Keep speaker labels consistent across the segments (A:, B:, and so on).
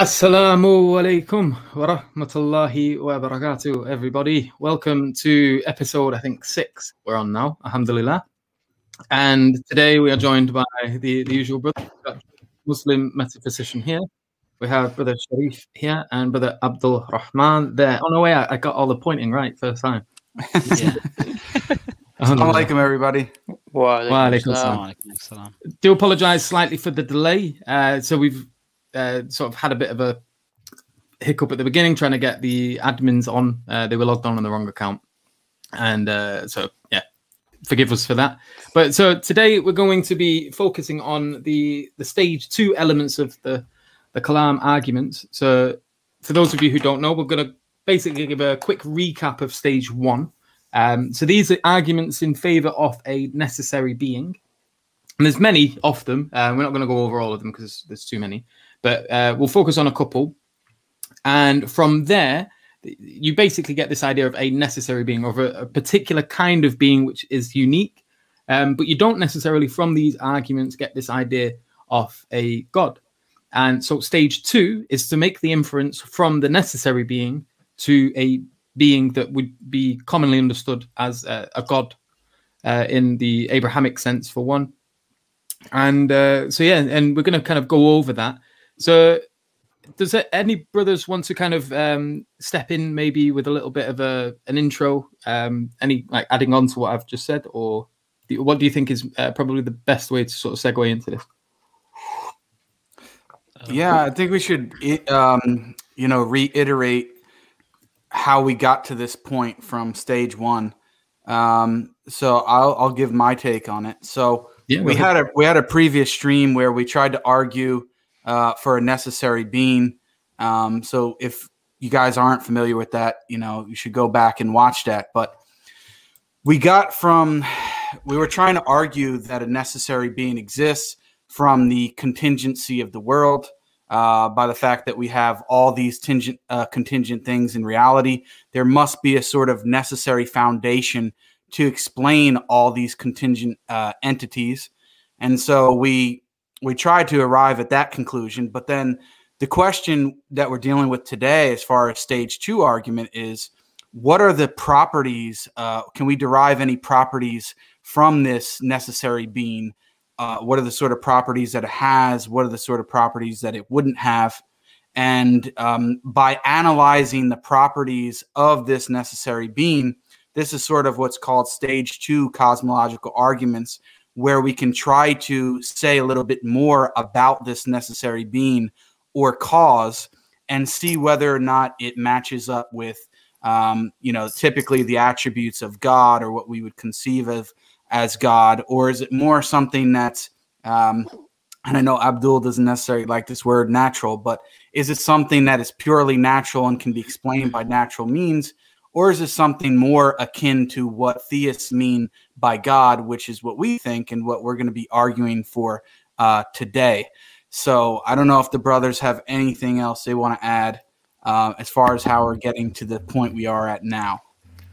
A: Assalamu alaikum wa rahmatullahi wa barakatuh, everybody. Welcome to episode, I think, six. We're on now, alhamdulillah. And today we are joined by the, the usual brother, Muslim metaphysician here. We have brother Sharif here and brother Abdul Rahman there. Oh, no way, I, I got all the pointing right first time.
B: Yeah. Assalamu alaikum, everybody.
A: Wa alaikum salam. Do apologize slightly for the delay. Uh, so we've uh, sort of had a bit of a hiccup at the beginning trying to get the admins on. Uh, they were logged on on the wrong account, and uh, so yeah, forgive us for that. But so today we're going to be focusing on the the stage two elements of the the Kalam argument. So for those of you who don't know, we're going to basically give a quick recap of stage one. Um, so these are arguments in favor of a necessary being. And there's many of them. Uh, we're not going to go over all of them because there's too many but uh, we'll focus on a couple. And from there, you basically get this idea of a necessary being, of a, a particular kind of being which is unique. Um, but you don't necessarily, from these arguments, get this idea of a God. And so, stage two is to make the inference from the necessary being to a being that would be commonly understood as a, a God uh, in the Abrahamic sense, for one. And uh, so, yeah, and we're going to kind of go over that. So, does any brothers want to kind of um, step in, maybe with a little bit of a an intro, um, any like adding on to what I've just said, or do, what do you think is uh, probably the best way to sort of segue into this?
B: Yeah, I think we should, um, you know, reiterate how we got to this point from stage one. Um, so I'll, I'll give my take on it. So yeah, we had a we had a previous stream where we tried to argue uh, for a necessary being. Um, so if you guys aren't familiar with that, you know, you should go back and watch that. But we got from, we were trying to argue that a necessary being exists from the contingency of the world. Uh, by the fact that we have all these tingent, uh, contingent things in reality, there must be a sort of necessary foundation to explain all these contingent uh, entities. And so we we tried to arrive at that conclusion. But then the question that we're dealing with today, as far as stage two argument, is what are the properties? Uh, can we derive any properties from this necessary being? Uh, what are the sort of properties that it has? What are the sort of properties that it wouldn't have? And um, by analyzing the properties of this necessary being, this is sort of what's called stage two cosmological arguments, where we can try to say a little bit more about this necessary being or cause and see whether or not it matches up with um, you know typically the attributes of god or what we would conceive of as god or is it more something that's um, and i know abdul doesn't necessarily like this word natural but is it something that is purely natural and can be explained by natural means or is this something more akin to what theists mean by God, which is what we think and what we're going to be arguing for uh, today? So I don't know if the brothers have anything else they want to add uh, as far as how we're getting to the point we are at now.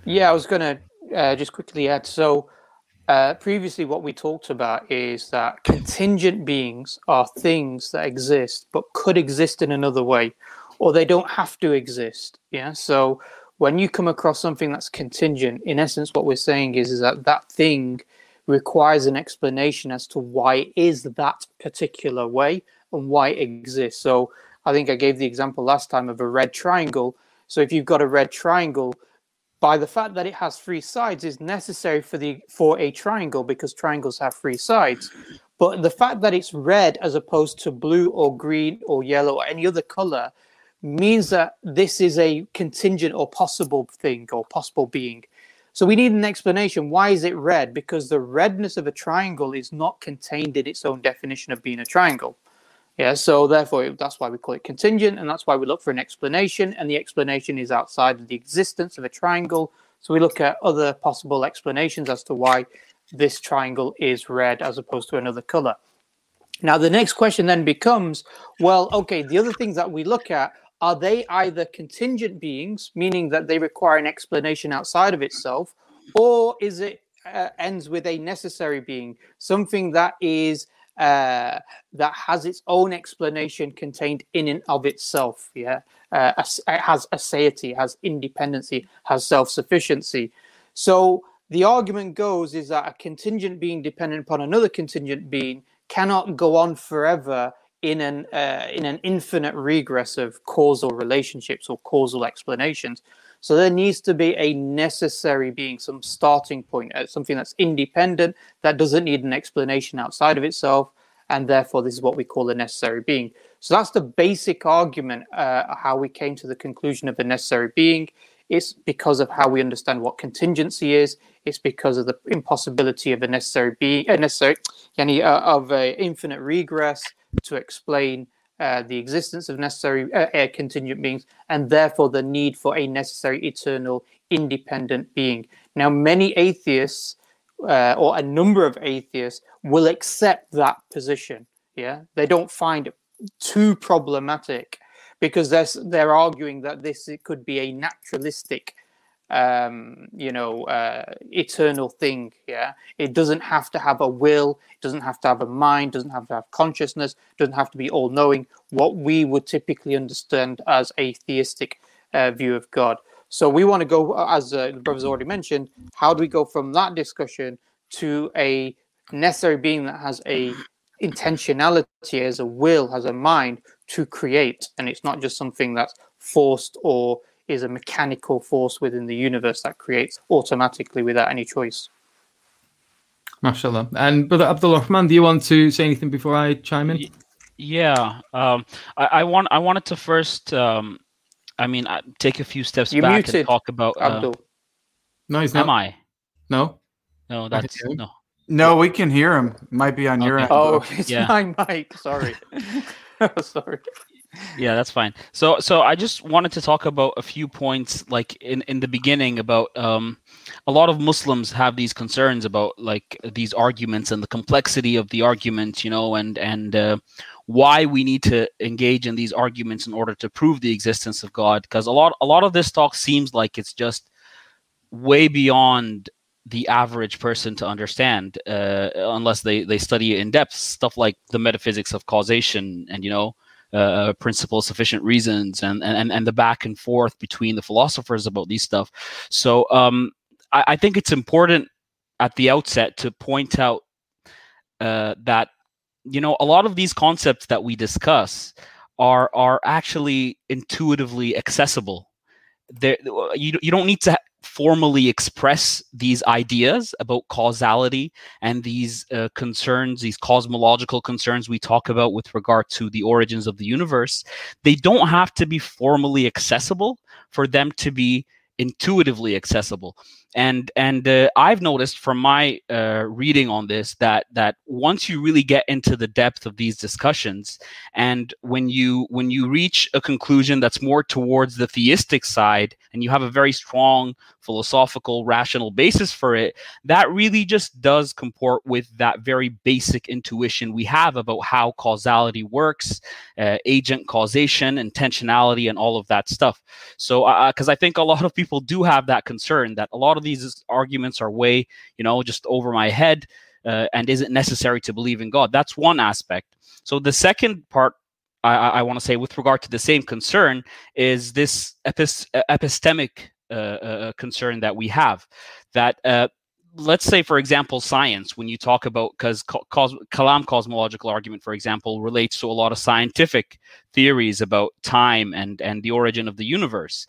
C: Yeah, I was going to uh, just quickly add. So uh, previously, what we talked about is that contingent beings are things that exist but could exist in another way, or they don't have to exist. Yeah. So when you come across something that's contingent, in essence, what we're saying is, is that that thing requires an explanation as to why it is that particular way and why it exists. So I think I gave the example last time of a red triangle. So if you've got a red triangle, by the fact that it has three sides is necessary for the for a triangle because triangles have three sides. But the fact that it's red as opposed to blue or green or yellow or any other color means that this is a contingent or possible thing or possible being. So we need an explanation. Why is it red? Because the redness of a triangle is not contained in its own definition of being a triangle. Yeah, so therefore that's why we call it contingent, and that's why we look for an explanation, and the explanation is outside of the existence of a triangle. So we look at other possible explanations as to why this triangle is red as opposed to another color. Now the next question then becomes, well, okay, the other things that we look at are they either contingent beings, meaning that they require an explanation outside of itself, or is it uh, ends with a necessary being, something that is uh, that has its own explanation contained in and of itself. Yeah, uh, it has aseity, has independency, has self-sufficiency. So the argument goes is that a contingent being dependent upon another contingent being cannot go on forever in an uh, in an infinite regress of causal relationships or causal explanations. So there needs to be a necessary being, some starting point, uh, something that's independent, that doesn't need an explanation outside of itself, and therefore this is what we call a necessary being. So that's the basic argument uh, how we came to the conclusion of a necessary being. It's because of how we understand what contingency is. It's because of the impossibility of a necessary being, a necessary, yani, uh, of a infinite regress to explain uh, the existence of necessary uh, contingent beings, and therefore the need for a necessary eternal independent being. Now, many atheists, uh, or a number of atheists, will accept that position. Yeah, they don't find it too problematic because they're they're arguing that this could be a naturalistic um, you know, uh, eternal thing. Yeah, it doesn't have to have a will, it doesn't have to have a mind, doesn't have to have consciousness, doesn't have to be all knowing. What we would typically understand as a theistic uh, view of God. So we want to go, as uh, the brothers already mentioned, how do we go from that discussion to a necessary being that has a intentionality, has a will, has a mind to create, and it's not just something that's forced or is a mechanical force within the universe that creates automatically without any choice.
A: MashaAllah. And Brother Abdul Rahman, do you want to say anything before I chime in?
D: Yeah, um, I, I, want I wanted to first, um, I mean, uh, take a few steps
C: you
D: back
C: muted,
D: and talk about. Uh,
C: Abdul.
A: No, he's not.
D: Am I?
A: No.
D: No, that's no.
B: No, we can hear him. Might be on your end.
C: Oh, it's
D: Yeah.
C: my mic. Sorry. Sorry.
D: Yeah that's fine. So so i just wanted to talk about a few points like in in the beginning about um a lot of muslims have these concerns about like these arguments and the complexity of the arguments, you know and and uh, why we need to engage in these arguments in order to prove the existence of god. Because a lot a lot of this talk seems like it's just way beyond the average person to understand uh, unless they they study it in depth stuff like the metaphysics of causation and you know uh, principle sufficient reasons and, and and the back and forth between the philosophers about these stuff. So um i, I think it's important at the outset to point out uh, that you know a lot of these concepts that we discuss are are actually intuitively accessible. There you, you don't need to formally express these ideas about causality and these uh, concerns these cosmological concerns we talk about with regard to the origins of the universe they don't have to be formally accessible for them to be intuitively accessible and and uh, i've noticed from my uh, reading on this that that once you really get into the depth of these discussions and when you when you reach a conclusion that's more towards the theistic side and you have a very strong philosophical rational basis for it that really just does comport with that very basic intuition we have about how causality works uh, agent causation intentionality and all of that stuff. So because i think a lot of people do have that concern that a lot of these arguments are way you know just over my head uh, and is it necessary to believe in god. That's one aspect. So the second part i, I want to say with regard to the same concern is this epis- epistemic uh, uh, concern that we have that uh, let's say for example science when you talk about because cos- kalam cosmological argument for example relates to a lot of scientific theories about time and and the origin of the universe.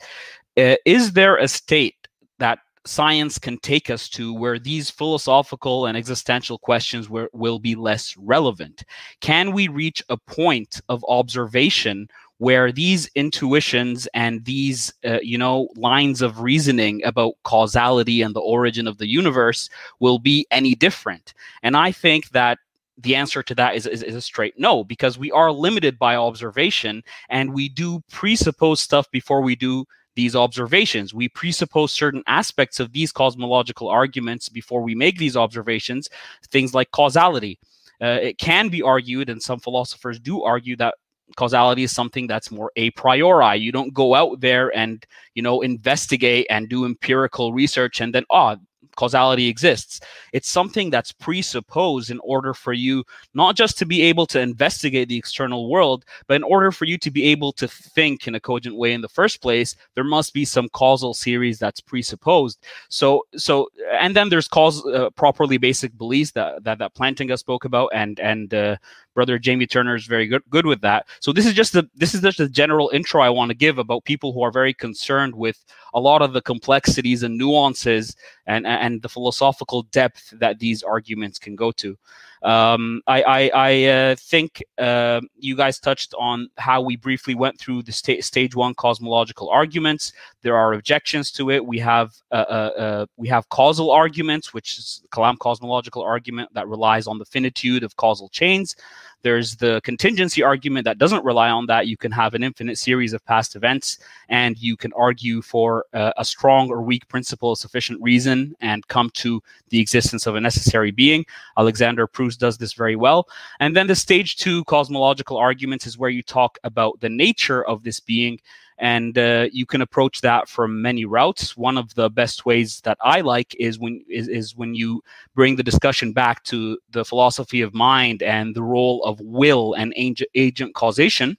D: Uh, is there a state that science can take us to where these philosophical and existential questions were, will be less relevant. Can we reach a point of observation where these intuitions and these uh, you know lines of reasoning about causality and the origin of the universe will be any different? And i think that the answer to that is, is, is, a straight no because we are limited by observation and we do presuppose stuff before we do these observations. We presuppose certain aspects of these cosmological arguments before we make these observations things like causality. Uh, it can be argued and some philosophers do argue that causality is something that's more a priori. You don't go out there and you know investigate and do empirical research and then oh causality exists. It's something that's presupposed in order for you not just to be able to investigate the external world, but in order for you to be able to think in a cogent way in the first place, there must be some causal series that's presupposed. So, so, and then there's cause uh, properly basic beliefs that that that Plantinga spoke about, and and uh, brother Jamie Turner is very good good with that. So this is just the this is just a general intro I want to give about people who are very concerned with a lot of the complexities and nuances and and the philosophical depth that these arguments can go to. Um, I I, I uh, think uh, you guys touched on how we briefly went through the sta- stage one cosmological arguments. There are objections to it. We have uh, uh, uh we have causal arguments, which is the Kalam cosmological argument that relies on the finitude of causal chains. There's the contingency argument that doesn't rely on that. You can have an infinite series of past events, and you can argue for uh, a strong or weak principle of sufficient reason and come to the existence of a necessary being. Alexander Pruss does this very well. And then the stage two cosmological arguments is where you talk about the nature of this being and uh, you can approach that from many routes. One of the best ways that I like is when is, is when you bring the discussion back to the philosophy of mind and the role of will and agent, agent causation,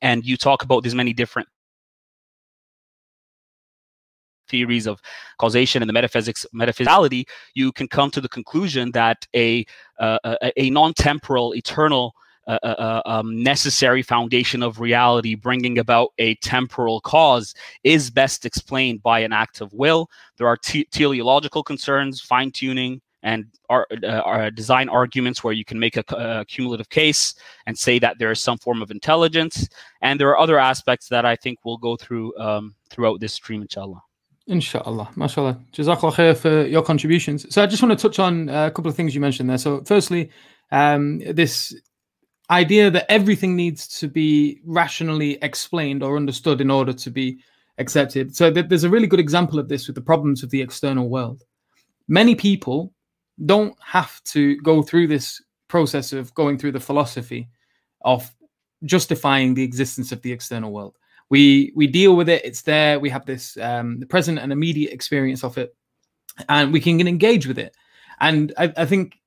D: and you talk about these many different theories of causation and the metaphysics metaphysicality, you can come to the conclusion that a uh, a, a non-temporal, eternal a, um, necessary foundation of reality bringing about a temporal cause is best explained by an act of will. There are te- teleological concerns, fine tuning, and our, uh, design arguments where you can make a, a, cumulative case and say that there is some form of intelligence. And there are other aspects that I think we'll go through um, throughout this stream, inshallah.
A: Inshallah, mashallah. Jazakallah khair for your contributions. So I just want to touch on a couple of things you mentioned there. So firstly, um, this idea that everything needs to be rationally explained or understood in order to be accepted. So th- there's a really good example of this with the problems of the external world. Many people don't have to go through this process of going through the philosophy of justifying the existence of the external world. We we deal with it; it's there. We have this um, the present and immediate experience of it, and we can engage with it. And I, I think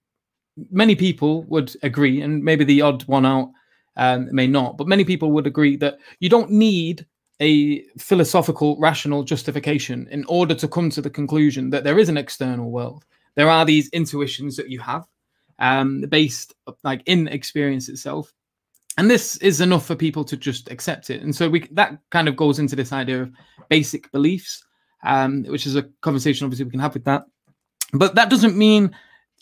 A: many people would agree, and maybe the odd one out um, may not, but many people would agree that you don't need a philosophical, rational justification in order to come to the conclusion that there is an external world. There are these intuitions that you have um, based like in experience itself. And this is enough for people to just accept it. And so we that kind of goes into this idea of basic beliefs, um, which is a conversation obviously we can have with that. But that doesn't mean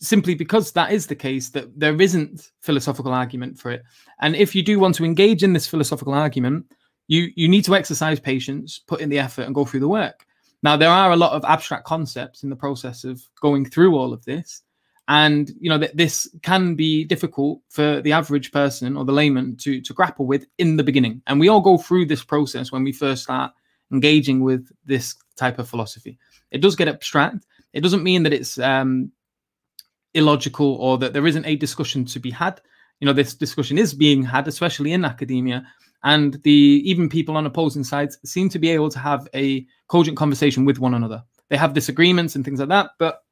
A: simply because that is the case that there isn't philosophical argument for it. And if you do want to engage in this philosophical argument you you need to exercise patience put in the effort and go through the work. Now there are a lot of abstract concepts in the process of going through all of this. And you know that this can be difficult for the average person or the layman to to grapple with in the beginning. And we all go through this process when we first start engaging with this type of philosophy. It does get abstract. It doesn't mean that it's um, illogical or that there isn't a discussion to be had. You know, this discussion is being had, especially in academia, and the even people on opposing sides seem to be able to have a cogent conversation with one another. They have disagreements and things like that, but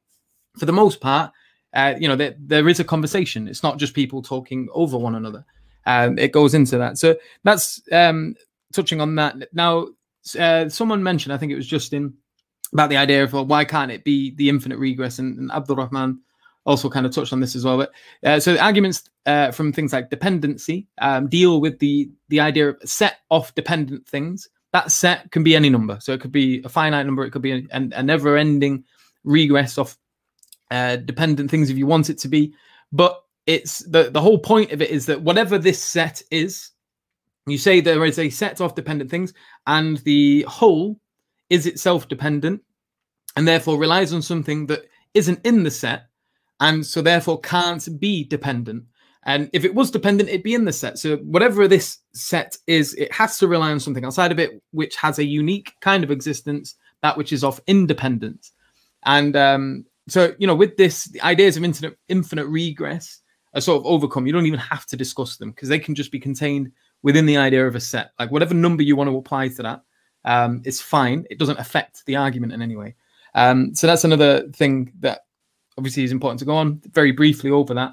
A: for the most part, uh, you know, there, there is a conversation. It's not just people talking over one another. Um, it goes into that. So that's um, touching on that. Now, uh, someone mentioned, I think it was Justin, about the idea of well, why can't it be the infinite regress? And, and Abdul Rahman also kind of touched on this as well. But uh, so arguments uh, from things like dependency um, deal with the the idea of set of dependent things. That set can be any number, so it could be a finite number, it could be a, a never-ending regress of uh, dependent things if you want it to be. But it's the the whole point of it is that whatever this set is, you say there is a set of dependent things, and the whole is itself dependent, and therefore relies on something that isn't in the set and so therefore can't be dependent. And if it was dependent, it'd be in the set. So whatever this set is, it has to rely on something outside of it, which has a unique kind of existence, that which is of independence. And um, so, you know, with this, the ideas of infinite, infinite regress are sort of overcome. You don't even have to discuss them because they can just be contained within the idea of a set. Like whatever number you want to apply to that, um, it's fine. It doesn't affect the argument in any way. Um, so that's another thing that obviously is important to go on very briefly over that.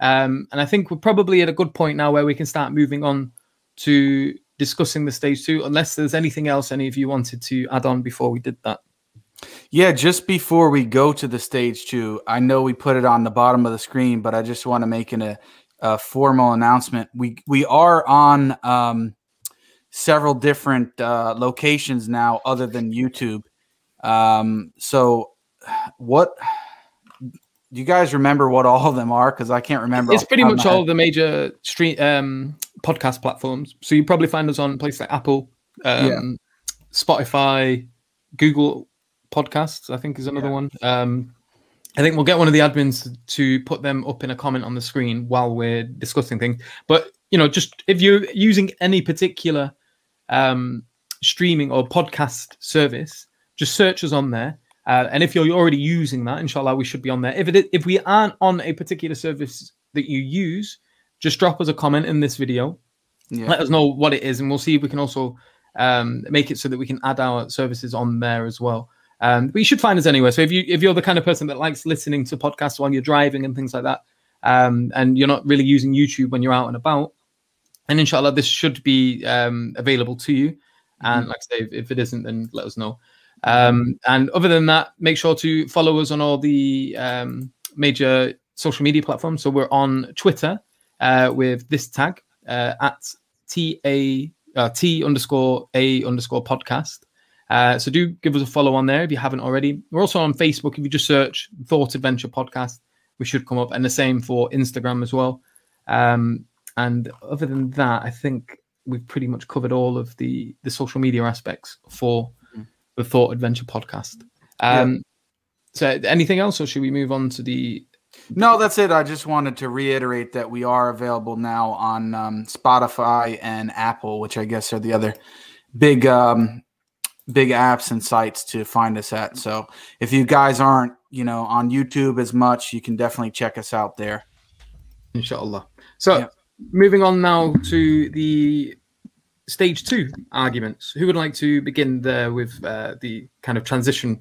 A: Um, and I think we're probably at a good point now where we can start moving on to discussing the stage two, unless there's anything else any of you wanted to add on before we did that.
B: Yeah, just before we go to the stage two, I know we put it on the bottom of the screen, but I just want to make an, a, a formal announcement. We we are on um, several different uh, locations now, other than YouTube. Um, so, what do you guys remember? What all of them are? Because I can't remember.
A: It's pretty much all the major street um, podcast platforms. So you probably find us on places like Apple, um, yeah. Spotify, Google Podcasts. I think is another yeah. one. Um, I think we'll get one of the admins to put them up in a comment on the screen while we're discussing things. But you know, just if you're using any particular um, streaming or podcast service, just search us on there. Uh, and if you're already using that, inshallah, we should be on there. If it if we aren't on a particular service that you use, just drop us a comment in this video. Yeah. Let us know what it is, and we'll see if we can also um, make it so that we can add our services on there as well. Um, but you should find us anywhere. So if you if you're the kind of person that likes listening to podcasts while you're driving and things like that, um, and you're not really using YouTube when you're out and about, and inshallah this should be um, available to you. And mm-hmm. like I say, if, if, it isn't, then let us know. Um, and other than that, make sure to follow us on all the um, major social media platforms. So we're on Twitter uh, with this tag uh, at T A uh, T underscore A underscore podcast. Uh, so do give us a follow on there if you haven't already. We're also on Facebook. If you just search Thought Adventure Podcast, we should come up, and the same for Instagram as well. Um, and other than that, I think we've pretty much covered all of the the social media aspects for. The Thought Adventure Podcast. Um, yeah. So, anything else, or should we move on to the
B: no, that's it. I just wanted to reiterate that we are available now on um, Spotify and Apple, which I guess are the other big um, big apps and sites to find us at. So if you guys aren't, you know, on YouTube as much, you can definitely check us out there.
A: Inshallah. So yeah. moving on now to the stage two arguments. Who would like to begin there with uh, the kind of transition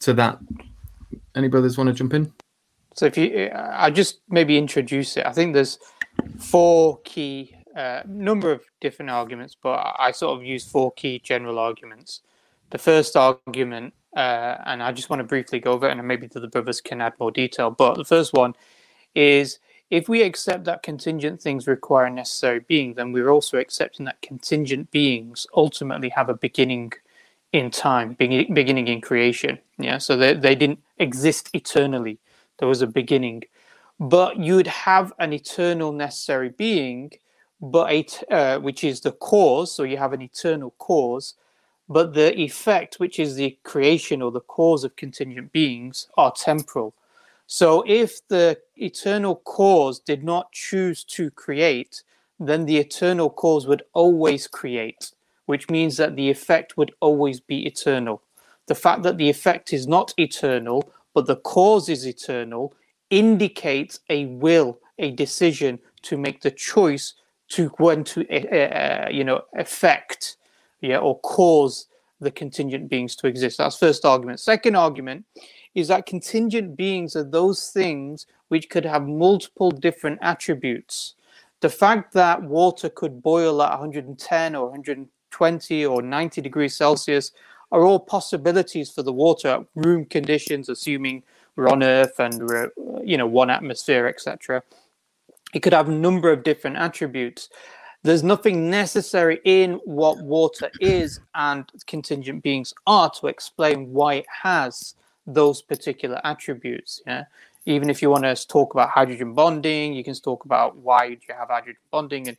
A: to that? Any brothers want to jump in?
C: So if you, I just maybe introduce it. I think there's four key, uh, number of different arguments, but I sort of use four key general arguments. The first argument, uh, and I just want to briefly go over it, and maybe the brothers can add more detail. But the first one is if we accept that contingent things require a necessary being, then we're also accepting that contingent beings ultimately have a beginning in time, beginning in creation. Yeah, so they, they didn't exist eternally there was a beginning. But you'd have an eternal necessary being, but a t- uh, which is the cause. So you have an eternal cause, but the effect, which is the creation or the cause of contingent beings, are temporal. So if the eternal cause did not choose to create, then the eternal cause would always create, which means that the effect would always be eternal. The fact that the effect is not eternal but the cause is eternal, indicates a will, a decision to make the choice to when to uh, you know affect yeah or cause the contingent beings to exist that's first argument second argument is that contingent beings are those things which could have multiple different attributes the fact that water could boil at 110 or 120 or 90 degrees celsius are all possibilities for the water at room conditions, assuming we're on Earth and we're, you know, one atmosphere, etc. It could have a number of different attributes. There's nothing necessary in what water is and contingent beings are to explain why it has those particular attributes. Yeah. Even if you want to talk about hydrogen bonding, you can talk about why do you have hydrogen bonding and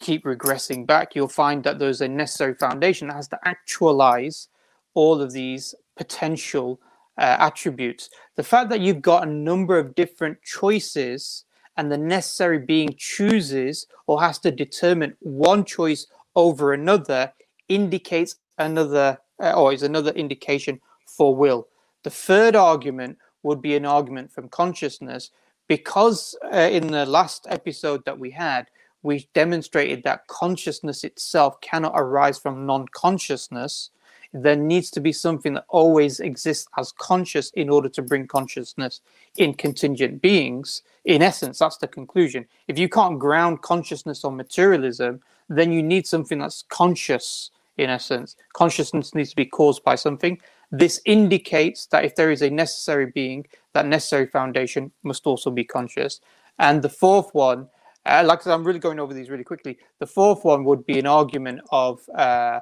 C: keep regressing back, you'll find that there's a necessary foundation that has to actualize all of these potential uh, attributes. The fact that you've got a number of different choices and the necessary being chooses or has to determine one choice over another indicates another uh, or is another indication for will. The third argument would be an argument from consciousness because uh, in the last episode that we had, we demonstrated that consciousness itself cannot arise from non consciousness there needs to be something that always exists as conscious in order to bring consciousness in contingent beings. In essence, that's the conclusion. If you can't ground consciousness on materialism, then you need something that's conscious in essence. Consciousness needs to be caused by something. This indicates that if there is a necessary being, that necessary foundation must also be conscious. And the fourth one, uh, like I'm really going over these really quickly. The fourth one would be an argument of uh,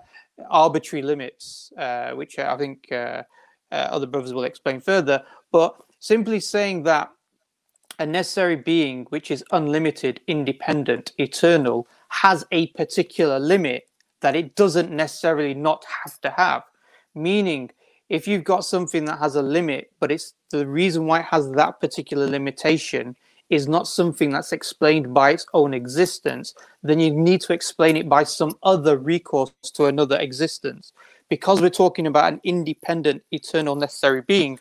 C: arbitrary limits, uh, which I think uh, uh, other brothers will explain further. But simply saying that a necessary being which is unlimited, independent, eternal, has a particular limit that it doesn't necessarily not have to have. Meaning, if you've got something that has a limit, but it's the reason why it has that particular limitation is not something that's explained by its own existence, then you need to explain it by some other recourse to another existence. Because we're talking about an independent, eternal, necessary being,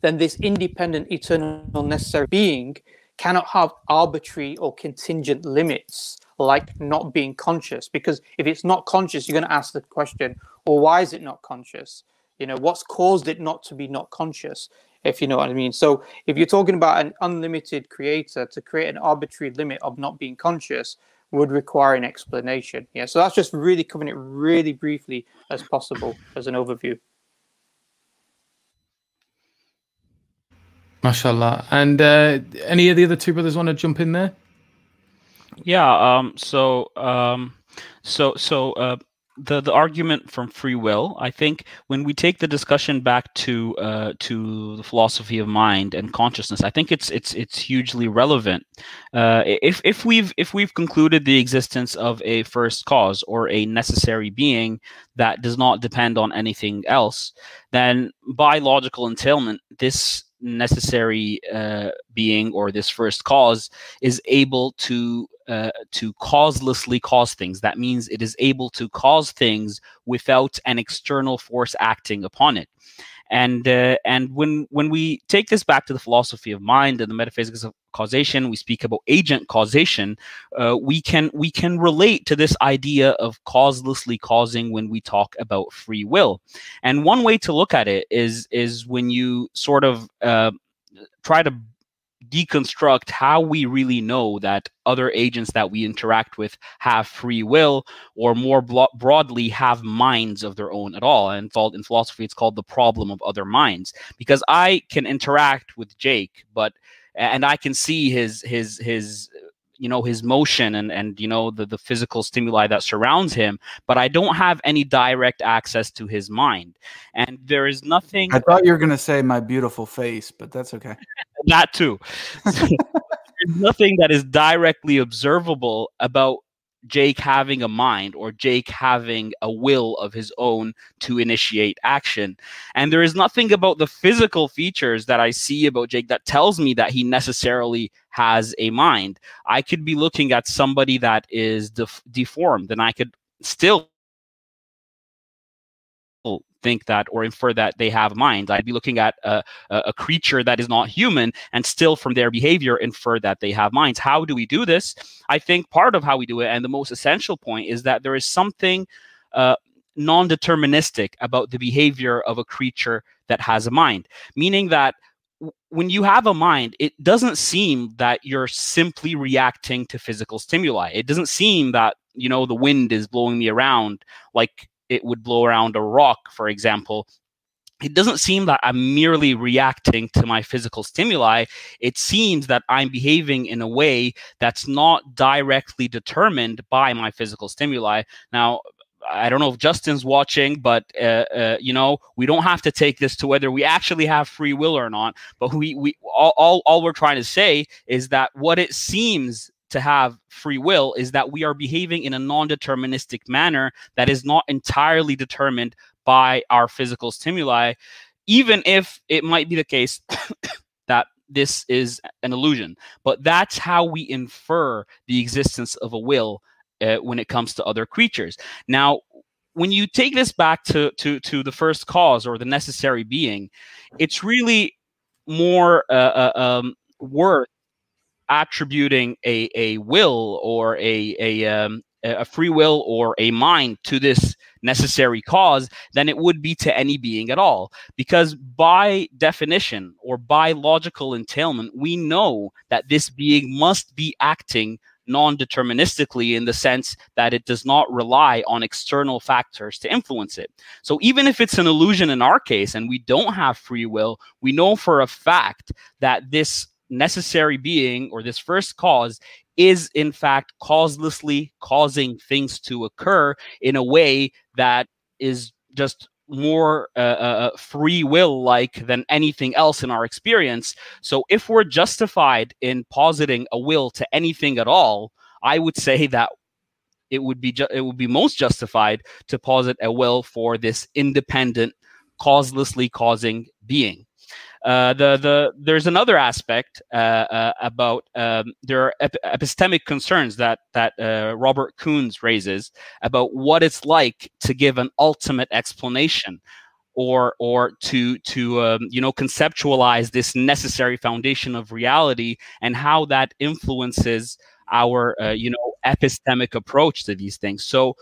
C: then this independent, eternal, necessary being cannot have arbitrary or contingent limits like not being conscious. Because if it's not conscious, you're going to ask the question, well, why is it not conscious? You know, what's caused it not to be not conscious? if you know what I mean. So if you're talking about an unlimited creator to create an arbitrary limit of not being conscious would require an explanation. Yeah. So that's just really covering it really briefly as possible as an overview.
A: Mashallah. And uh, any of the other two brothers want to jump in there?
D: Yeah. Um. So. Um. So. So. Uh the the argument from free will i think when we take the discussion back to uh, to the philosophy of mind and consciousness i think it's it's it's hugely relevant. Uh, if if we've if we've concluded the existence of a first cause or a necessary being that does not depend on anything else then by logical entailment this necessary uh, being or this first cause is able to uh, to causelessly cause things. That means it is able to cause things without an external force acting upon it. And uh, and when when we take this back to the philosophy of mind and the metaphysics of causation, we speak about agent causation. Uh, we can we can relate to this idea of causelessly causing when we talk about free will. And one way to look at it is is when you sort of uh, try to deconstruct how we really know that other agents that we interact with have free will or more broadly have minds of their own at all. And in philosophy it's called the problem of other minds. Because i can interact with jake but and i can see his his his you know his motion and and you know the the physical stimuli that surrounds him but i don't have any direct access to his mind. And there is nothing
B: i thought you were going to say my beautiful face but that's okay.
D: That too. There's nothing that is directly observable about Jake having a mind or Jake having a will of his own to initiate action. And there is nothing about the physical features that I see about Jake that tells me that he necessarily has a mind. I could be looking at somebody that is def- deformed and I could still think that or infer that they have minds. I'd be looking at a, a creature that is not human and still from their behavior infer that they have minds. How do we do this? I think part of how we do it, and the most essential point, is that there is something uh, non deterministic about the behavior of a creature that has a mind, meaning that when you have a mind, it doesn't seem that you're simply reacting to physical stimuli. It doesn't seem that, you know, the wind is blowing me around like it would blow around a rock, for example, it doesn't seem that I'm merely reacting to my physical stimuli. It seems that I'm behaving in a way that's not directly determined by my physical stimuli. Now, I don't know if Justin's watching, but uh, uh, you know, we don't have to take this to whether we actually have free will or not. But we we all, all, all we're trying to say is that what it seems to have free will is that we are behaving in a non-deterministic manner that is not entirely determined by our physical stimuli even if it might be the case that this is an illusion. But that's how we infer the existence of a will uh, when it comes to other creatures. Now when you take this back to to to the first cause or the necessary being it's really more uh, uh, um, worth attributing a, a will or a, a um, a free will or a mind to this necessary cause than it would be to any being at all. Because by definition or by logical entailment, we know that this being must be acting non deterministically in the sense that it does not rely on external factors to influence it. So even if it's an illusion in our case and we don't have free will, we know for a fact that this necessary being or this first cause is in fact causelessly causing things to occur in a way that is just more uh, uh, uh free will like than anything else in our experience. So, if we're justified in positing a will to anything at all, I would say that it would be ju- it would be most justified to posit a will for this independent, causelessly causing being. Uh, the the there's another aspect uh, uh, about um, there are ep- epistemic concerns that that uh, Robert Koons raises about what it's like to give an ultimate explanation or or to to um, you know conceptualize this necessary foundation of reality and how that influences our uh, you know epistemic approach to these things. So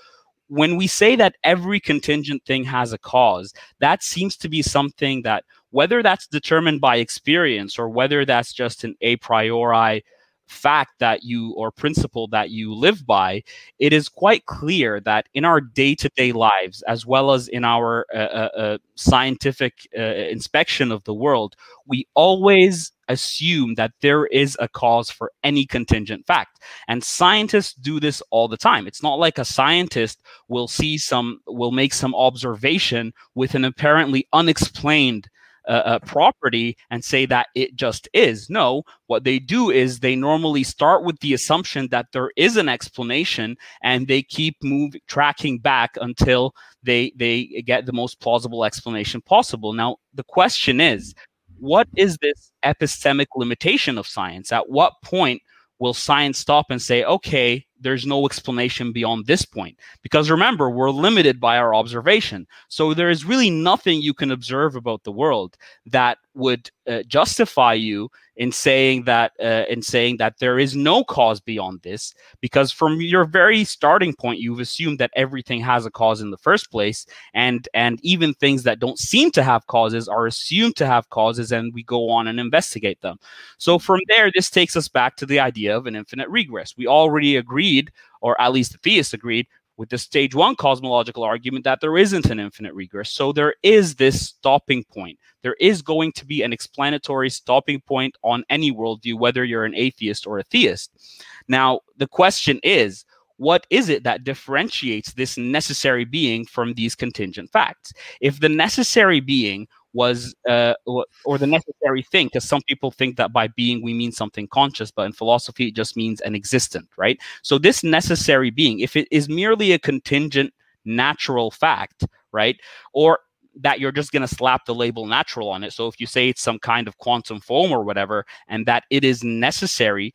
D: when we say that every contingent thing has a cause that seems to be something that whether that's determined by experience or whether that's just an a priori fact that you or principle that you live by, it is quite clear that in our day to day lives, as well as in our uh, uh, uh, scientific uh, inspection of the world, we always assume that there is a cause for any contingent fact. And scientists do this all the time. It's not like a scientist will see some, will make some observation with an apparently unexplained a, property and say that it just is. No, what they do is they normally start with the assumption that there is an explanation and they keep moving tracking back until they they get the most plausible explanation possible. Now, the question is, what is this epistemic limitation of science? At what point will science stop and say, okay, there's no explanation beyond this point? Because remember, we're limited by our observation. So there is really nothing you can observe about the world that would uh, justify you in saying that uh, in saying that there is no cause beyond this because from your very starting point you've assumed that everything has a cause in the first place and and even things that don't seem to have causes are assumed to have causes and we go on and investigate them so from there this takes us back to the idea of an infinite regress we already agreed or at least the theists agreed with the stage one cosmological argument that there isn't an infinite regress. So there is this stopping point. There is going to be an explanatory stopping point on any worldview, whether you're an atheist or a theist. Now, the question is, what is it that differentiates this necessary being from these contingent facts? If the necessary being was uh, or the necessary thing because some people think that by being we mean something conscious but in philosophy it just means an existent right? So this necessary being if it is merely a contingent natural fact right or that you're just going to slap the label natural on it. So if you say it's some kind of quantum foam or whatever and that it is necessary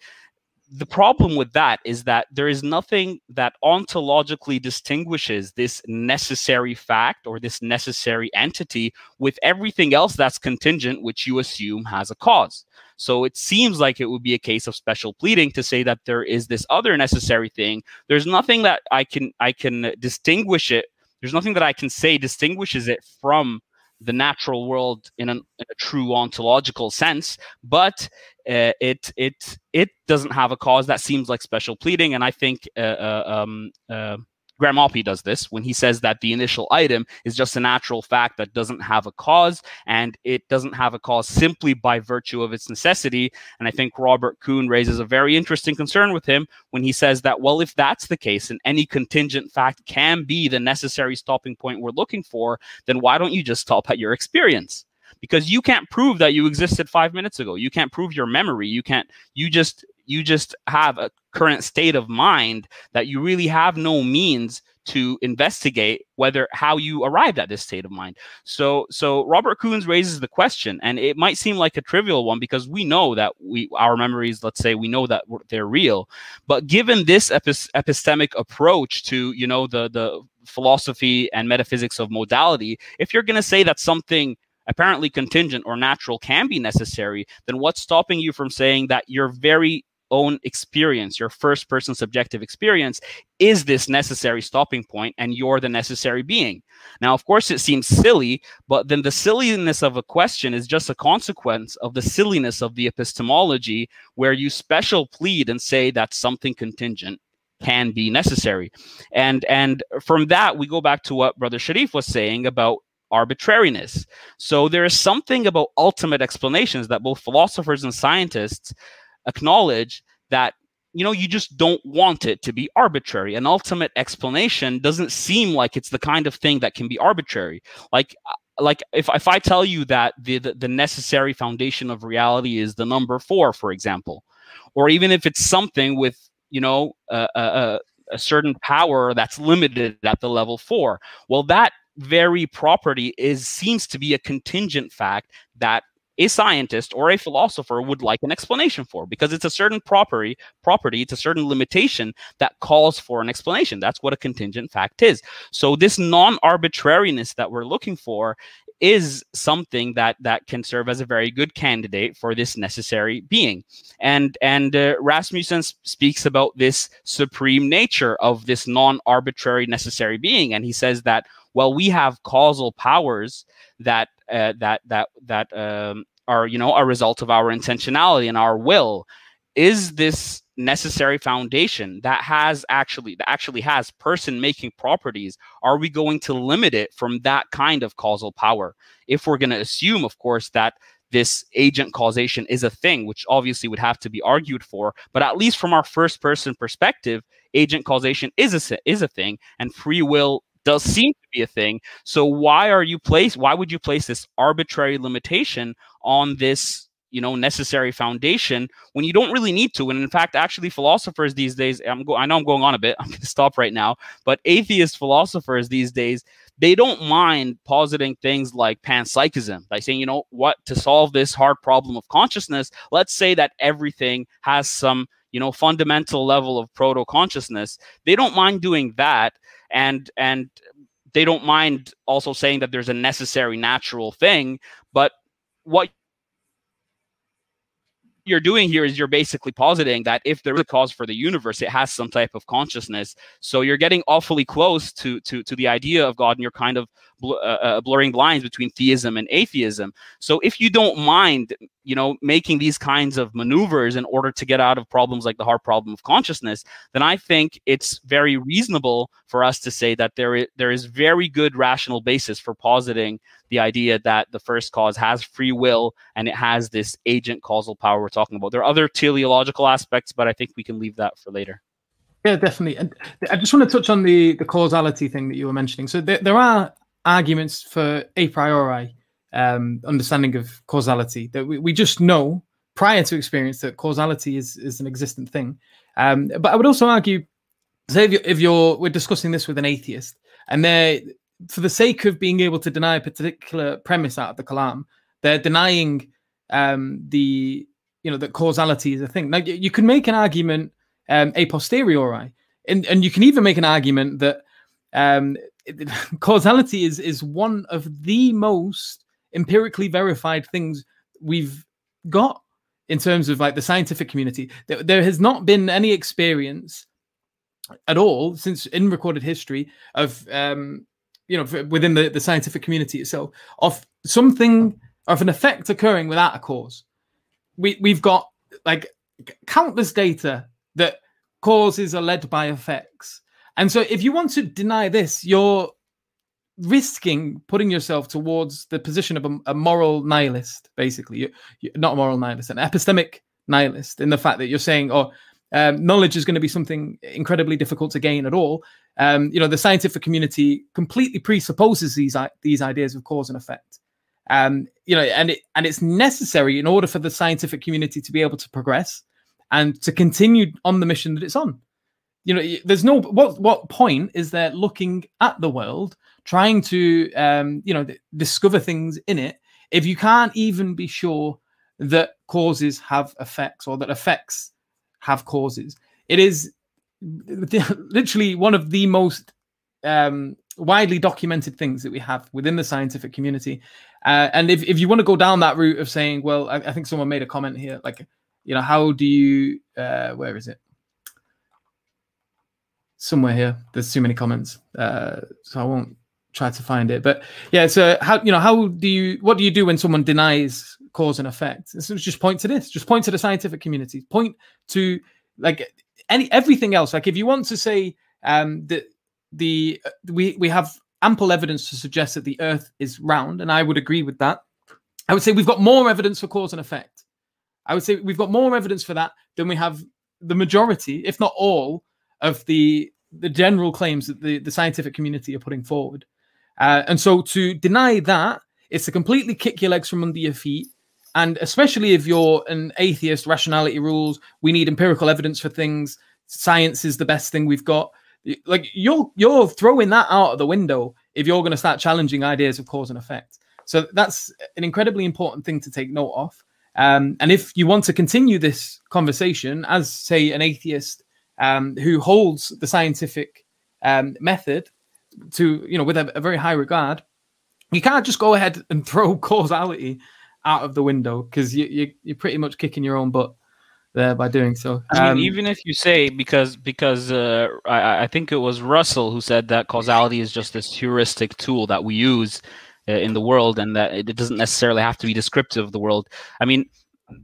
D: the problem with that is that there is nothing that ontologically distinguishes this necessary fact or this necessary entity with everything else that's contingent, which you assume has a cause. So it seems like it would be a case of special pleading to say that there is this other necessary thing. There's nothing that I can I can distinguish it. There's nothing that I can say distinguishes it from the natural world in, an, in a true ontological sense, but uh, it it it doesn't have a cause that seems like special pleading, and I think uh, uh, um, uh, Graham Oppy does this when he says that the initial item is just a natural fact that doesn't have a cause, and it doesn't have a cause simply by virtue of its necessity. And I think Robert Koons raises a very interesting concern with him when he says that, well, if that's the case and any contingent fact can be the necessary stopping point we're looking for, then why don't you just stop at your experience? because you can't prove that you existed five minutes ago. You can't prove your memory. You can't, you just you just have a current state of mind that you really have no means to investigate whether how you arrived at this state of mind. So so Robert Koons raises the question and it might seem like a trivial one because we know that we our memories let's say we know that they're real but given this epistemic approach to you know the the philosophy and metaphysics of modality if you're going to say that something apparently contingent or natural can be necessary then what's stopping you from saying that your very own experience, your first person subjective experience, is this necessary stopping point, and you're the necessary being. Now, of course, it seems silly, but then the silliness of a question is just a consequence of the silliness of the epistemology, where you special plead and say that something contingent can be necessary. And and from that we go back to what brother Sharif was saying about arbitrariness. So there is something about ultimate explanations that both philosophers and scientists acknowledge that you know you just don't want it to be arbitrary. An ultimate explanation doesn't seem like it's the kind of thing that can be arbitrary. Like uh, like if, if i tell you that the, the, the necessary foundation of reality is the number four for example or even if it's something with you know a, a, a certain power that's limited at the level four well that very property is seems to be a contingent fact that a scientist or a philosopher would like an explanation for because it's a certain property property it's a certain limitation that calls for an explanation. That's what a contingent fact is. So this non-arbitrariness that we're looking for is something that that can serve as a very good candidate for this necessary being. And and uh, rasmussen speaks about this supreme nature of this non-arbitrary necessary being and he says that well we have causal powers that uh, that that that um, are you know a result of our intentionality and our will is this necessary foundation that has actually that actually has person making properties are we going to limit it from that kind of causal power if we're going to assume of course that this agent causation is a thing which obviously would have to be argued for but at least from our first person perspective agent causation is a is a thing and free will does seem to be a thing. So why are you place? Why would you place this arbitrary limitation on this? you know necessary foundation when you don't really need to and in fact actually philosophers these days i'm go- i know i'm going on a bit i'm going to stop right now but atheist philosophers these days they don't mind positing things like panpsychism by saying you know what to solve this hard problem of consciousness let's say that everything has some you know fundamental level of proto consciousness they don't mind doing that and and they don't mind also saying that there's a necessary natural thing but what you're doing here is you're basically positing that if there is a cause for the universe, it has some type of consciousness. So you're getting awfully close to to to the idea of God, and you're kind of bl- uh, uh, blurring lines between theism and atheism. So if you don't mind, you know, making these kinds of maneuvers in order to get out of problems like the hard problem of consciousness, then I think it's very reasonable for us to say that there is, there is very good rational basis for positing the idea that the first cause has free will and it has this agent causal power we're talking about. There are other teleological aspects, but I think we can leave that for later.
A: Yeah, definitely. And I just want to touch on the the causality thing that you were mentioning. So there, there are arguments for a priori um, understanding of causality that we, we just know prior to experience that causality is is an existent thing. Um, but I would also argue, say if you're, if you're we're discussing this with an atheist and they're for the sake of being able to deny a particular premise out of the Kalam, they're denying um, the you know that causality is a thing. Now you can make an argument um, a posteriori, and and you can even make an argument that um, causality is is one of the most empirically verified things we've got in terms of like the scientific community. There, there has not been any experience at all since in recorded history of um, you know within the, the scientific community itself of something of an effect occurring without a cause we we've got like countless data that causes are led by effects and so if you want to deny this you're risking putting yourself towards the position of a, a moral nihilist basically you, you, not a moral nihilist an epistemic nihilist in the fact that you're saying oh um, knowledge is going to be something incredibly difficult to gain at all. Um, you know, the scientific community completely presupposes these these ideas of cause and effect. Um, you know, and it and it's necessary in order for the scientific community to be able to progress and to continue on the mission that it's on. You know, there's no what what point is there looking at the world, trying to um, you know discover things in it if you can't even be sure that causes have effects or that effects have causes. It is literally one of the most um, widely documented things that we have within the scientific community. Uh, and if, if you want to go down that route of saying, well, I, I, think someone made a comment here, like you know, how do you, uh, where is it? Somewhere here. There's too many comments, uh, so I won't try to find it. But yeah, so how you know how do you what do you do when someone denies cause and effect? Just point to this. Just point to the scientific community. Point to like any everything else. Like if you want to say um, that the we we have ample evidence to suggest that the Earth is round, and I would agree with that. I would say we've got more evidence for cause and effect. I would say we've got more evidence for that than we have the majority, if not all, of the the general claims that the, the scientific community are putting forward. Uh, and so to deny that is to completely kick your legs from under your feet. And especially if you're an atheist, rationality rules, we need empirical evidence for things. Science is the best thing we've got. Like you're you're throwing that out of the window if you're going to start challenging ideas of cause and effect. So that's an incredibly important thing to take note of. Um, and if you want to continue this conversation as, say, an atheist um, who holds the scientific um, method to, you know, with a, a, very high regard, you can't just go ahead and throw causality out of the window because you, you, you're pretty much kicking your own butt there by doing so.
D: I mean, um, even if you say because because uh, I, I think it was Russell who said that causality is just this heuristic tool that we use uh, in the world, and that it doesn't necessarily have to be descriptive of the world. I mean,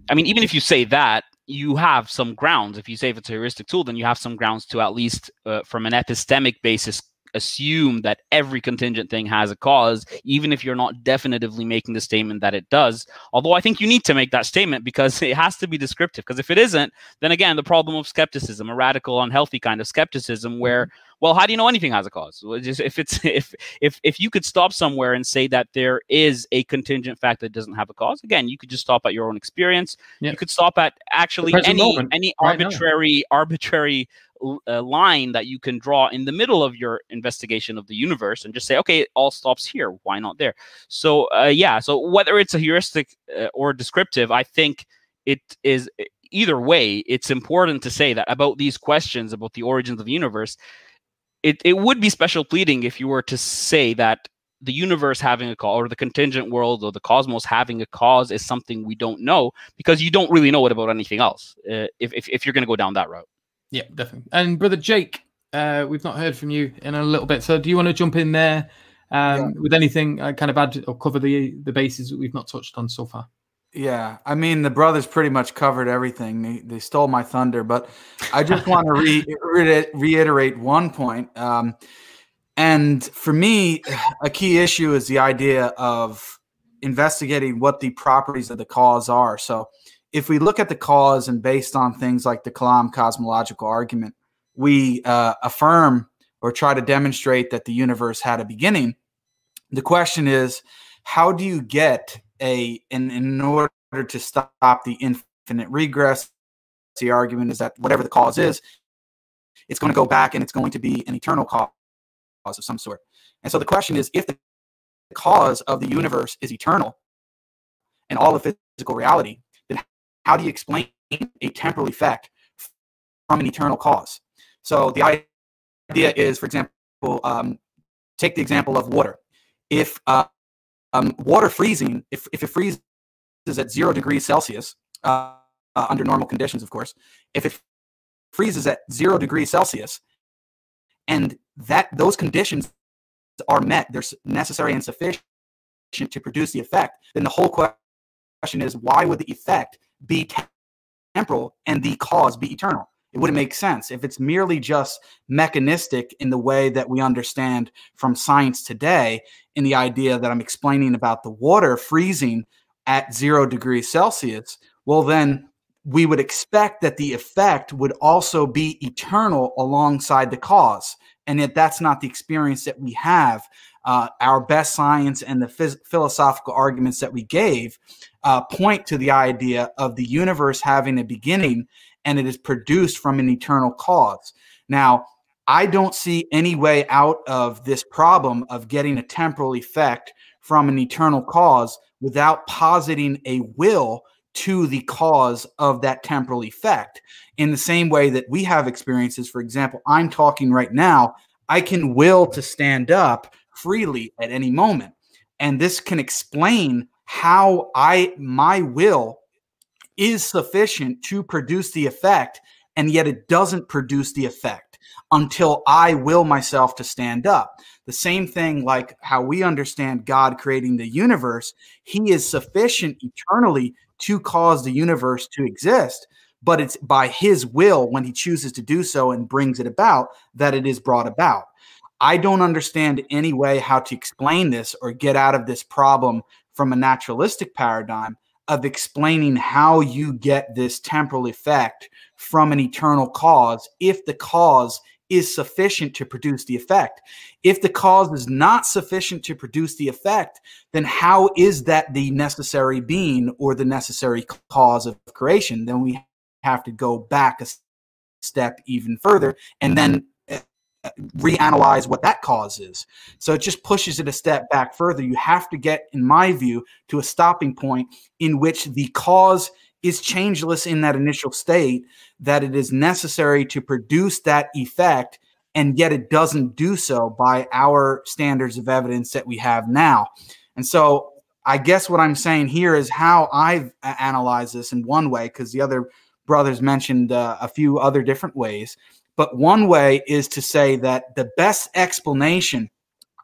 D: I mean, even if you say that, you have some grounds. If you say it's a heuristic tool, then you have some grounds to at least, uh, from an epistemic basis, assume that every contingent thing has a cause, even if you're not definitively making the statement that it does. Although I think you need to make that statement because it has to be descriptive. Because if it isn't, then again, the problem of skepticism, a radical, unhealthy kind of skepticism, where mm-hmm. Well, how do you know anything has a cause? If it's if if if you could stop somewhere and say that there is a contingent fact that doesn't have a cause, again, you could just stop at your own experience. You could stop at actually any moment, any arbitrary right arbitrary a line that you can draw in the middle of your investigation of the universe and just say, okay, it all stops here. Why not there? So, uh, yeah. So whether it's a heuristic uh, or descriptive, I think it is either way. It's important to say that about these questions about the origins of the universe. It, it would be special pleading if you were to say that the universe having a cause or the contingent world or the cosmos having a cause is something we don't know because you don't really know it about anything else uh, if, if, if you're going to go down that route
A: yeah, definitely. And brother Jake, uh, we've not heard from you in a little bit, so do you want to jump in there um, yeah. with anything? Uh, kind of add or cover the the bases that we've not touched on so far.
B: Yeah, I mean the brothers pretty much covered everything. They, they stole my thunder, but I just want to re- re- reiterate one point. Um, and for me, a key issue is the idea of investigating what the properties of the cause are. So if we look at the cause and based on things like the Kalam cosmological argument, we uh, affirm or try to demonstrate that the universe had a beginning. The question is, how do you get a in, in order to stop the infinite regress? The argument is that whatever the cause is, it's going to go back and it's going to be an eternal cause of some sort. And so the question is, if the cause of the universe is eternal and all of physical reality, then how do you explain a temporal effect from an eternal cause? So the idea is, for example, um, take the example of water. If uh, um, water freezing, if, if it freezes at zero degrees Celsius, uh, uh, under normal conditions, of course, if it freezes at zero degrees Celsius, and that those conditions are met, they're necessary and sufficient to produce the effect, then the whole question is why would the effect be temporal and the cause be eternal. It wouldn't make sense if it's merely just mechanistic in the way that we understand from science today, in the idea that I'm explaining about the water freezing at zero degrees Celsius. Well, then we would expect that the effect would also be eternal alongside the cause. And yet, that's not the experience that we have. Uh, our best science and the phys- philosophical arguments that we gave uh, point to the idea of the universe having a beginning and it is produced from an eternal cause. Now, I don't see any way out of this problem of getting a temporal effect from an eternal cause without positing a will to the cause of that temporal effect. In the same way that we have experiences, for example, I'm talking right now, I can will to stand up freely at any moment. And this can explain how I my will is sufficient to produce the effect, and yet it doesn't produce the effect until I will myself to stand up. The same thing, like how we understand God creating the universe, He is sufficient eternally to cause the universe to exist, but it's by His will when He chooses to do so and brings it about that it is brought about. I don't understand any way how to explain this or get out of this problem from a naturalistic paradigm of explaining how you get this temporal effect from an eternal cause if the cause is sufficient to produce the effect. If the cause is not sufficient to produce the effect, then how is that the necessary being or the necessary cause of creation? Then we have to go back a step even further and then mm-hmm. Reanalyze what that cause is. So it just pushes it a step back further. You have to get, in my view, to a stopping point in which the cause is changeless in that initial state, that it is necessary to produce that effect, and yet it doesn't do so by our standards of evidence that we have now. And so I guess what I'm saying here is how I've analyzed this in one way, because the other brothers mentioned uh, a few other different ways. But one way is to say that the best explanation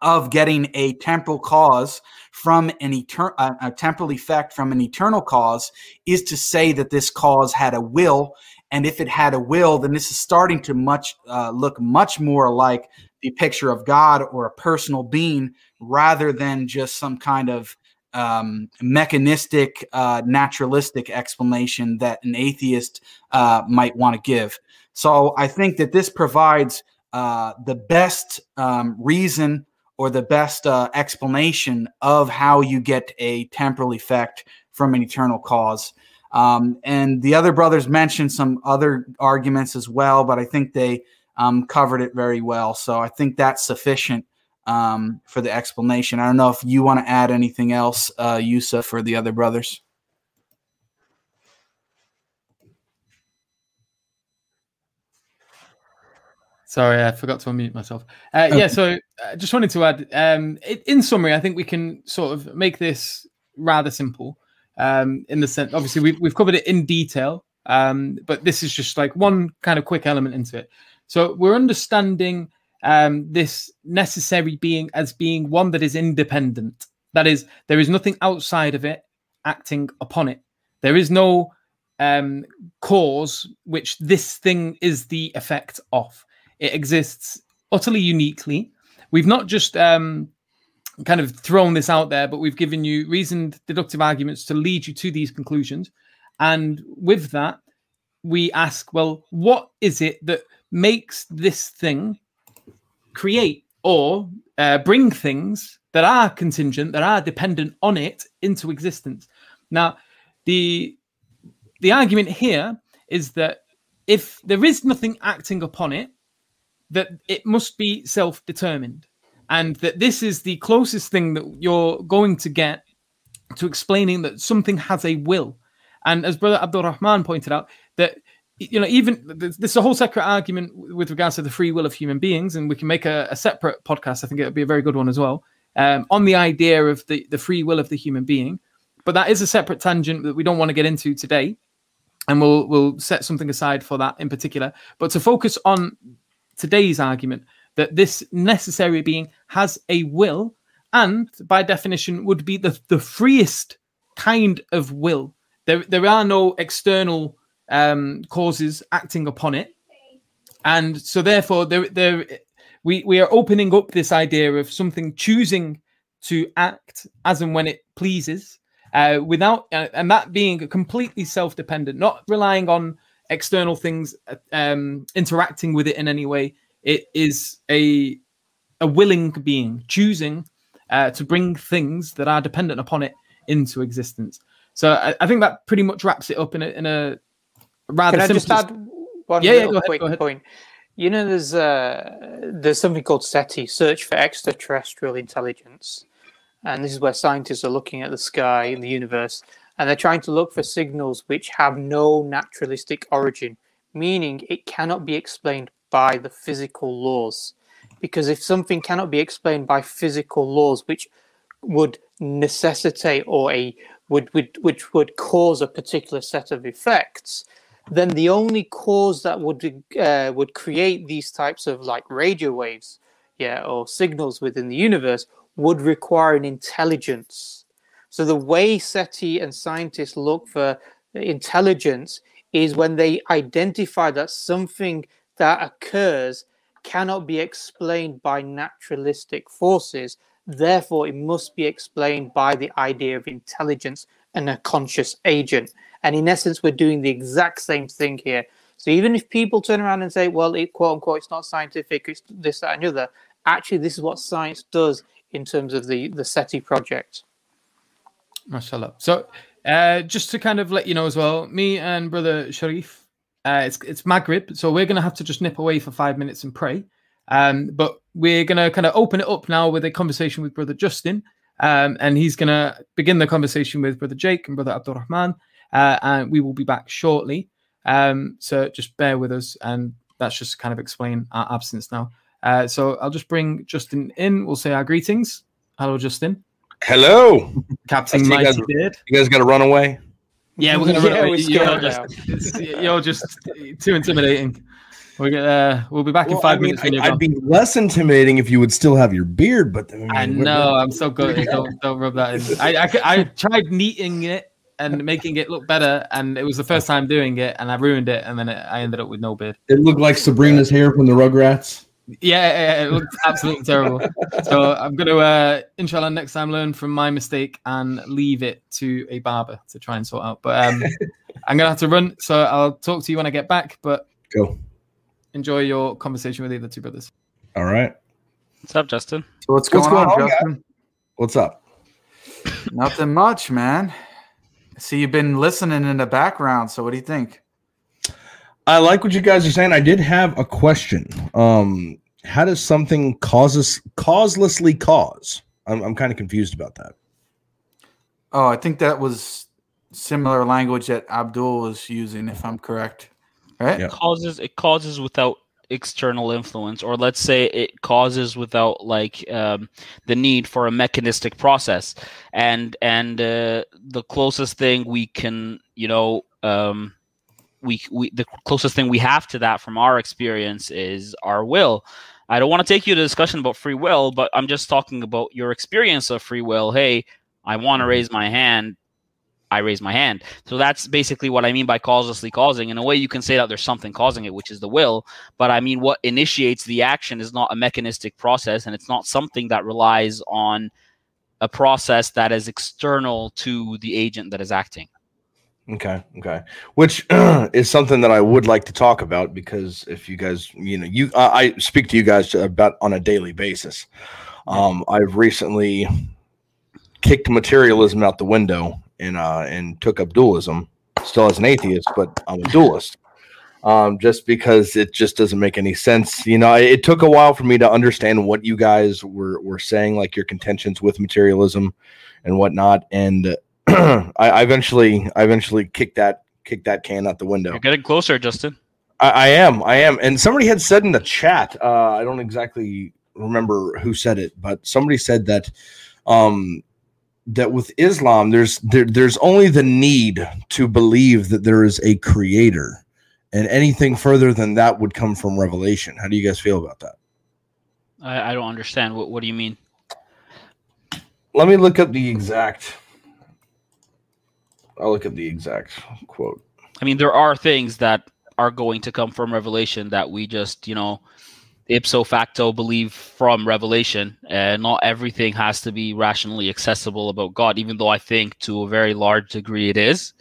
B: of getting a temporal cause from an eternal a temporal effect from an eternal cause is to say that this cause had a will. And if it had a will then this is starting to much uh, look much more like the picture of god or a personal being rather than just some kind of um, mechanistic uh, naturalistic explanation that an atheist uh, might want to give so I think that this provides uh, the best um, reason or the best uh, explanation of how you get a temporal effect from an eternal cause. Um, and the other brothers mentioned some other arguments as well, but I think they um, covered it very well. So I think that's sufficient um, for the explanation. I don't know if you want to add anything else, uh, Yusuf, for the other brothers.
A: Sorry, I forgot to unmute myself. Uh, yeah, so I uh, just wanted to add, um, in summary, I think we can sort of make this rather simple. Um, in the sense, obviously, we've, we've covered it in detail, um, but this is just like one kind of quick element into it. So we're understanding um, this necessary being as being one that is independent. That is, there is nothing outside of it acting upon it. There is no um, cause which this thing is the effect of. It exists utterly uniquely. We've not just um, kind of thrown this out there, but we've given you reasoned deductive arguments to lead you to these conclusions. And with that, we ask, well, what is it that makes this thing create or uh, bring things that are contingent, that are dependent on it into existence? Now, the the argument here is that if there is nothing acting upon it, that it must be self determined and that this is the closest thing that you're going to get to explaining that something has a will. And as Brother Abdul Rahman pointed out, that you know, even there's a whole separate argument with regards to the free will of human beings, and we can make a, a separate podcast. I think it would be a very good one as well um, on the idea of the the free will of the human being. But that is a separate tangent that we don't want to get into today, and we'll we'll set something aside for that in particular. But to focus on today's argument that this necessary being has a will and by definition would be the, the freest kind of will. There, there are no external um, causes acting upon it. And so therefore there, there we, we are opening up this idea of something choosing to act as and when it pleases uh, without uh, and that being completely self-dependent not relying on external things um, interacting with it in any way. It is a a willing being choosing uh, to bring things that are dependent upon it into existence. So I, I think that pretty much wraps it up in a, in a rather.
C: Can I just add one yeah, yeah, go quick ahead, point? You know, there's uh, there's something called SETI, Search for Extraterrestrial Intelligence, and this is where scientists are looking at the sky and the universe and they're trying to look for signals which have no naturalistic origin, meaning it cannot be explained by the physical laws. Because if something cannot be explained by physical laws, which would necessitate or a would, would which would cause a particular set of effects, then the only cause that would uh, would create these types of like radio waves, yeah, or signals within the universe would require an intelligence. So the way SETI and scientists look for intelligence is when they identify that something that occurs cannot be explained by naturalistic forces. Therefore, it must be explained by the idea of intelligence and a conscious agent. And in essence, we're doing the exact same thing here. So even if people turn around and say, well, it quote unquote, it's not scientific, it's this, that, and the other, actually, this is what science does in terms of the, the SETI project.
A: MashaAllah. So uh, just to kind of let you know as well, me and brother Sharif, uh, it's it's Maghrib, so we're gonna have to just nip away for five minutes and pray. Um, but we're gonna kind of open it up now with a conversation with brother Justin, um, and he's gonna begin the conversation with brother Jake and brother Abdurrahman, uh, and we will be back shortly. Um, so just bear with us, and that's just kind of explain our absence now. Uh, so I'll just bring Justin in. We'll say our greetings. Hello, Justin.
E: Hello,
A: Captain Mighty
E: you guys,
A: Beard.
E: You guys got to run away.
A: Yeah, we're gonna
C: Yeah,
A: run away. You're just, you're just too intimidating. We're gonna, uh, we'll be back in five
E: I mean,
A: minutes. When you're
E: I'd
A: gone.
E: be less intimidating if you would still have your beard, but I, mean,
A: I know. I'm so good. Don't, don't rub that in. I, I, I tried neating it and making it look better, and it was the first time doing it, and I ruined it, and then it, I ended up with no beard.
F: It looked like Sabrina's hair from the Rugrats.
A: Yeah, yeah, yeah, it looked absolutely terrible. So I'm gonna, uh, inshallah, next time learn from my mistake and leave it to a barber to try and sort out. But um, I'm gonna have to run, so I'll talk to you when I get back. But
E: Go.
A: enjoy your conversation with the other two brothers.
E: All right.
D: What's up, Justin?
B: So what's going,
E: What's going
B: on,
E: on,
B: Justin?
E: What's up?
B: Nothing much, man. See you've been listening in the background. So what do you think?
E: I like what you guys are saying. I did have a question. Um, how does something causes causelessly cause? I'm, I'm kind of confused about that.
B: Oh, I think that was similar language that Abdul was using, if I'm correct. Right?
E: Yeah.
D: causes it causes without external influence or let's say it causes without like um, the need for a mechanistic process and and uh, the closest thing we can you know um, we, we the closest thing we have to that from our experience is our will i don't want to take you to discussion about free will but i'm just talking about your experience of free will hey i want to raise my hand I raise my hand. So that's basically what I mean by causelessly causing. In a way, you can say that there's something causing it, which is the will. But I mean, what initiates the action is not a mechanistic process, and it's not something that relies on a process that is external to the agent that is acting.
E: Okay, okay. Which is something that I would like to talk about because if you guys, you know, you uh, I speak to you guys about on a daily basis. Um, I've recently kicked materialism out the window and uh, and took up dualism. Still as an atheist, but I'm a dualist. Um, just because it just doesn't make any sense. You know, it, it took a while for me to understand what you guys were were saying, like your contentions with materialism and whatnot. And I, I eventually, I eventually kicked that kicked that can out the window.
D: You're getting closer, Justin.
E: I, I am, I am. And somebody had said in the chat, uh, I don't exactly remember who said it, but somebody said that um, that with Islam, there's there, there's only the need to believe that there is a creator, and anything further than that would come from revelation. How do you guys feel about that?
D: I, I don't understand. What What do you mean?
E: Let me look up the exact. I'll look at the exact quote.
D: I mean, there are things that are going to come from revelation that we just, you know, ipso facto believe from revelation. And not everything has to be rationally accessible about God, even though I think to a very large degree it is.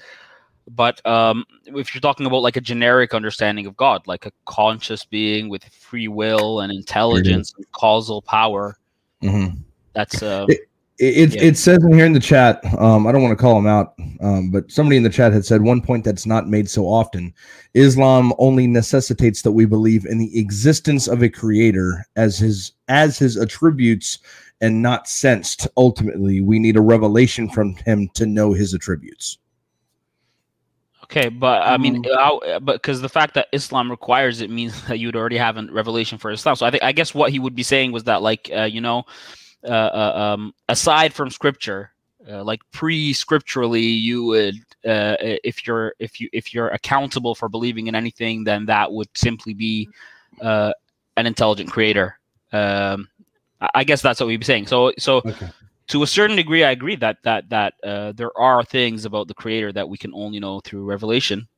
D: But um, if you're talking about like a generic understanding of God, like a conscious being with free will and intelligence and causal power,
E: Mm-hmm.
D: that's uh,
E: It, it,
D: Yeah.
E: it says in here in the chat, um, I don't want to call him out, um, but somebody in the chat had said one point that's not made so often Islam only necessitates that we believe in the existence of a creator as his as his attributes and not sensed. Ultimately, we need a revelation from him to know his attributes.
D: Okay, but I mean,
B: Um,
D: how, but because the fact that Islam requires it means that you'd already have a revelation for Islam. So I think I guess what he would be saying was that, like, uh, you know, um, aside from Scripture, uh, like pre-scripturally you would uh, if you're if you if you're accountable for believing in anything then that would simply be uh, an intelligent creator um, i guess that's what we'd be saying so so okay. to a certain degree i agree that that that uh, there are things about the creator that we can only know through revelation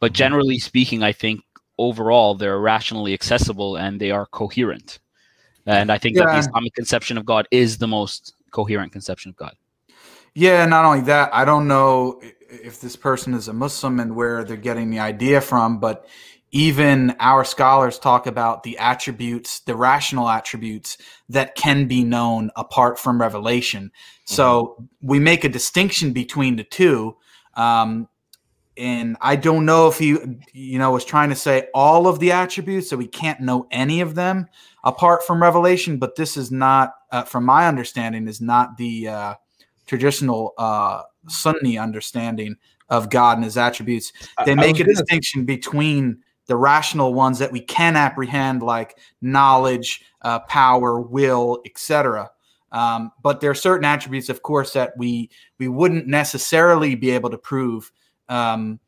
D: but mm-hmm. generally speaking i think overall they're rationally accessible and they are coherent and i think yeah. that the islamic conception of god is the most coherent conception of god
B: yeah, not only that, I don't know if this person is a Muslim and where they're getting the idea from, but even our scholars talk about the attributes, the rational attributes that can be known apart from revelation. Mm-hmm. So we make a distinction between the two. Um, and I don't know if he, you know, was trying to say all of the attributes, so we can't know any of them apart from revelation. But this is not, uh, from my understanding, is not the uh, traditional uh, Sunni understanding of God and His attributes. They make a gonna... distinction between the rational ones that we can apprehend, like knowledge, uh, power, will, etc. Um, but there are certain attributes, of course, that we we wouldn't necessarily be able to prove um,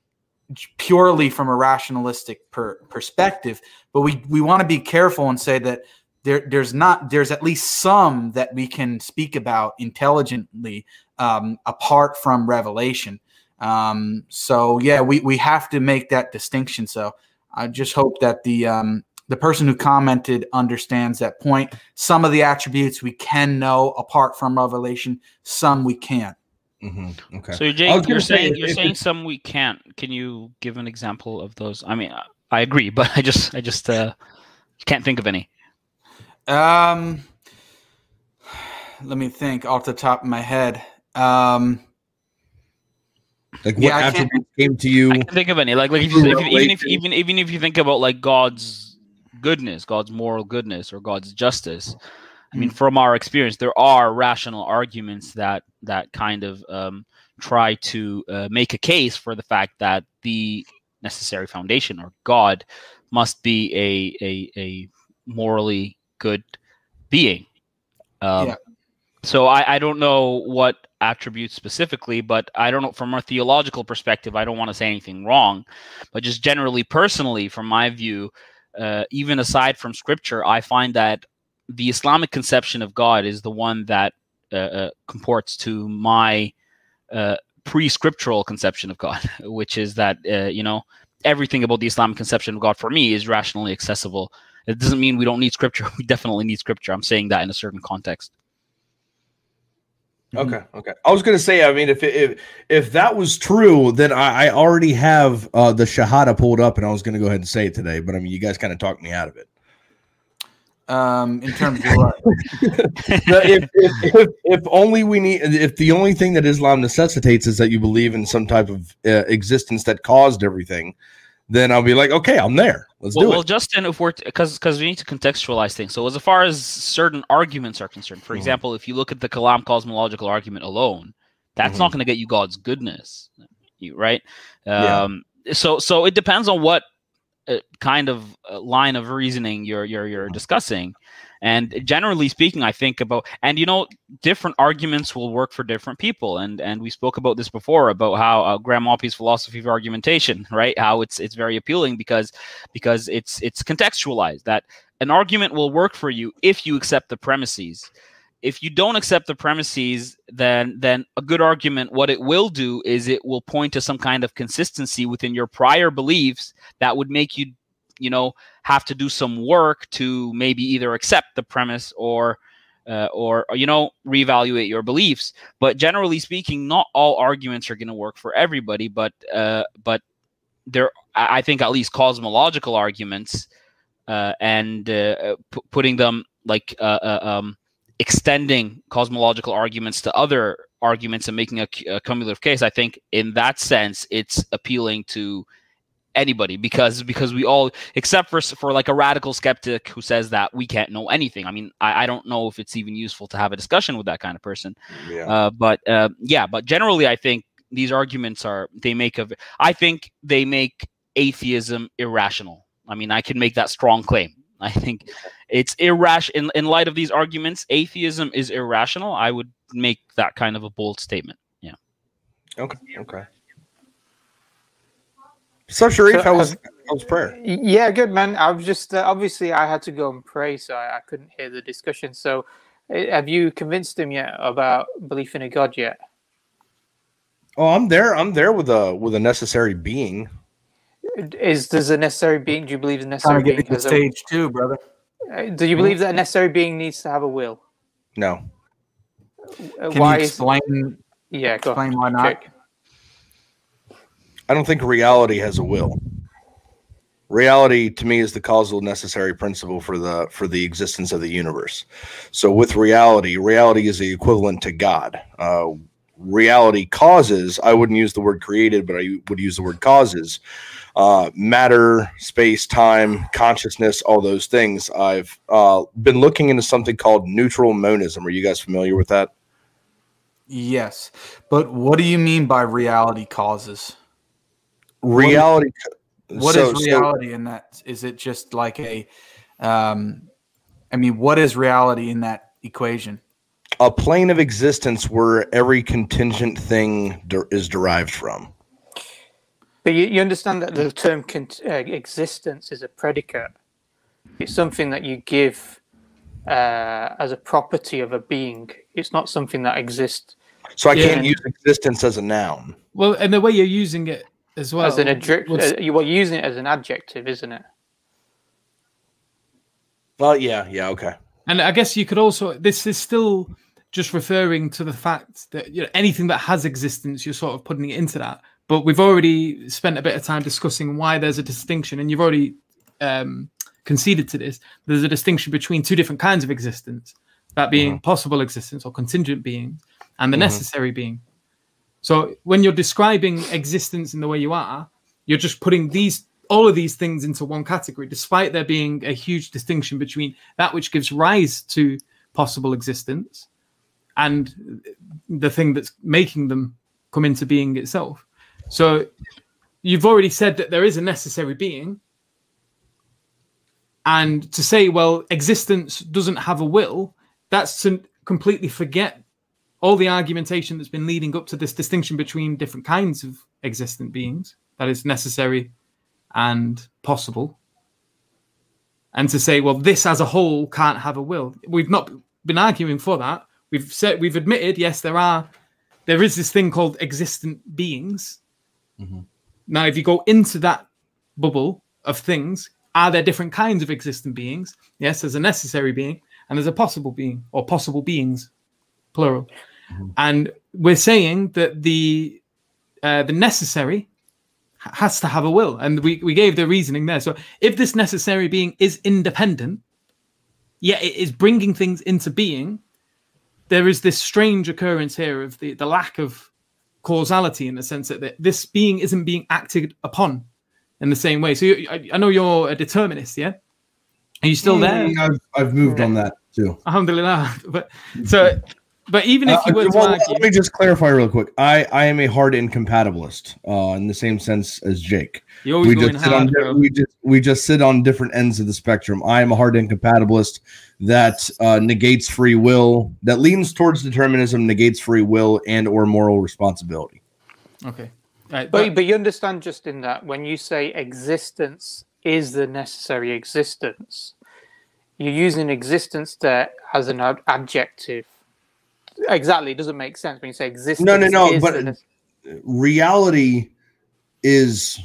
B: purely from a rationalistic per- perspective. But we we want to be careful and say that there there's not there's at least some that we can speak about intelligently um, apart from revelation. Um, so yeah we we have to make that distinction. So i just hope that the um, the person who commented understands that point. Some of the attributes we can know apart from revelation some we can't
D: mm-hmm. okay so Jake, you're saying you're saying some we can't can you give an example of those i mean i agree but i just i just uh can't think of any
B: um, let me think off the top of my head. Um,
G: like what yeah, attributes came to you?
D: I can think of any. Like, like if you, if, even if even even if you think about like God's goodness, God's moral goodness, or God's justice. I mean, hmm. from our experience, there are rational arguments that that kind of um, try to uh, make a case for the fact that the necessary foundation or God must be a a, a morally good being. Um, yeah. So I, I don't know what attributes specifically, but I don't know from a theological perspective. I don't want to say anything wrong, but just generally, personally, from my view, uh, even aside from scripture, I find that the Islamic conception of God is the one that uh, uh, comports to my uh, pre-scriptural conception of God, which is that uh, you know everything about the Islamic conception of God for me is rationally accessible it doesn't mean we don't need scripture. We definitely need scripture. I'm saying that in a certain context.
G: Okay, okay. I was gonna say, I mean, if if if that was true, then I, I already have uh, the Shahada pulled up, and I was gonna go ahead and say it today. But I mean, you guys kind of talked me out of it.
B: Um, in terms of
G: if, if, if, if, only we need, if the only thing that Islam necessitates is that you believe in some type of uh, existence that caused everything, then I'll be like, okay, I'm there. Let's
D: well,
G: do
D: it. Well, Justin, if we're because because we need to contextualize things. So as far as certain arguments are concerned, for mm-hmm. example, if you look at the Kalam cosmological argument alone, that's mm-hmm. not going to get you God's goodness, right? Um, yeah. So so it depends on what kind of uh, line of reasoning you're you're you're mm-hmm. discussing. And generally speaking, I think about and you know different arguments will work for different people. And and we spoke about this before about how uh, Graham Oppy's philosophy of argumentation, right? How it's it's very appealing because because it's it's contextualized that an argument will work for you if you accept the premises if you don't accept the premises then then a good argument what it will do is it will point to some kind of consistency within your prior beliefs that would make you you know have to do some work to maybe either accept the premise or uh, or, you know reevaluate your beliefs. But generally speaking not all arguments are going to work for everybody but uh, but there i think at least cosmological arguments uh, and uh, p- putting them like uh, uh, um, extending cosmological arguments to other arguments and making a, a cumulative case i think in that sense it's appealing to anybody because because we all except for for like a radical skeptic who says that we can't know anything. I mean i, I don't know if it's even useful to have a discussion with that kind of person. Yeah. Uh, but uh, yeah but generally i think these arguments are they make of i think they make atheism irrational. I mean i can make that strong claim i think it's irrational in, in light of these arguments atheism is irrational i would make that kind of a bold statement. Yeah.
G: Okay. Okay. So Sharif, so, how was how was prayer?
C: Yeah, good man. I was just uh, obviously I had to go and pray, so I, I couldn't hear the discussion. So, uh, have you convinced him yet about belief in a God yet?
G: Oh, I'm there. I'm there with a with a necessary being.
C: Is does a necessary being? Do you believe the necessary being
B: has stage a, two, brother?
C: Uh, do you believe that a necessary being needs to have a will?
G: No.
C: Uh, why
B: explain?
C: Is, yeah,
B: explain why not.
G: I don't think reality has a will. Reality to me is the causal necessary principle for the for the existence of the universe. So with reality, reality is the equivalent to God. Uh, reality causes i wouldn't use the word created but i would use the word causes uh, matter space time consciousness all those things. I've uh, been looking into something called neutral monism. Are you guys familiar with that?
B: Yes. But what do you mean by reality causes?
G: Reality
B: What so, is reality so, in that? Is it just like a um i mean what is reality in that equation?
G: A plane of existence where every contingent thing de- is derived from.
C: But you, you understand that the term con- uh, existence is a predicate. It's something that you give uh, as a property of a being. It's not something that exists.
G: So I yeah. can't use existence as a noun.
A: Well, and the way you're using it as well.
C: As an adjective, uh, you are using it as an adjective, isn't it?
G: Well, yeah, yeah, okay.
A: And I guess you could also. This is still just referring to the fact that you know anything that has existence, you're sort of putting it into that. But we've already spent a bit of time discussing why there's a distinction, and you've already um, conceded to this. There's a distinction between two different kinds of existence, that being mm-hmm. possible existence or contingent being, and the mm-hmm. necessary being. So when you're describing existence in the way you are, you're just putting these all of these things into one category, despite there being a huge distinction between that which gives rise to possible existence and the thing that's making them come into being itself. So you've already said that there is a necessary being. And to say, well, existence doesn't have a will, that's to completely forget all the argumentation that's been leading up to this distinction between different kinds of existent beings that is necessary and possible. And to say, well, this as a whole can't have a will. We've not been arguing for that. We've said we've admitted, yes, there are there is this thing called existent beings. Mm-hmm. Now, if you go into that bubble of things, are there different kinds of existent beings? Yes, there's a necessary being and there's a possible being or possible beings, plural. Mm-hmm. And we're saying that the uh, the necessary has to have a will, and we, we gave the reasoning there. So if this necessary being is independent, yet it is bringing things into being, there is this strange occurrence here of the, the lack of causality in the sense that this being isn't being acted upon in the same way. So you, I, I, know you're a determinist, yeah? Are you still there?
E: Mm, I've, I've moved on that too.
A: Alhamdulillah. But so, but even if you uh, were uh, well, to argue,
E: let me just clarify real quick. I, I am a hard incompatibilist uh, in the same sense as Jake.
A: You always we just, hard,
E: on, we just we just sit on different ends of the spectrum. I am a hard incompatibilist that uh, negates free will, that leans towards determinism, negates free will and or moral responsibility.
A: Okay.
C: Right, but, but you understand Justin that when you say existence is the necessary existence, you're using existence there as an ad- adjective. Exactly, it doesn't make sense when you say existence.
E: No, no, no. But ne- reality is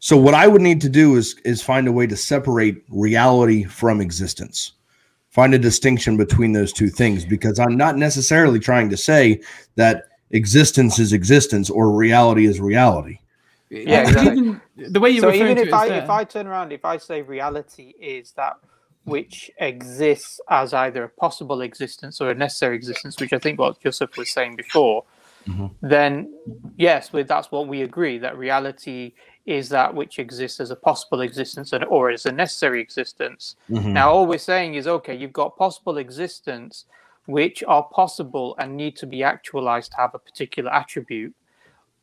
E: so. What I would need to do is is find a way to separate reality from existence find a distinction between those two things because I'm not necessarily trying to say that existence is existence or reality is reality.
C: Yeah, exactly. the way you so even if I if I turn around, if I say reality is that which exists as either a possible existence or a necessary existence, which I think what Joseph was saying before, mm-hmm. then yes, with that's what we agree that reality is that which exists as a possible existence and, or as a necessary existence. Mm-hmm. Now, all we're saying is okay, you've got possible existence which are possible and need to be actualized to have a particular attribute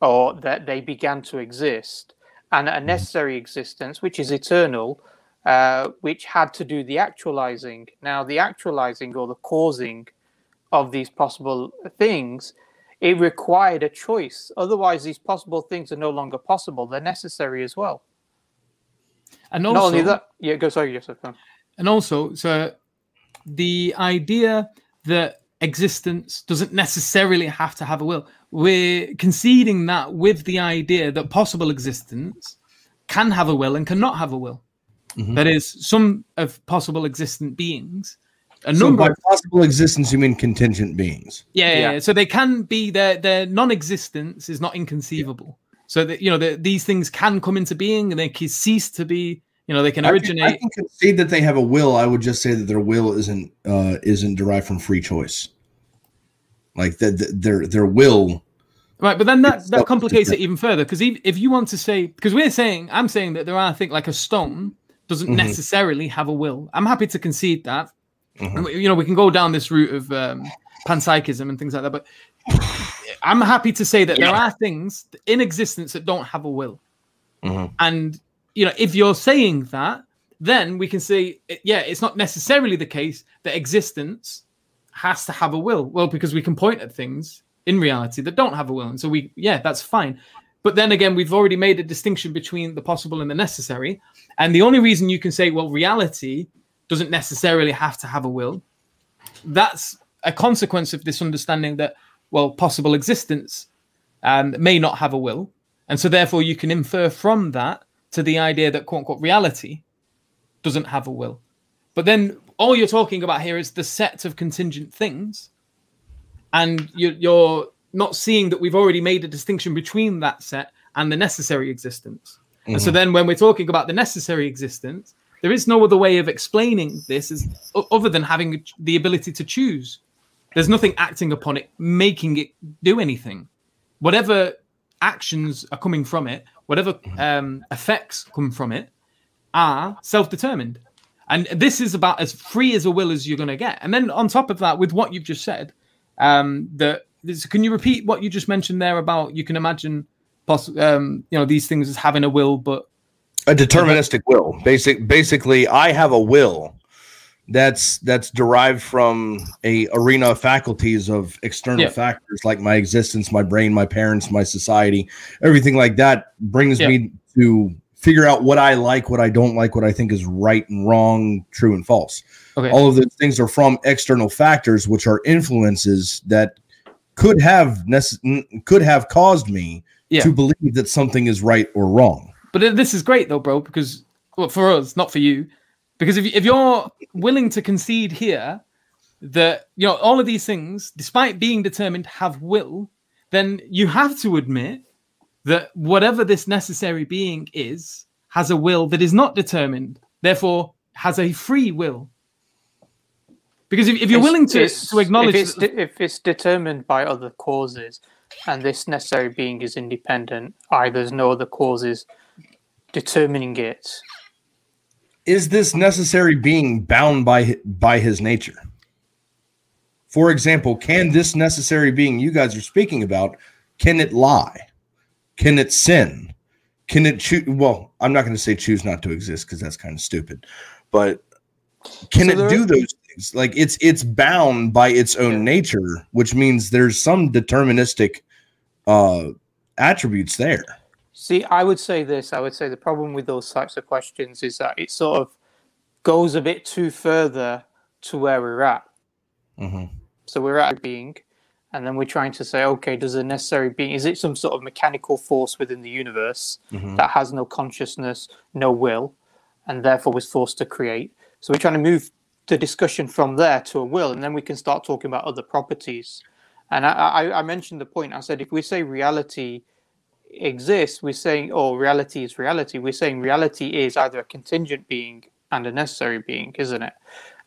C: or that they began to exist, and a mm-hmm. necessary existence which is eternal. Uh, which had to do the actualizing. Now, the actualizing or the causing of these possible things, it required a choice. Otherwise, these possible things are no longer possible. They're necessary as well.
A: And also,
C: Not only that, yeah, go sorry, Joseph. go
A: and also, so the idea that existence doesn't necessarily have to have a will, we're conceding that with the idea that possible existence can have a will and cannot have a will.
E: Mhm.
A: That is, some of possible existent beings, a
E: So
A: number
E: by
A: of
E: possible existence, you mean contingent beings.
A: Yeah, yeah.
C: Yeah.
A: yeah. So they can be their their non-existence is not inconceivable. So that you know that these things can come into being and they can cease to be. You know, they can
E: I can,
A: originate.
E: I can concede that they have a will. I would just say that their will isn't uh, isn't derived from free choice. Like that, that their their will.
A: Right, but then that, that
E: not
A: complicates it even further because if you want to say, because we're saying, I'm saying that there are, I think, like a stone doesn't
E: Mhm.
A: necessarily have a will. I'm happy to concede that.
E: Mhm.
A: You know, we can go down this route of um, panpsychism and things like that, but I'm happy to say that there are things in existence that don't have a will.
E: Mm-hmm.
G: Mhm.
A: And, you know, if you're saying that, then we can say, yeah, it's not necessarily the case that existence has to have a will. Well, because we can point at things in reality that don't have a will. And so we, yeah, that's fine. But then again, we've already made a distinction between the possible and the necessary. And the only reason you can say, well, reality doesn't necessarily have to have a will, that's a consequence of this understanding that, well, possible existence um, may not have a will. And so therefore you can infer from that to the idea that quote unquote reality doesn't have a will. But then all you're talking about here is the set of contingent things, and you're, you're not seeing that we've already made a distinction between that set and the necessary existence. And so then when we're talking about the necessary existence, there is no other way of explaining this as other than having the ability to choose. There's nothing acting upon it, making it do anything. Whatever actions are coming from it, whatever um, effects come from it, are self-determined. And this is about as free as a will as you're going to get. And then on top of that, with what you've just said, um, that can you repeat what you just mentioned there about you can imagine, poss- um, you know, these things as having a will, but
G: a deterministic will basic basically i have a will that's that's derived from a arena of faculties of external
A: Yeah.
G: factors like my existence my brain my parents my society everything like that brings
A: Yeah.
G: me to figure out what i like what i don't like what i think is right and wrong true and false
A: okay,
G: all of those things are from external factors which are influences that could have nece- could have caused me
A: Yeah.
G: to believe that something is right or wrong
A: But this is great though, bro, because well, for us, not for you, because if, if you're willing to concede here that you know all of these things, despite being determined, have will, then you have to admit that whatever this necessary being is has a will that is not determined, therefore has a free will. Because if, if you're
C: It's-
A: willing to,
C: it's-
A: to acknowledge
C: if it's, de- if it's determined by other causes and this necessary being is independent, i there's no other causes determining it.
G: is this necessary being bound by by his nature? For example can this necessary being you guys are speaking about can it lie? Can it sin? Can it choose well i'm not going to say choose not to exist because that's kind of stupid but can
C: So
G: it
C: there-
G: do those things like it's it's bound by its own
C: Yeah.
G: nature which means there's some deterministic uh attributes there
C: See, I would say this. I would say the problem with those types of questions is that it sort of goes a bit too further to where we're at.
G: Mhm.
C: So we're at a being, and then we're trying to say, okay, does a necessary being, is it some sort of mechanical force within the universe
G: Mhm.
C: that has no consciousness, no will, and therefore was forced to create? So we're trying to move the discussion from there to a will, and then we can start talking about other properties. And I, I, I mentioned the point. I said if we say reality exists, we're saying, oh, reality is reality. We're saying reality is either a contingent being and a necessary being, isn't it?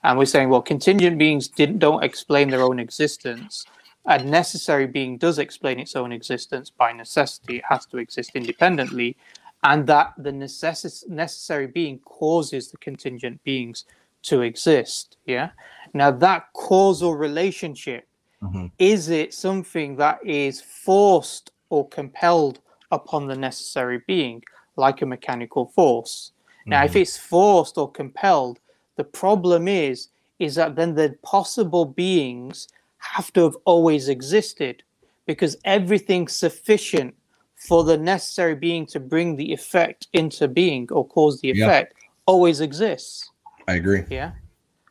C: And we're saying, well, contingent beings didn't don't explain their own existence. A necessary being does explain its own existence by necessity. It has to exist independently, and that the necess- necessary being causes the contingent beings to exist. Yeah. Now that causal relationship
G: Mhm.
C: is it something that is forced or compelled upon the necessary being, like a mechanical force? Now, if it's forced or compelled, the problem is is that then the possible beings have to have always existed because everything sufficient for the necessary being to bring the effect into being or cause the effect yeah. always exists.
E: I agree.
C: Yeah.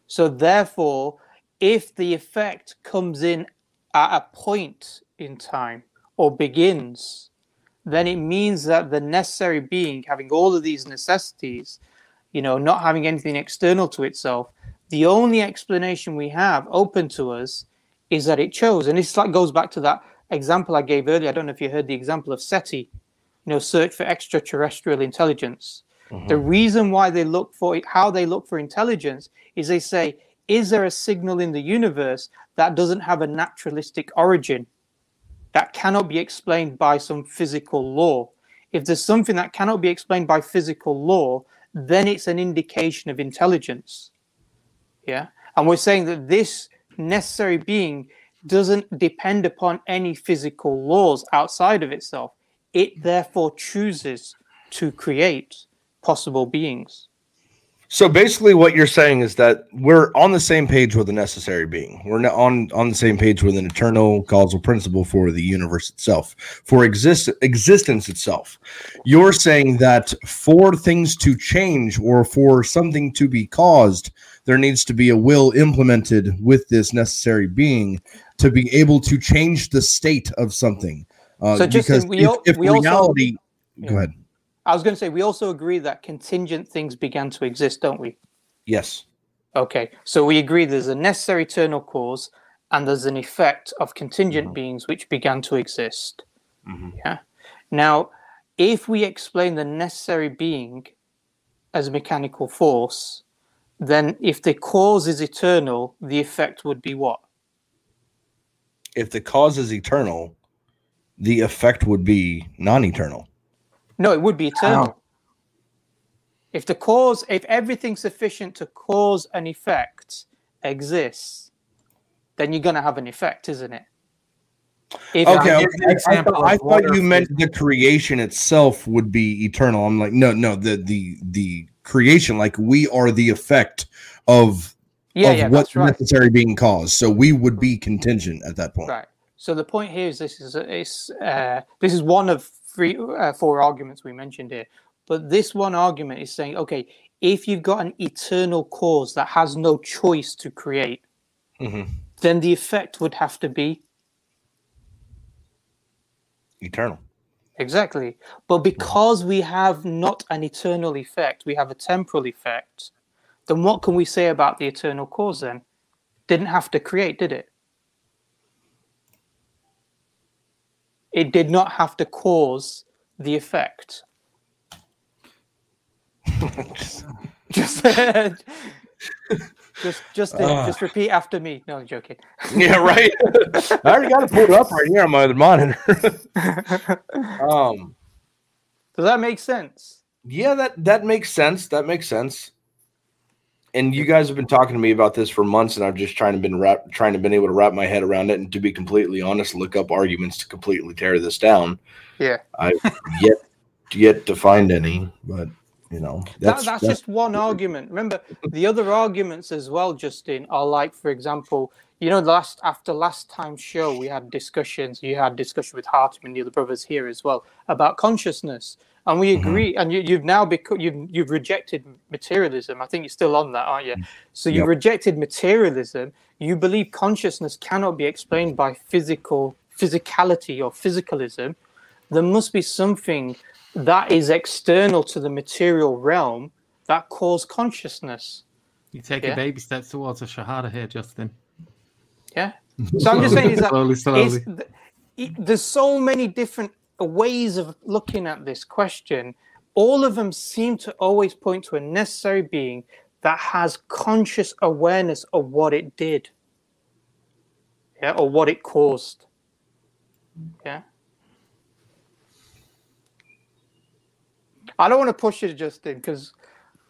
C: So therefore, if the effect comes in at a point in time or begins, then it means that the necessary being, having all of these necessities, you know, not having anything external to itself, the only explanation we have open to us is that it chose. And this like goes back to that example I gave earlier. I don't know if you heard the example of SETI, you know, search for extraterrestrial intelligence. Mm-hmm. The reason why they look for it, how they look for intelligence, is they say, is there a signal in the universe that doesn't have a naturalistic origin, that cannot be explained by some physical law? If there's something that cannot be explained by physical law, then it's an indication of intelligence. Yeah. And we're saying that this necessary being doesn't depend upon any physical laws outside of itself. It therefore chooses to create possible beings.
E: So basically, what you're saying is that we're on the same page with a necessary being. We're on on the same page with an eternal causal principle for the universe itself, for exist existence itself. You're saying that for things to change or for something to be caused, there needs to be a will implemented with this necessary being to be able to change the state of something. Uh, so just because we, if, if we reality, also, go ahead.
C: I was going to say we also agree that contingent things began to exist, don't we?
E: Yes.
C: Okay, so we agree there's a necessary eternal cause and there's an effect of contingent mm-hmm. beings which began to exist. Mm-hmm. Yeah. Now, if we explain the necessary being as a mechanical force, then if the cause is eternal, the effect would be what?
E: If the cause is eternal, the effect would be non-eternal.
C: No, it would be eternal. If the cause, if everything sufficient to cause an effect exists, then you're going to have an effect, isn't it?
E: If okay, okay. I, thought, I thought you meant the creation itself would be eternal. I'm like, no, no, the the the creation, like we are the effect of yeah, of yeah, what's right. necessary being caused. So we would be contingent at that point.
C: Right. So the point here is this is is uh, this is one of three uh, four arguments we mentioned here, but this one argument is saying, okay, if you've got an eternal cause that has no choice to create, mm-hmm. then the effect would have to be
E: eternal.
C: Exactly. But because we have not an eternal effect, we have a temporal effect, then what can we say about the eternal cause then? Didn't have to create, did it? It did not have to cause the effect. just, just, just, uh, just repeat after me. No, I'm joking.
E: yeah, right. I already got it pulled up right here on my other monitor.
C: um, does that make sense?
E: Yeah, that that makes sense. That makes sense and you guys have been talking to me about this for months, and I've just trying to been wrap, trying to been able to wrap my head around it. And to be completely honest, look up arguments to completely tear this down.
C: Yeah,
E: I've yet yet to find any, but you know
C: that's, that, that's, that's just one argument. Remember, the other arguments as well, Justin, are like, for example, you know, last after last time's show, we had discussions. You had discussion with Hartman and the other brothers here as well about consciousness and we mm-hmm. agree. Mm-hmm. And you, have now become you've you've rejected materialism. I think you're still on that, aren't you? Mm. So you yep. rejected materialism. You believe consciousness cannot be explained by physical physicality or physicalism. There must be something that is external to the material realm that cause consciousness.
A: You take yeah? a baby steps towards a shahada here, Justin.
C: Yeah. So I'm just saying is that slowly, slowly. there's so many different ways of looking at this question, all of them seem to always point to a necessary being that has conscious awareness of what it did. Yeah, or what it caused. Yeah. I don't want to push it, Justin, because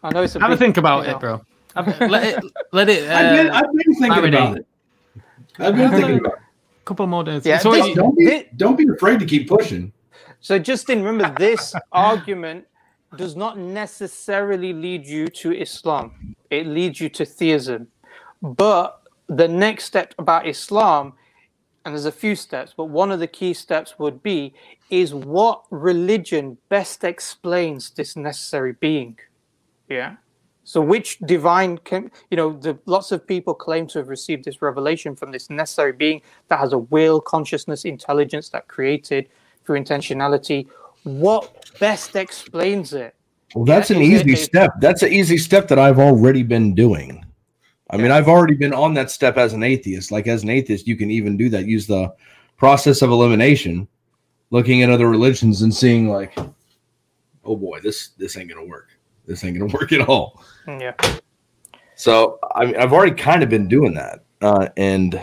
C: I know it's
A: a have a think about it, bro. let it. Let it. Uh, I've,
E: been, I've been thinking about it. I've been thinking about it.
A: Couple more days.
E: Yeah, so this, don't be don't be afraid to keep pushing.
C: So, Justin, remember this argument does not necessarily lead you to Islam, it leads you to theism. But the next step about Islam, and there's a few steps, but one of the key steps would be is what religion best explains this necessary being. Yeah. So, which divine can, you know, the, lots of people claim to have received this revelation from this necessary being that has a will, consciousness, intelligence that created through intentionality. What best explains it?
E: Well, that's yeah, an easy it, step. That's an easy step that I've already been doing. I mean, I've already been on that step as an atheist. Like, as an atheist, you can even do that. Use the process of elimination, looking at other religions and seeing, like, oh boy, this this ain't gonna work this ain't gonna work at all.
C: Yeah.
E: So I mean, I've already kind of been doing that, uh, and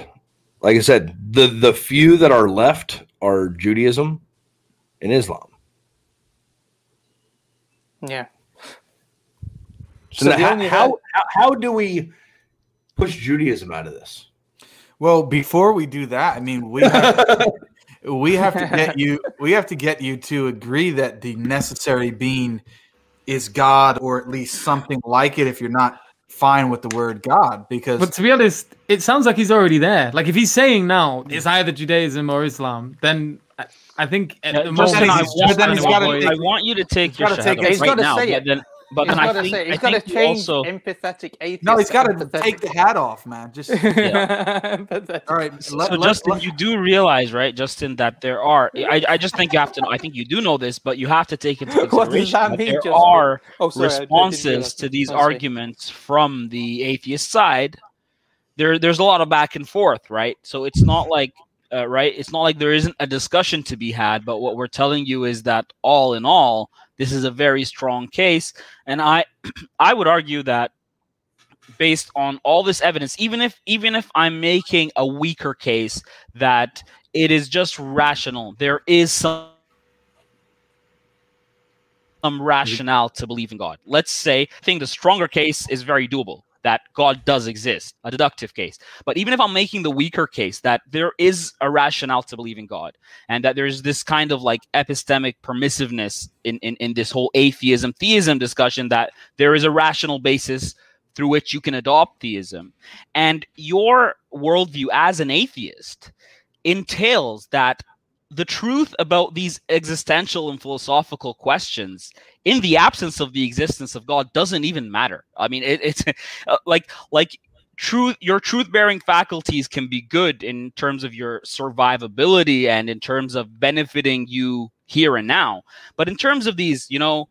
E: like I said, the the few that are left are Judaism and Islam.
C: Yeah.
E: So, so how, how, how how do we push Judaism out of this?
B: Well, before we do that, I mean, we have, we have to get you we have to get you to agree that the necessary being is God or at least something like it if you're not fine with the word God because
A: But to be honest, it sounds like he's already there. Like if he's saying now it's either Judaism or Islam, then I think at
D: yeah, the moment I want, I want you to take your shot right now, but then but he's
C: got to say, he's got to change also... empathetic atheist.
B: No, he's got to take the hat off, man. Just yeah. all right.
D: So, let, so let, Justin, let... you do realize, right, Justin, that there are. I, I just think you have to. know, I think you do know this, but you have to take into consideration that, that there Justin? are oh, sorry, responses to these oh, arguments from the atheist side. There, there's a lot of back and forth, right? So it's not like uh, right? It's not like there isn't a discussion to be had, but what we're telling you is that all in all, this is a very strong case, and I I would argue that based on all this evidence, even if even if I'm making a weaker case that it is just rational, there is some some rationale to believe in God. Let's say I think the stronger case is very doable that God does exist, a deductive case. But even if I'm making the weaker case that there is a rationale to believe in God and that there's this kind of like epistemic permissiveness in, in, in this whole atheism theism discussion, that there is a rational basis through which you can adopt theism. And your worldview as an atheist entails that the truth about these existential and philosophical questions in the absence of the existence of god doesn't even matter. I mean it, it's uh, like like truth your truth bearing faculties can be good in terms of your survivability and in terms of benefiting you here and now but in terms of these you know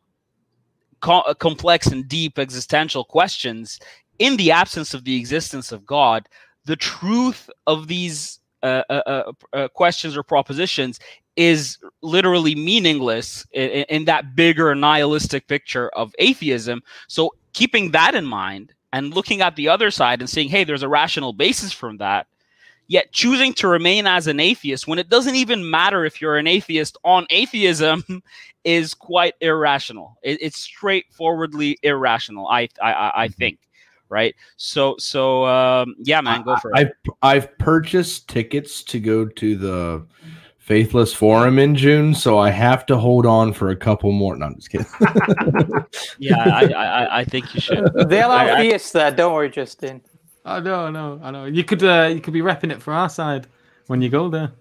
D: co- uh, complex and deep existential questions in the absence of the existence of god the truth of these uh, uh, uh, uh, questions or propositions is literally meaningless in, in, that bigger nihilistic picture of atheism. So keeping that in mind and looking at the other side and saying, hey, there's a rational basis from that, yet choosing to remain as an atheist when it doesn't even matter if you're an atheist on atheism is quite irrational. It, it's straightforwardly irrational, I, I, I think right? So so um, yeah, man, go for
E: it. I've I've purchased tickets to go to the Faithless Forum in June, so I have to hold on for a couple more. No, I'm just kidding.
D: yeah, I, I, I think you should.
C: They'll have fierce there. Don't worry, Justin.
A: I know, I know, I know. You could uh, you could be repping it for our side when you go there.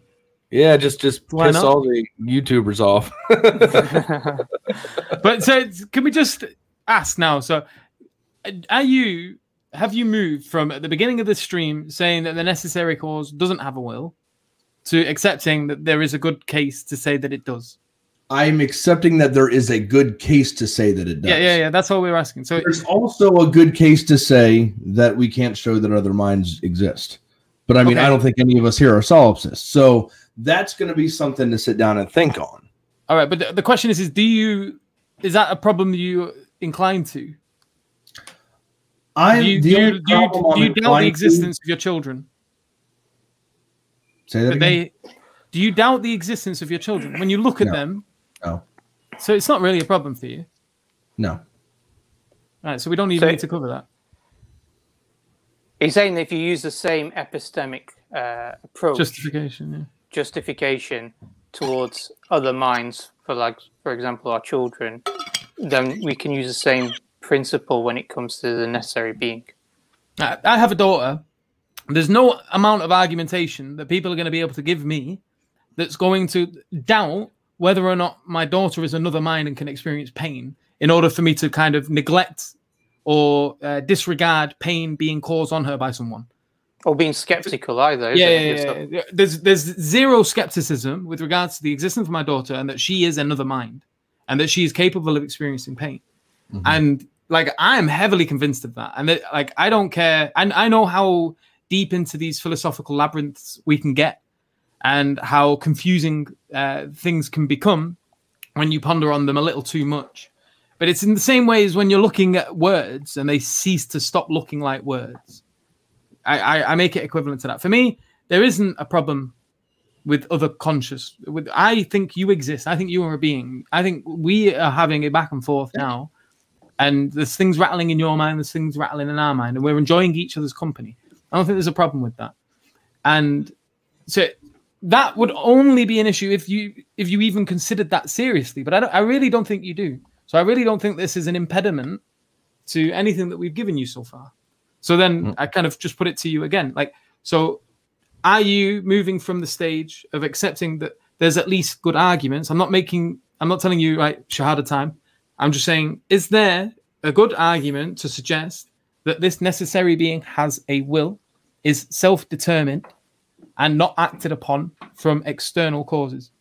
E: Yeah, just just Why piss not? all the YouTubers off.
A: but so can we just ask now? So, are you have you moved from at the beginning of the stream saying that the necessary cause doesn't have a will to accepting that there is a good case to say that it does?
E: I'm accepting that there is a good case to say that it does.
A: Yeah, yeah, yeah. That's what we are asking. So
E: there's also a good case to say that we can't show that other minds exist. But I mean, okay. I don't think any of us here are solipsists. So that's going to be something to sit down and think on.
A: All right, but the, the question is: is do you is that a problem you inclined to?
E: I
A: do you, do you, do you, do you doubt the existence to... of your children?
E: Say that again. They,
A: do you doubt the existence of your children when you look at
E: no.
A: them?
E: No.
A: So it's not really a problem for you.
E: No.
A: All right, so we don't even so, need to cover that.
C: He's saying that if you use the same epistemic uh, approach,
A: justification, yeah.
C: justification towards other minds, for like, for example, our children, then we can use the same principle when it comes to the necessary being.
A: I have a daughter, there's no amount of argumentation that people are going to be able to give me that's going to doubt whether or not my daughter is another mind and can experience pain in order for me to kind of neglect or uh, disregard pain being caused on her by someone
C: or being skeptical either.
A: Yeah, yeah, yeah, yeah, There's there's zero skepticism with regards to the existence of my daughter and that she is another mind and that she is capable of experiencing pain. Mm-hmm. And like I'm heavily convinced of that. And that, like I don't care. And I know how deep into these philosophical labyrinths we can get and how confusing uh, things can become when you ponder on them a little too much. But it's in the same way as when you're looking at words and they cease to stop looking like words. I, I, I make it equivalent to that. For me, there isn't a problem with other conscious. With I think you exist. I think you are a being. I think we are having a back and forth now, and there's things rattling in your mind. There's things rattling in our mind, and we're enjoying each other's company. I don't think there's a problem with that. And so that would only be an issue if you if you even considered that seriously. But I don't, I really don't think you do. So I really don't think this is an impediment to anything that we've given you so far. So then mm. I kind of just put it to you again, like so. Are you moving from the stage of accepting that there's at least good arguments? I'm not making. I'm not telling you right shahada time. I'm just saying, is there a good argument to suggest that this necessary being has a will, is self-determined, and not acted upon from external causes.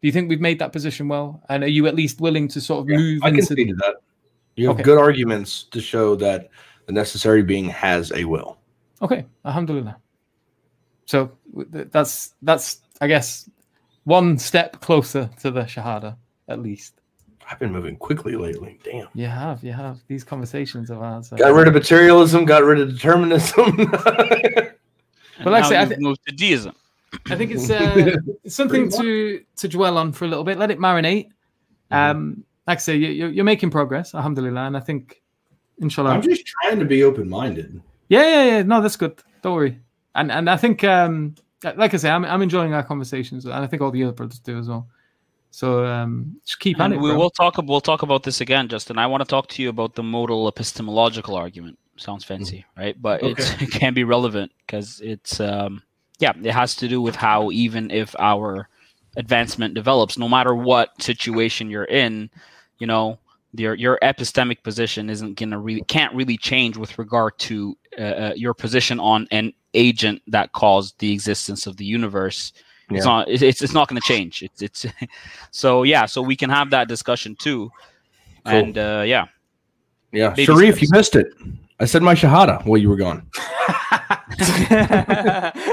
A: Do you think we've made that position well? And are you at least willing to sort of yeah, move
E: I
A: into
E: can see that? You have okay. good arguments to show that the necessary being has a will.
A: Okay, alhamdulillah. So that's that's I guess one step closer to the shahada at least.
E: I've been moving quickly lately. Damn.
A: You have, you have. These conversations of ours.
E: Got rid of materialism, got rid of determinism.
A: But like I say, I th-
D: moved to deism.
A: I think it's, uh, it's something to to dwell on for a little bit. Let it marinate. Mm-hmm. Um, like I say, you, you're making progress, alhamdulillah, and I think, inshallah.
E: I'm just trying to be open minded.
A: Yeah, yeah, yeah. No, that's good. Don't worry. And and I think, um, like I say, I'm I'm enjoying our conversations, and I think all the other brothers do as well. So um, just keep
D: and
A: it.
D: We will talk. We'll talk about this again, Justin. I want to talk to you about the modal epistemological argument sounds mm-hmm. fancy, right? But okay. it can be relevant because it's um, yeah, it has to do with how even if our advancement develops, no matter what situation you're in, you know, your your epistemic position isn't gonna really can't really change with regard to uh, uh, your position on an agent that caused the existence of the universe. Yeah. It's not it's it's not going to change. It's it's so yeah. So we can have that discussion too, cool. and uh, yeah,
E: yeah. Sharif, steps. you missed it. I said my shahada while you were gone.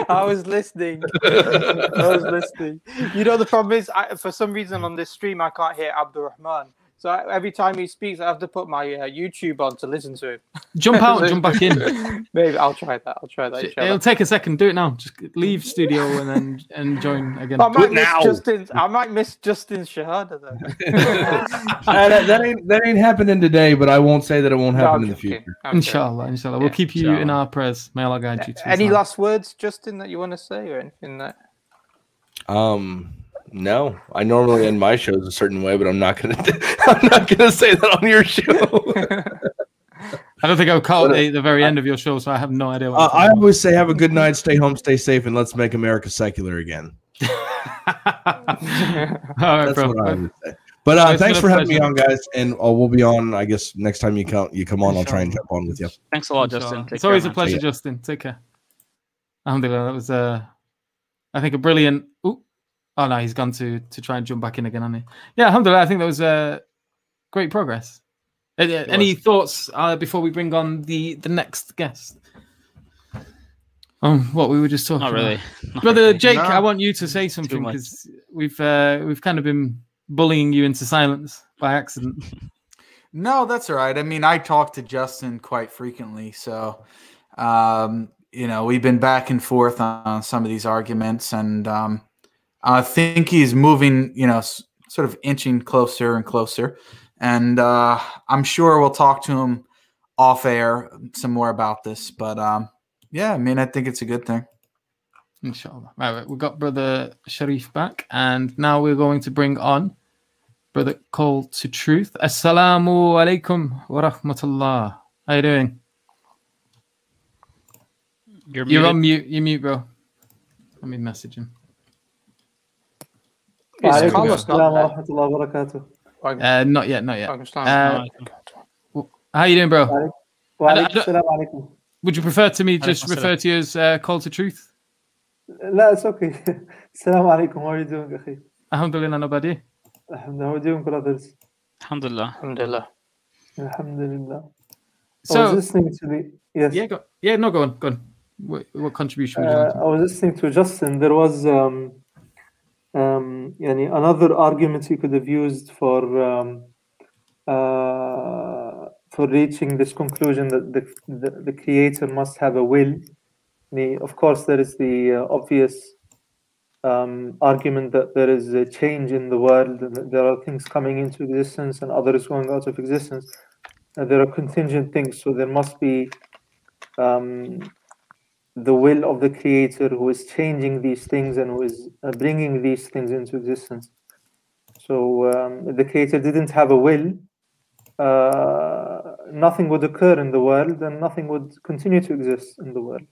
C: I was listening. I was listening. You know, the problem is, I, for some reason on this stream, I can't hear Abdurrahman. So every time he speaks, I have to put my uh, YouTube on to listen to him.
A: Jump out, and jump back in.
C: Maybe I'll try that. I'll try that.
A: It'll take a second. Do it now. Just leave studio and then and join again.
C: I might miss now. Justin's. I might miss Justin's shahada though.
E: uh, that, that, ain't that ain't happening today, but I won't say that it won't happen no, in the future.
A: inshallah, inshallah. We'll keep you inshallah. in our prayers. May Allah guide you. To
C: Any last words, Justin, that you want to say, or anything that?
E: Um. No, I normally end my shows a certain way, but I'm not gonna. I'm not gonna say that on your show.
A: I don't think I've caught the, the very end of your show, so I have no idea.
E: Uh, I always say, "Have a good night, stay home, stay safe, and let's make America secular again." All right, That's bro. what I would say. But uh, thanks for having pleasure. me on, guys, and uh, we'll be on. I guess next time you come, you come on, I'll try and jump on with you.
D: Thanks a lot, Justin.
A: Take it's care, always man. a pleasure, Justin. Take care. Alhamdulillah, that was, uh, I think, a brilliant. Ooh, Oh no, he's gone to to try and jump back in again, hasn't he? Yeah, alhamdulillah. I think that was uh, great progress. Uh, any thoughts uh, before we bring on the the next guest? Um, what we were just talking.
D: Not really,
A: Not brother really. Jake. No. I want you to say something because we've uh, we've kind of been bullying you into silence by accident.
B: no, that's all right. I mean, I talk to Justin quite frequently, so um, you know we've been back and forth on some of these arguments, and um, I think he's moving, you know, s- sort of inching closer and closer. And uh, I'm sure we'll talk to him off air some more about this. But um, yeah, I mean, I think it's a good thing.
A: Inshallah. Right, right, we've got Brother Sharif back, and now we're going to bring on Brother Call to Truth. Assalamu alaikum wa rahmatullah. How are you doing? You're, You're on mute. You're mute, bro. Let me message him.
H: Is Carlos not there?
A: Uh, not yet, not yet. Uh, how you doing, bro? Would you prefer to me just refer to you as uh, Call to Truth?
H: لا it's okay. السلام عليكم. How are you doing, أخي?
A: Alhamdulillah, nobody.
H: Alhamdulillah. How are you doing, brothers?
D: Alhamdulillah.
C: Alhamdulillah.
H: Alhamdulillah.
A: So,
H: I was listening to the yes.
A: Yeah, go, yeah, no, go on, go on. What, what contribution would you
H: Uh,
A: like? to-
H: I was listening to Justin. There was um, um, يعني another argument you could have used for um, uh, for reaching this conclusion that the, the, the creator must have a will. The, of course, there is the uh, obvious um, argument that there is a change in the world and that there are things coming into existence and others going out of existence. And there are contingent things, so there must be um, the will of the creator who is changing these things and who is uh, bringing these things into existence. So um, the creator didn't have a will, uh, nothing would occur in the world and nothing would continue to exist in the world.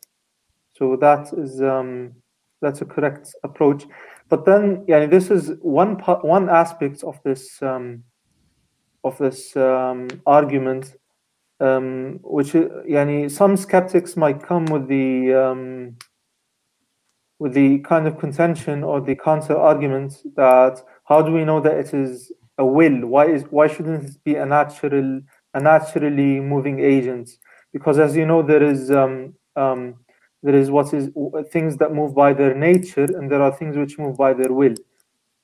H: So that is um, that's a correct approach. But then, yeah, this is one part, one aspect of this um, of this um, argument um, which yani, some skeptics might come with the um, with the kind of contention or the counter argument that how do we know that it is a will? Why is why shouldn't it be a natural a naturally moving agent? Because as you know, there is um, um, there is what is things that move by their nature, and there are things which move by their will.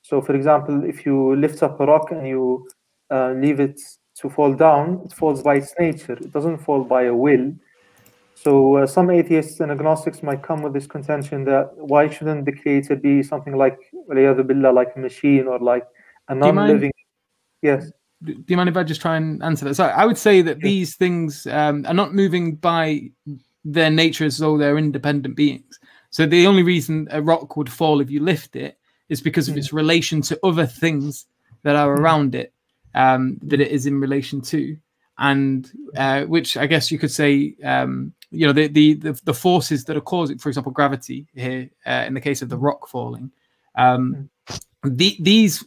H: So, for example, if you lift up a rock and you uh, leave it to fall down, it falls by its nature. It doesn't fall by a will. So uh, some atheists and agnostics might come with this contention that why shouldn't the creator be something like billah, like a machine or like a non-living? Yes.
A: Do you mind if I just try and answer that? So I would say that these things um, are not moving by their nature as though they're independent beings. So the only reason a rock would fall if you lift it is because of its relation to other things that are around it um, that it is in relation to, and uh, which I guess you could say, um, you know, the, the the the forces that are causing, for example, gravity here uh, in the case of the rock falling, um, the, these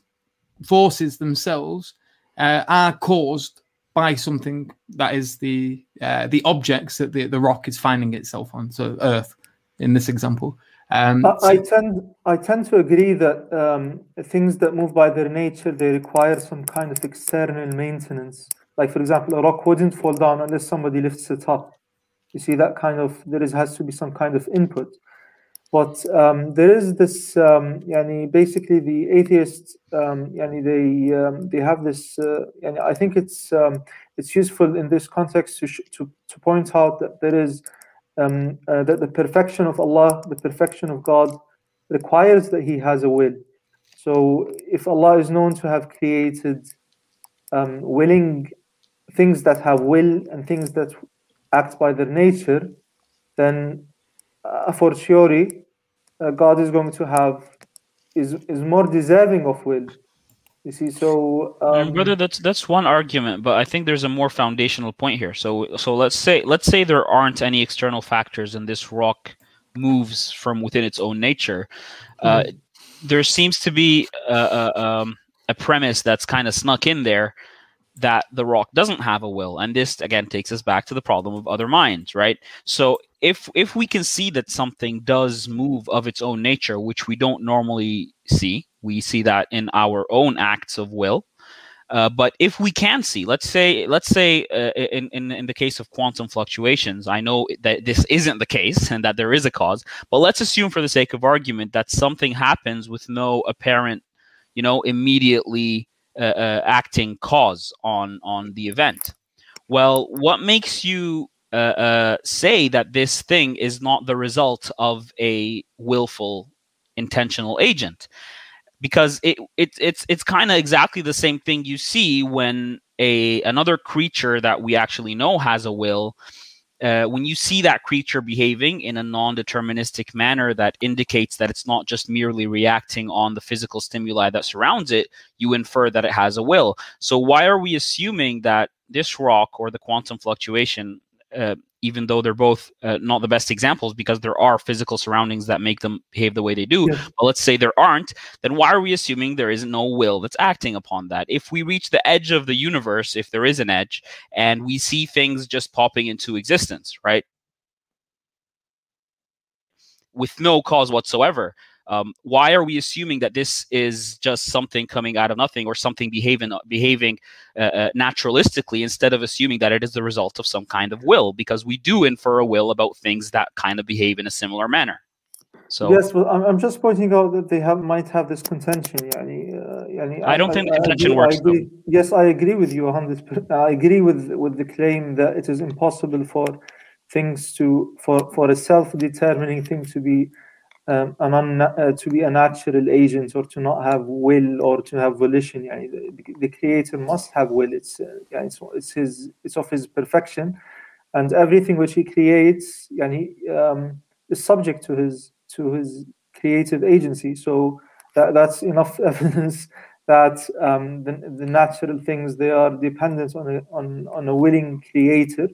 A: forces themselves uh, are caused by something that is the uh, the objects that the, the rock is finding itself on. So Earth, in this example. Um,
H: I, I tend I tend to agree that um, things that move by their nature they require some kind of external maintenance. Like for example, a rock wouldn't fall down unless somebody lifts it up. You see that kind of there is has to be some kind of input. But um, there is this, um, yani basically the atheists, um, yani they um, they have this. Uh, yani I think it's um, it's useful in this context to to to point out that there is um, uh, that the perfection of Allah, the perfection of God, requires that He has a will. So if Allah is known to have created um, willing things that have will and things that act by their nature, then uh, a fortiori, uh, God is going to have is is more deserving of will. You see, so
D: Um,
H: um,
D: brother, that's that's one argument, but I think there's a more foundational point here. So so let's say let's say there aren't any external factors and this rock moves from within its own nature. Uh, there seems to be a, a, um, a premise that's kind of snuck in there that the rock doesn't have a will, and this again takes us back to the problem of other minds, right? So if if we can see that something does move of its own nature, which we don't normally see, we see that in our own acts of will. Uh, but if we can see, let's say, let's say, uh, in, in in the case of quantum fluctuations, I know that this isn't the case and that there is a cause. But let's assume, for the sake of argument, that something happens with no apparent, you know, immediately uh, uh, acting cause on on the event. Well, what makes you uh, uh, say that this thing is not the result of a willful, intentional agent? Because it, it it's it's kind of exactly the same thing you see when a another creature that we actually know has a will. Uh, when you see that creature behaving in a non-deterministic manner that indicates that it's not just merely reacting on the physical stimuli that surrounds it, you infer that it has a will. So why are we assuming that this rock or the quantum fluctuation uh, even though they're both uh, not the best examples because there are physical surroundings that make them behave the way they do. Yeah. But let's say there aren't, then why are we assuming there isn't no will that's acting upon that? If we reach the edge of the universe, if there is an edge, and we see things just popping into existence, right? With no cause whatsoever, um, why are we assuming that this is just something coming out of nothing or something behaving behaving uh, uh, naturalistically instead of assuming that it is the result of some kind of will? Because we do infer a will about things that kind of behave in a similar manner. So
H: yes, well, I'm, I'm just pointing out that they have might have this contention. Yani, uh, yani
D: I don't I, think the contention I works.
H: I yes, I agree with you 100. I agree with with the claim that it is impossible for things to for for a self-determining thing to be um, an un, uh, to be a natural agent or to not have will or to have volition. The, the creator must have will. It's, uh, it's, it's his it's of his perfection, and everything which he creates yani, um, is subject to his to his creative agency. So that, that's enough evidence that um, the, the natural things they are dependent on a, on on a willing creator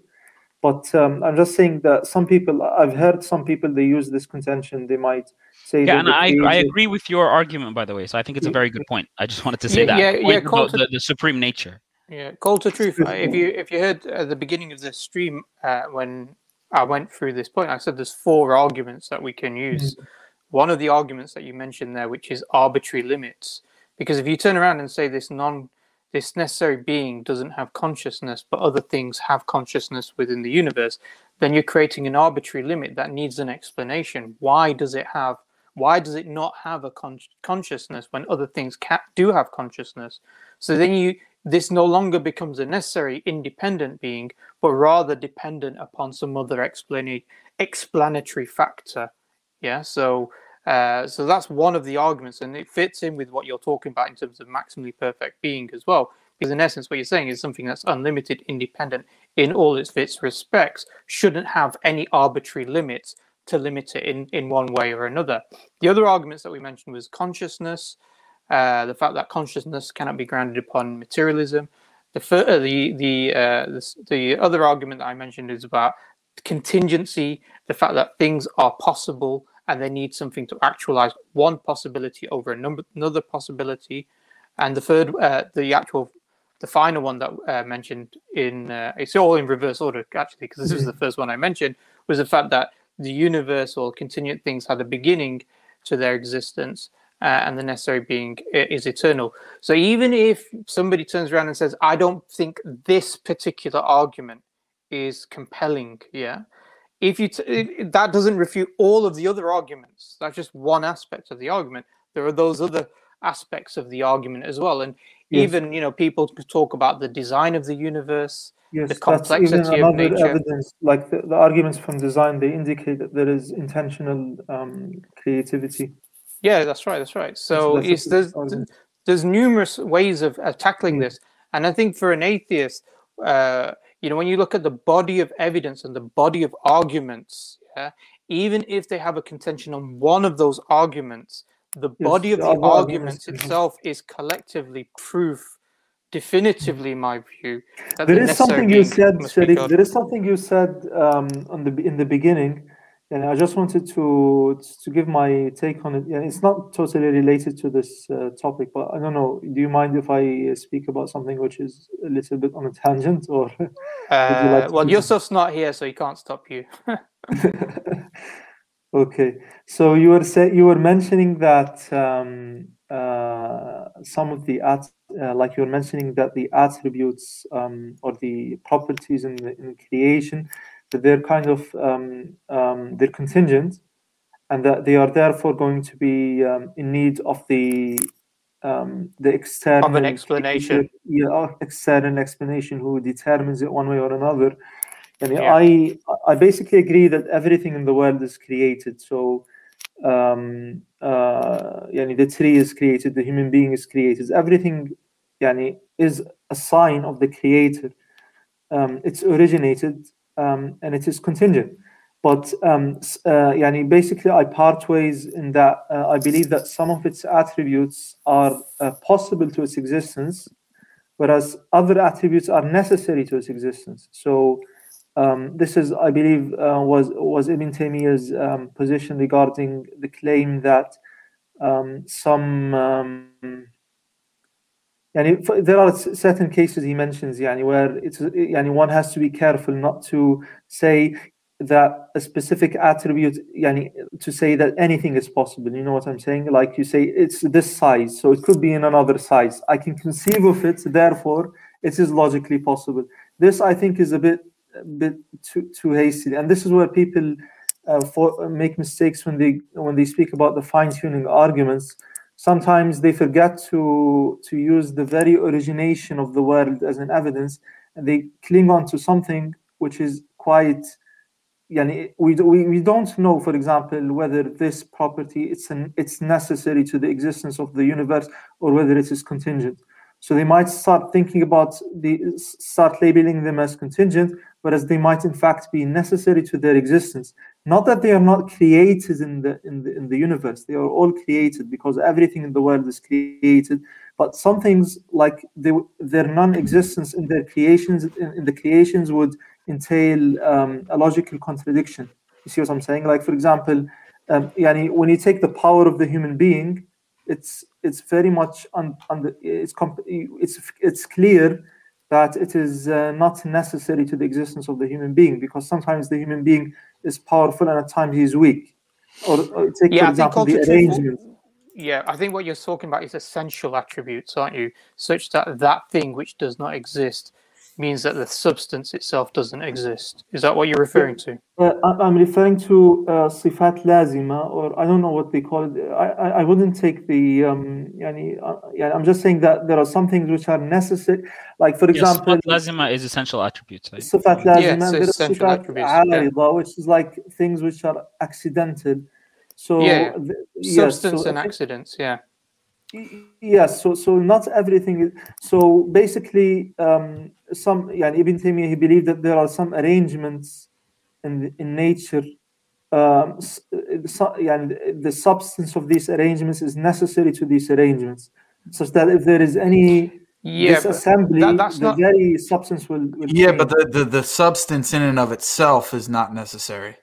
H: but um, I'm just saying that some people, I've heard some people, they use this contention. They might say,
D: yeah, and I, I agree with your argument, by the way. So I think it's a very good point. I just wanted to say yeah, that. Yeah, yeah, the, the, the, supreme nature.
C: Yeah, call to truth. if you if you heard at the beginning of the stream uh, when I went through this point, I said there's four arguments that we can use. Mm-hmm. One of the arguments that you mentioned there, which is arbitrary limits, because if you turn around and say this non this necessary being doesn't have consciousness, but other things have consciousness within the universe, then you're creating an arbitrary limit that needs an explanation. Why does it have? Why does it not have a con- consciousness when other things ca- do have consciousness? So then you this no longer becomes a necessary independent being, but rather dependent upon some other explana- explanatory factor. Yeah. So uh, so that's one of the arguments, and it fits in with what you're talking about in terms of maximally perfect being as well. Because in essence, what you're saying is something that's unlimited, independent in all its its respects, shouldn't have any arbitrary limits to limit it in, in one way or another. The other arguments that we mentioned was consciousness, uh, the fact that consciousness cannot be grounded upon materialism. The uh, the the, uh, the the other argument that I mentioned is about contingency, the fact that things are possible and they need something to actualize one possibility over number, another possibility. And the third, uh, the actual, the final one that uh, mentioned in, uh, it's all in reverse order actually, because this was the first one I mentioned, was the fact that the universe or continued things had a beginning to their existence. Uh, and the necessary being is eternal. So even if somebody turns around and says, "I don't think this particular argument is compelling," yeah, if you t- that doesn't refute all of the other arguments that's just one aspect of the argument there are those other aspects of the argument as well and yes. even you know people talk about the design of the universe yes, the complexity that's even another of nature. evidence
H: like the, the, arguments from design they indicate that there is intentional um, creativity
C: yeah that's right that's right so that's, that's there's there's numerous ways of, of tackling mm. this and i think for an atheist uh, you know when you look at the body of evidence and the body of arguments yeah, even if they have a contention on one of those arguments the yes, body of the arguments, itself is collectively proof definitively in my view
H: there is something you said Sharif, there is something you said um, on the in the beginning and I just wanted to to give my take on it. Yeah, it's not totally related to this uh, topic, but I don't know. Do you mind if I speak about something which is a little bit on a tangent, or?
C: Uh, you like well, Yusuf's not here, so he can't stop you.
H: okay, so you were say you were mentioning that um, uh, some of the at uh, like you were mentioning that the attributes um, or the properties in, the, in creation they're kind of um, um, they're contingent, and that they are therefore going to be um, in need of the um, the external
C: of an explanation.
H: Yeah, external explanation who determines it one way or another. And yeah. I I basically agree that everything in the world is created. So um uh yani the tree is created, the human being is created. Everything yani is a sign of the creator. Um, it's originated um, and it is contingent. But um, uh, yani basically, I part ways in that uh, I believe that some of its attributes are uh, possible to its existence, whereas other attributes are necessary to its existence. So, Um, this is, I believe, uh, was was Ibn Taymiyyah's um, position regarding the claim that um, some um, yani, there are certain cases he mentions yani, where it's yani, one has to be careful not to say that a specific attribute yani, to say that anything is possible. You know what i'm saying? Like you say it's this size so it could be in another size. I can conceive of it therefore it is logically possible. This i think is a bit a bit too, too hasty. And this is where people uh, for, make mistakes when they when they speak about the fine-tuning arguments sometimes they forget to to use the very origination of the world as an evidence and they cling on to something which is quite yani, we, we, we don't know for example whether this property it's an it's necessary to the existence of the universe or whether it is contingent so they might start thinking about the start labeling them as contingent whereas they might in fact be necessary to their existence. Not that they are not created in the in the in the universe. They are all created because everything in the world is created. But some things like they, their non-existence in their creations in, in the creations would entail um, a logical contradiction. You see what i'm saying? Like for example um, yani, when you take the power of the human being it's it's very much on, on the it's it's it's clear that it is uh, not necessary to the existence of the human being because sometimes the human being is powerful and at times he is weak. Or, or take, yeah, for example, the arrangement.
C: Yeah, I think what you're talking about is essential attributes, aren't you? Such that that thing which does not exist means that the substance itself doesn't exist. Is that what you're referring to?
H: Uh, I'm referring to uh, sifat lazima, or I don't know what they call it. I, I, I wouldn't take the, um, yani, uh, yeah, I'm just saying that there are some things which are necessary. Like, for example,
D: sifat lazima is essential attributes. Right?
H: Sifat lazima, yeah, so there is sifat attributes, yeah. which is like things which are accidental. So,
C: yeah, substance so, and accidents, yeah
H: yes so so not everything so basically um some yeah ibn taymiyyah he believed that there are some arrangements in in nature um so, yeah, the substance of these arrangements is necessary to these arrangements such that if there is any
C: yeah,
H: disassembly that, that's the not... very substance will, will
B: yeah change. but the, the the substance in and of itself is not necessary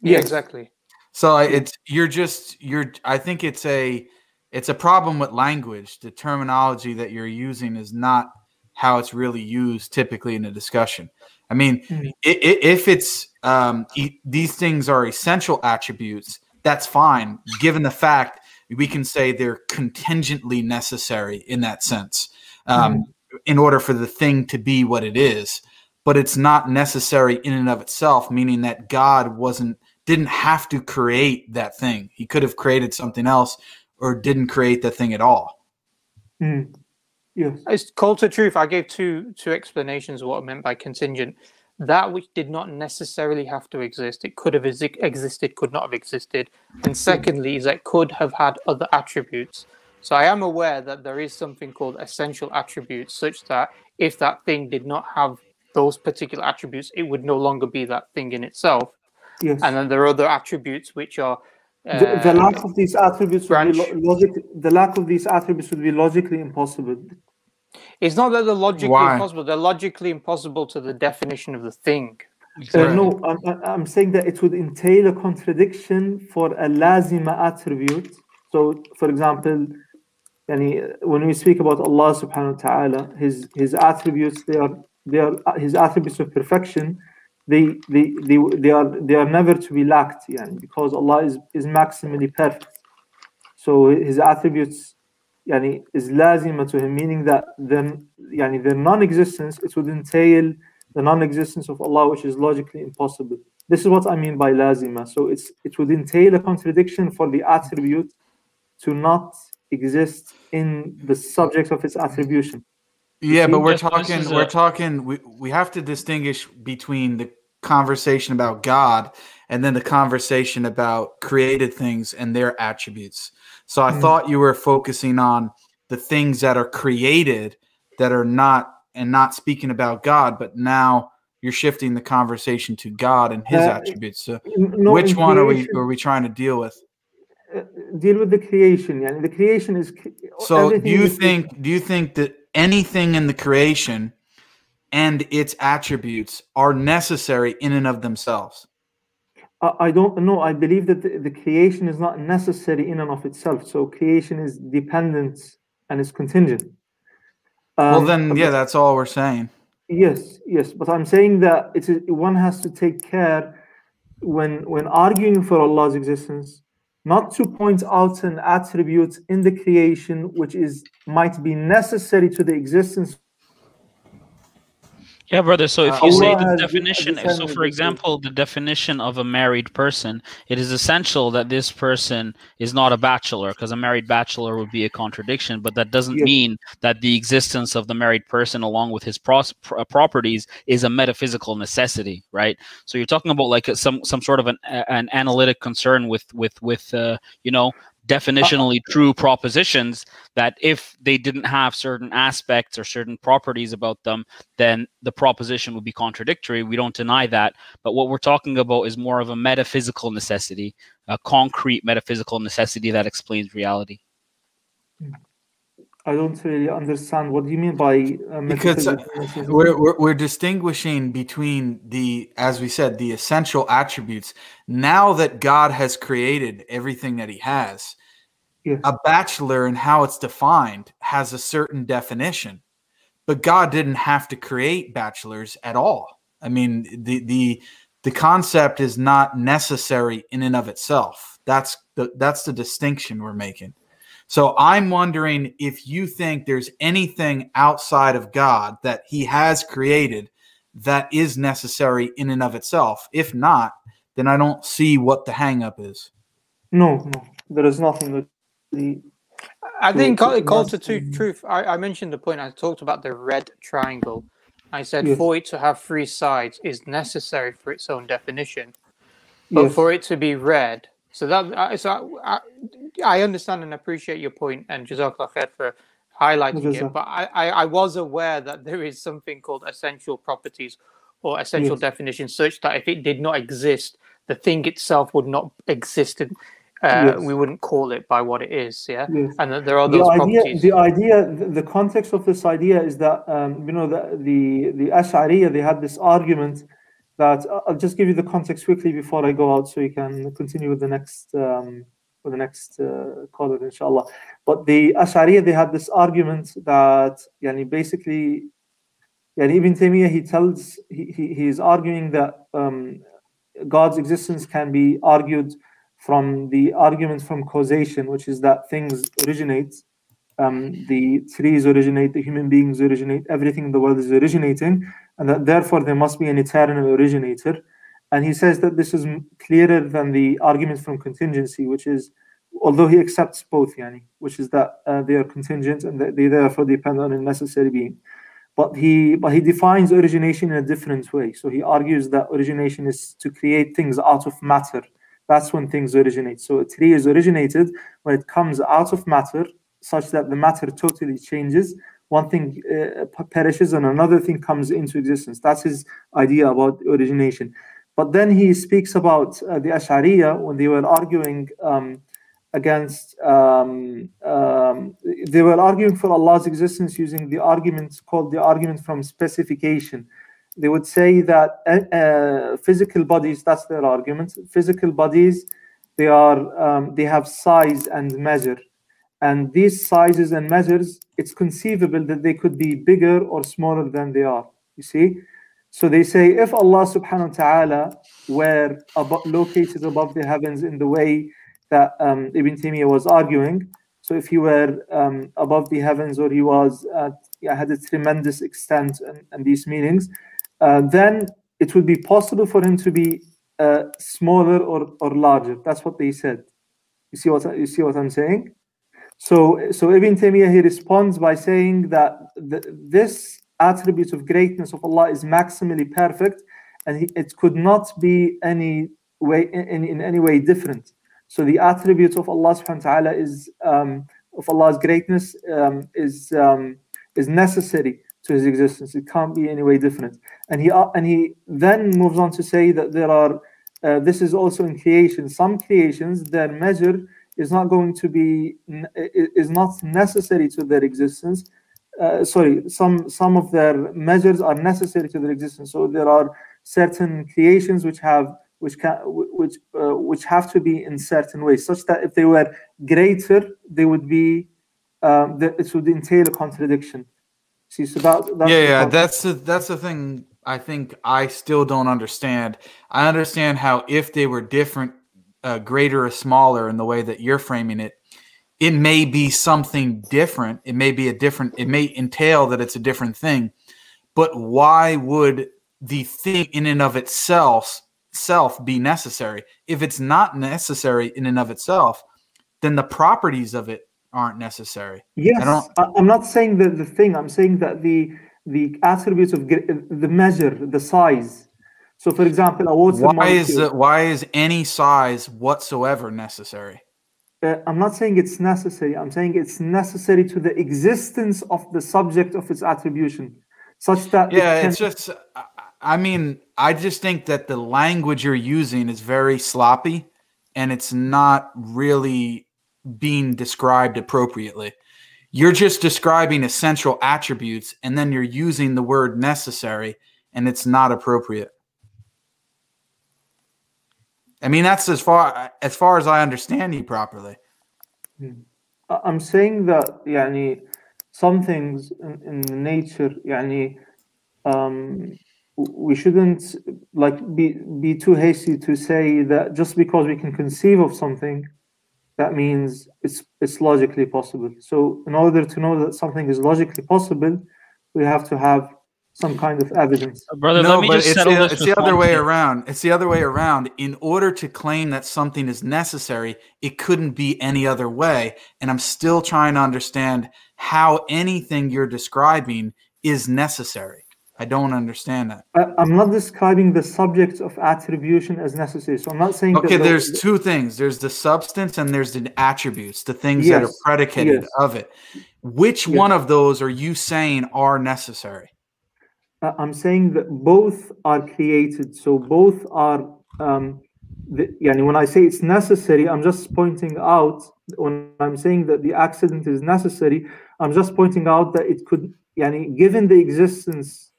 C: yeah yes. exactly
B: so it's you're just you're i think it's a it's a problem with language. The terminology that you're using is not how it's really used typically in a discussion. I mean, mm-hmm. if it's um, these things are essential attributes, that's fine. Given the fact we can say they're contingently necessary in that sense, um, mm-hmm. in order for the thing to be what it is. But it's not necessary in and of itself, meaning that God wasn't didn't have to create that thing. He could have created something else or didn't create the thing at all.
H: Mm. Yes.
C: It's cold to truth. I gave two two explanations of what I meant by contingent. That which did not necessarily have to exist, it could have existed, could not have existed. And secondly, is that could have had other attributes. So I am aware that there is something called essential attributes, such that if that thing did not have those particular attributes, it would no longer be that thing in itself.
H: Yes.
C: And then there are other attributes which are
H: the, the, lack of these attributes would be logic, the lack of these attributes would be logically impossible.
C: It's not that they're logically Why? impossible; they're logically impossible to the definition of the thing.
H: Uh, no, I'm, I'm saying that it would entail a contradiction for a lazima attribute. So, for example, yani, when we speak about Allah Subhanahu wa Taala, His His attributes they are they are His attributes of perfection they they they, they are they are never to be lacked yani, because Allah is, is maximally perfect so his attributes yani, is lazima to him meaning that then yani, their non-existence it would entail the non-existence of Allah which is logically impossible this is what I mean by lazima so it's it would entail a contradiction for the attribute to not exist in the subject of its attribution
B: yeah, but we're talking. We're a... talking. We we have to distinguish between the conversation about God and then the conversation about created things and their attributes. So I mm-hmm. thought you were focusing on the things that are created that are not and not speaking about God, but now you're shifting the conversation to God and his uh, attributes. So no, which one are we are we trying to deal with?
H: Uh, deal with the creation. Yeah, the creation is
B: So do you think do you think that anything in the creation and its attributes are necessary in and of themselves?
H: I don't know. I believe that the, the, creation is not necessary in and of itself. So creation is dependent and is contingent.
B: Um, well, then, yeah, that's all we're saying.
H: Yes, yes, but I'm saying that it's one has to take care when when arguing for Allah's existence, not to point out an attribute in the creation which is might be necessary to the existence
D: yeah, brother. So if uh, you say the definition, so for example, the definition of a married person, it is essential that this person is not a bachelor, because a married bachelor would be a contradiction. But that doesn't yes. mean that the existence of the married person, along with his pros- uh, properties, is a metaphysical necessity, right? So you're talking about like some some sort of an an analytic concern with with with uh, you know definitionally true propositions that if they didn't have certain aspects or certain properties about them, then the proposition would be contradictory. We don't deny that. But what we're talking about is more of a metaphysical necessity, a concrete metaphysical necessity that explains reality.
H: I don't really understand what do you mean by
B: uh, because uh, we're, we're, we're distinguishing between the as we said the essential attributes. Now that God has created everything that He has, yes. a bachelor and how it's defined has a certain definition, but God didn't have to create bachelors at all. I mean the the the concept is not necessary in and of itself. That's the that's the distinction we're making. So I'm wondering if you think there's anything outside of God that he has created that is necessary in and of itself. If not, then I don't see what the hangup is.
H: No, no, there is nothing that the.
C: I think it calls to truth. I, I, mentioned the point. I talked about the red triangle. I said yes. for it to have three sides is necessary for its own definition, but yes. for it to be red, so that so I, I understand and appreciate your point, and Jazakallah khair for highlighting it. But I, I, I, was aware that there is something called essential properties or essential yes. definitions, such that if it did not exist, the thing itself would not exist. In, uh, yes. we wouldn't call it by what it is, yeah. Yes. And that there are those
H: the idea,
C: properties.
H: The idea, the context of this idea is that um, you know the the the Ash'ariyah they had this argument that uh, I'll just give you the context quickly before I go out, so you can continue with the next um, with the next uh, caller, inshallah. But the Ash'ariyah, they had this argument that, yani, basically, yani Ibn Taymiyyah, he tells, he, he, he is arguing that um, God's existence can be argued from the argument from causation, which is that things originate, um, the trees originate, the human beings originate, everything in the world is originating, and that therefore there must be an eternal originator. And he says that this is clearer than the argument from contingency, which is, although he accepts both, yani, which is that uh, they are contingent and that they therefore depend on a necessary being. But he but he defines origination in a different way. So he argues that origination is to create things out of matter. That's when things originate. So tree is originated when it comes out of matter, such that the matter totally changes. One thing uh, perishes and another thing comes into existence. That's his idea about origination. But then he speaks about uh, the Ash'ariya when they were arguing um, against, um, um, they were arguing for Allah's existence using the argument called the argument from specification. They would say that uh, uh physical bodies, that's their argument, physical bodies, they are um, they have size and measure. And these sizes and measures, it's conceivable that they could be bigger or smaller than they are. You see? So they say if Allah subhanahu wa ta'ala were above, located above the heavens in the way that um, Ibn Taymiyyah was arguing, so if he were um, above the heavens or he was at, had a tremendous extent and, and these meanings, uh, then it would be possible for him to be uh, smaller or, or larger. That's what they said. You see what you see what I'm saying? So so Ibn Taymiyyah he responds by saying that this attribute of greatness of Allah is maximally perfect, and he, it could not be any way in, in any way different. So the attribute of Allah subhanahu wa ta'ala is um, of Allah's greatness um, is um, is necessary to his existence. It can't be any way different. And he uh, and he then moves on to say that there are uh, this is also in creation. Some creations their measure is not going to be is not necessary to their existence uh, sorry, some some of their measures are necessary to their existence. So there are certain creations which have which can which uh, which have to be in certain ways, such that if they were greater, they would be that it would entail a contradiction. See, so that, that's
B: yeah, yeah, that's the that's the thing. I think I still don't understand. I understand how if they were different, uh, greater or smaller in the way that you're framing it, it may be something different. It may be a different. It may entail that it's a different thing. But why would the thing in and of itself self be necessary? If it's not necessary in and of itself, then the properties of it aren't necessary.
H: Yes, I am not saying that the thing. I'm saying that the the attributes of the measure, the size. So, for example, a water
B: why is it, why is any size whatsoever necessary?
H: Uh, I'm not saying it's necessary. I'm saying it's necessary to the existence of the subject of its attribution, such that
B: yeah, it can... it's just. I mean, I just think that the language you're using is very sloppy, and it's not really being described appropriately. You're just describing essential attributes and then you're using the word necessary and it's not appropriate. I mean that's as far as far as I understand you properly.
H: Hmm. I'm saying that يعني some things in, in nature يعني um, we shouldn't like be be too hasty to say that just because we can conceive of something that means it's it's logically possible. So in order to know that something is logically possible, we have to have some kind of evidence.
D: Uh, brother, no, but
B: it's, the, it's the other way around. It's the other way around. In order to claim that something is necessary, it couldn't be any other way. And I'm still trying to understand how anything you're describing is necessary. I don't understand that.
H: I, am not describing the subject of attribution as necessary. So I'm not saying.
B: Okay, there's two things. There's the substance and there's the attributes, the things yes, that are predicated yes. of it. Which yes. one of those are you saying are necessary?
H: I'm saying that both are created. So both are. Um, the, yani when I say it's necessary, I'm just pointing out. When I'm saying that the accident is necessary, I'm just pointing out that it could. Yani given the existence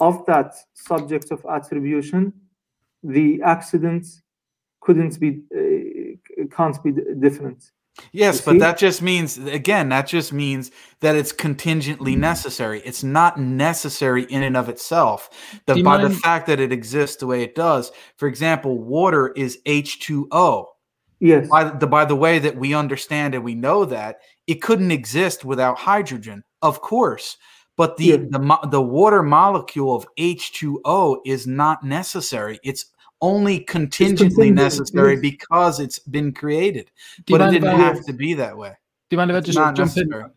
H: of that subject of attribution, the accident couldn't be uh, can't be different.
B: Yes, but that just means again that just means that it's contingently mm-hmm. necessary. It's not necessary in and of itself. The, by mind? the fact that it exists the way it does. For example, water is H2O.
H: Yes.
B: By the by the way that we understand and we know that it couldn't exist without hydrogen. Of course. But the, yeah. the the water molecule of H2O is not necessary. It's only contingently necessary yes. because it's been created. but it didn't have to be that way.
A: Do you mind if I just jump necessary. in?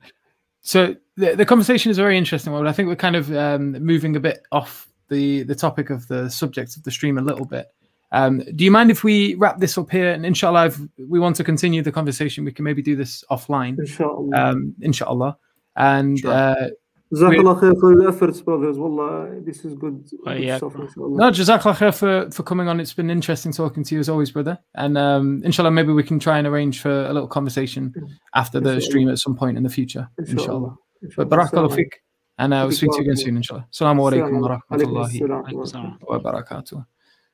A: So the, the conversation is a very interesting one. I think we're kind of um, moving a bit off the the topic of the subject of the stream a little bit. Um, do you mind if we wrap this up here? And inshallah, if we want to continue the conversation, we can maybe do this offline.
H: Inshallah.
A: Um, inshallah. And sure. uh,
H: جزاك الله خير for the efforts, brothers. Wallah, this is good.
A: Uh, yeah. Stuff, no, jazakallah khair for, for coming on. It's been interesting talking to you as always, brother. And um, inshallah, maybe we can try and arrange for a little conversation after the stream at some point in the future. Inshallah. But barakallah fiqh. And uh, we'll speak to you again soon, inshallah. Assalamu alaikum wa rahmatullahi wa barakatuh.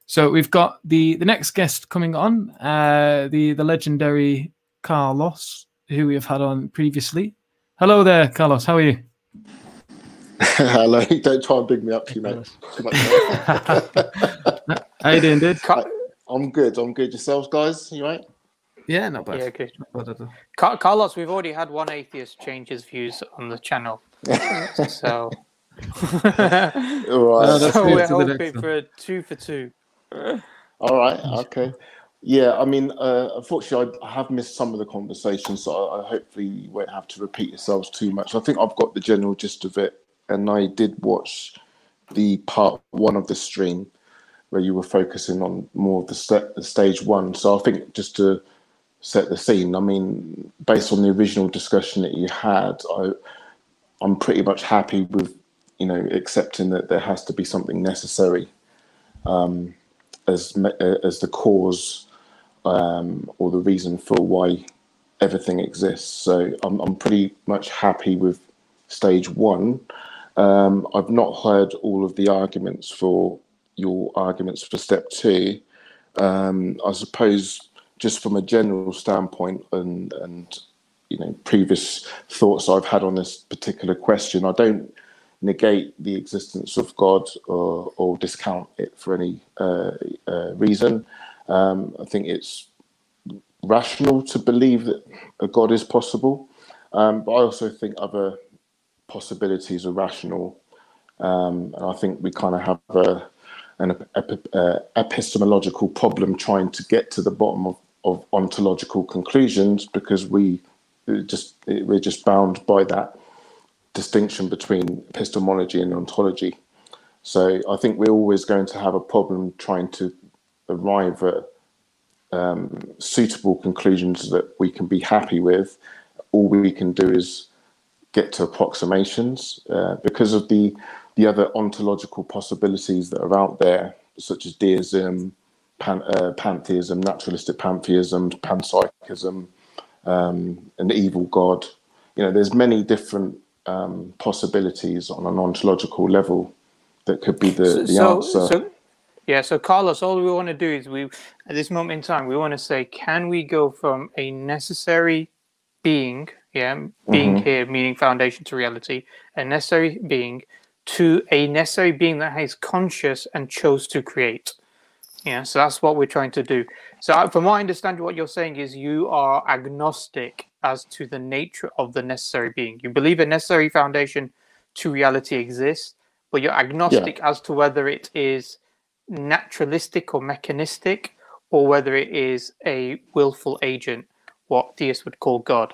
A: So we've got the, the next guest coming on, uh, the, the legendary Carlos, who we have had on previously. Hello there, Carlos. How are you?
I: Hello. Don't try and big me up too much.
A: How you doing, dude?
I: I'm good. I'm good. Yourselves, guys? You right?
A: Yeah, not bad.
C: Yeah, good. Bad Carlos, we've already had one atheist change his views on the channel, so.
I: All right.
C: so we're hoping for two for two.
I: All right. Okay. Yeah, I mean, uh, unfortunately, I, I, have missed some of the conversations, so I, I hopefully you won't have to repeat yourselves too much. I think I've got the general gist of it and I did watch the part one of the stream where you were focusing on more of the, st- the stage one. So I think just to set the scene, I mean, based on the original discussion that you had, I, I'm pretty much happy with you know accepting that there has to be something necessary um, as as the cause um, or the reason for why everything exists. So I'm I'm pretty much happy with stage one. Um, I've not heard all of the arguments for your arguments for step two. Um, I suppose just from a general standpoint and and you know previous thoughts I've had on this particular question, I don't negate the existence of God or, or discount it for any uh, uh, reason. Um, I think it's rational to believe that a God is possible, um, but I also think other possibilities are rational. Um, and I think we kind of have a, an uh, epistemological problem trying to get to the bottom of, of ontological conclusions because we just we're just bound by that distinction between epistemology and ontology. So I think we're always going to have a problem trying to arrive at um, suitable conclusions that we can be happy with. All we can do is get to approximations uh, because of the the other ontological possibilities that are out there, such as deism, pan, uh, pantheism, naturalistic pantheism, panpsychism, um, an evil god. You know, there's many different um, possibilities on an ontological level that could be the, the
C: so,
I: answer.
C: So, yeah, so Carlos, all we want to do is we, at this moment in time, we want to say, can we go from a necessary being, yeah, being mm-hmm. here, meaning foundation to reality, a necessary being, to a necessary being that is conscious and chose to create. Yeah, so that's what we're trying to do. So, from my understanding, what you're saying is you are agnostic as to the nature of the necessary being. You believe a necessary foundation to reality exists, but you're agnostic yeah. as to whether it is naturalistic or mechanistic, or whether it is a willful agent, what theists would call God.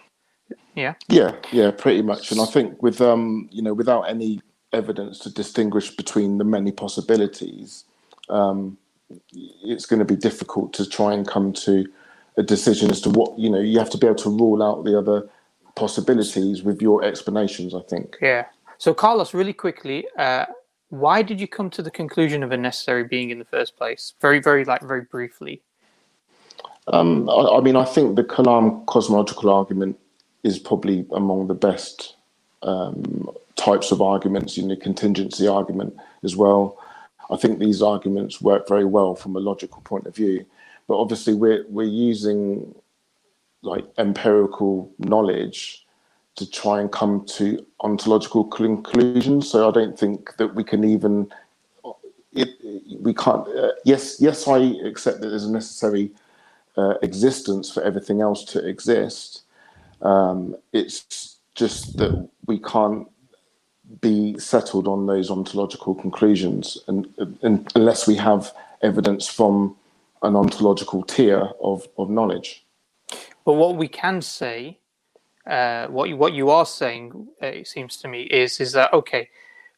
C: Yeah.
I: Yeah, yeah, pretty much. And I think with um, you know, without any evidence to distinguish between the many possibilities, um, it's going to be difficult to try and come to a decision as to what you know. You have to be able to rule out the other possibilities with your explanations. I think.
C: Yeah. So, Carlos, really quickly, uh, why did you come to the conclusion of a necessary being in the first place? Very, very, like, very briefly.
I: Um, I, I mean, I think the Kalam cosmological argument is probably among the best um, types of arguments in the contingency argument as well. I think these arguments work very well from a logical point of view, but obviously we're we're using like empirical knowledge to try and come to ontological conclusions. So I don't think that we can even it, we can't. Uh, yes, yes, I accept that there's a necessary uh, existence for everything else to exist. Um, it's just that we can't be settled on those ontological conclusions and, and, unless we have evidence from an ontological tier of, of knowledge.
C: But what we can say, uh, what you, what you are saying, uh, it seems to me, is is that okay,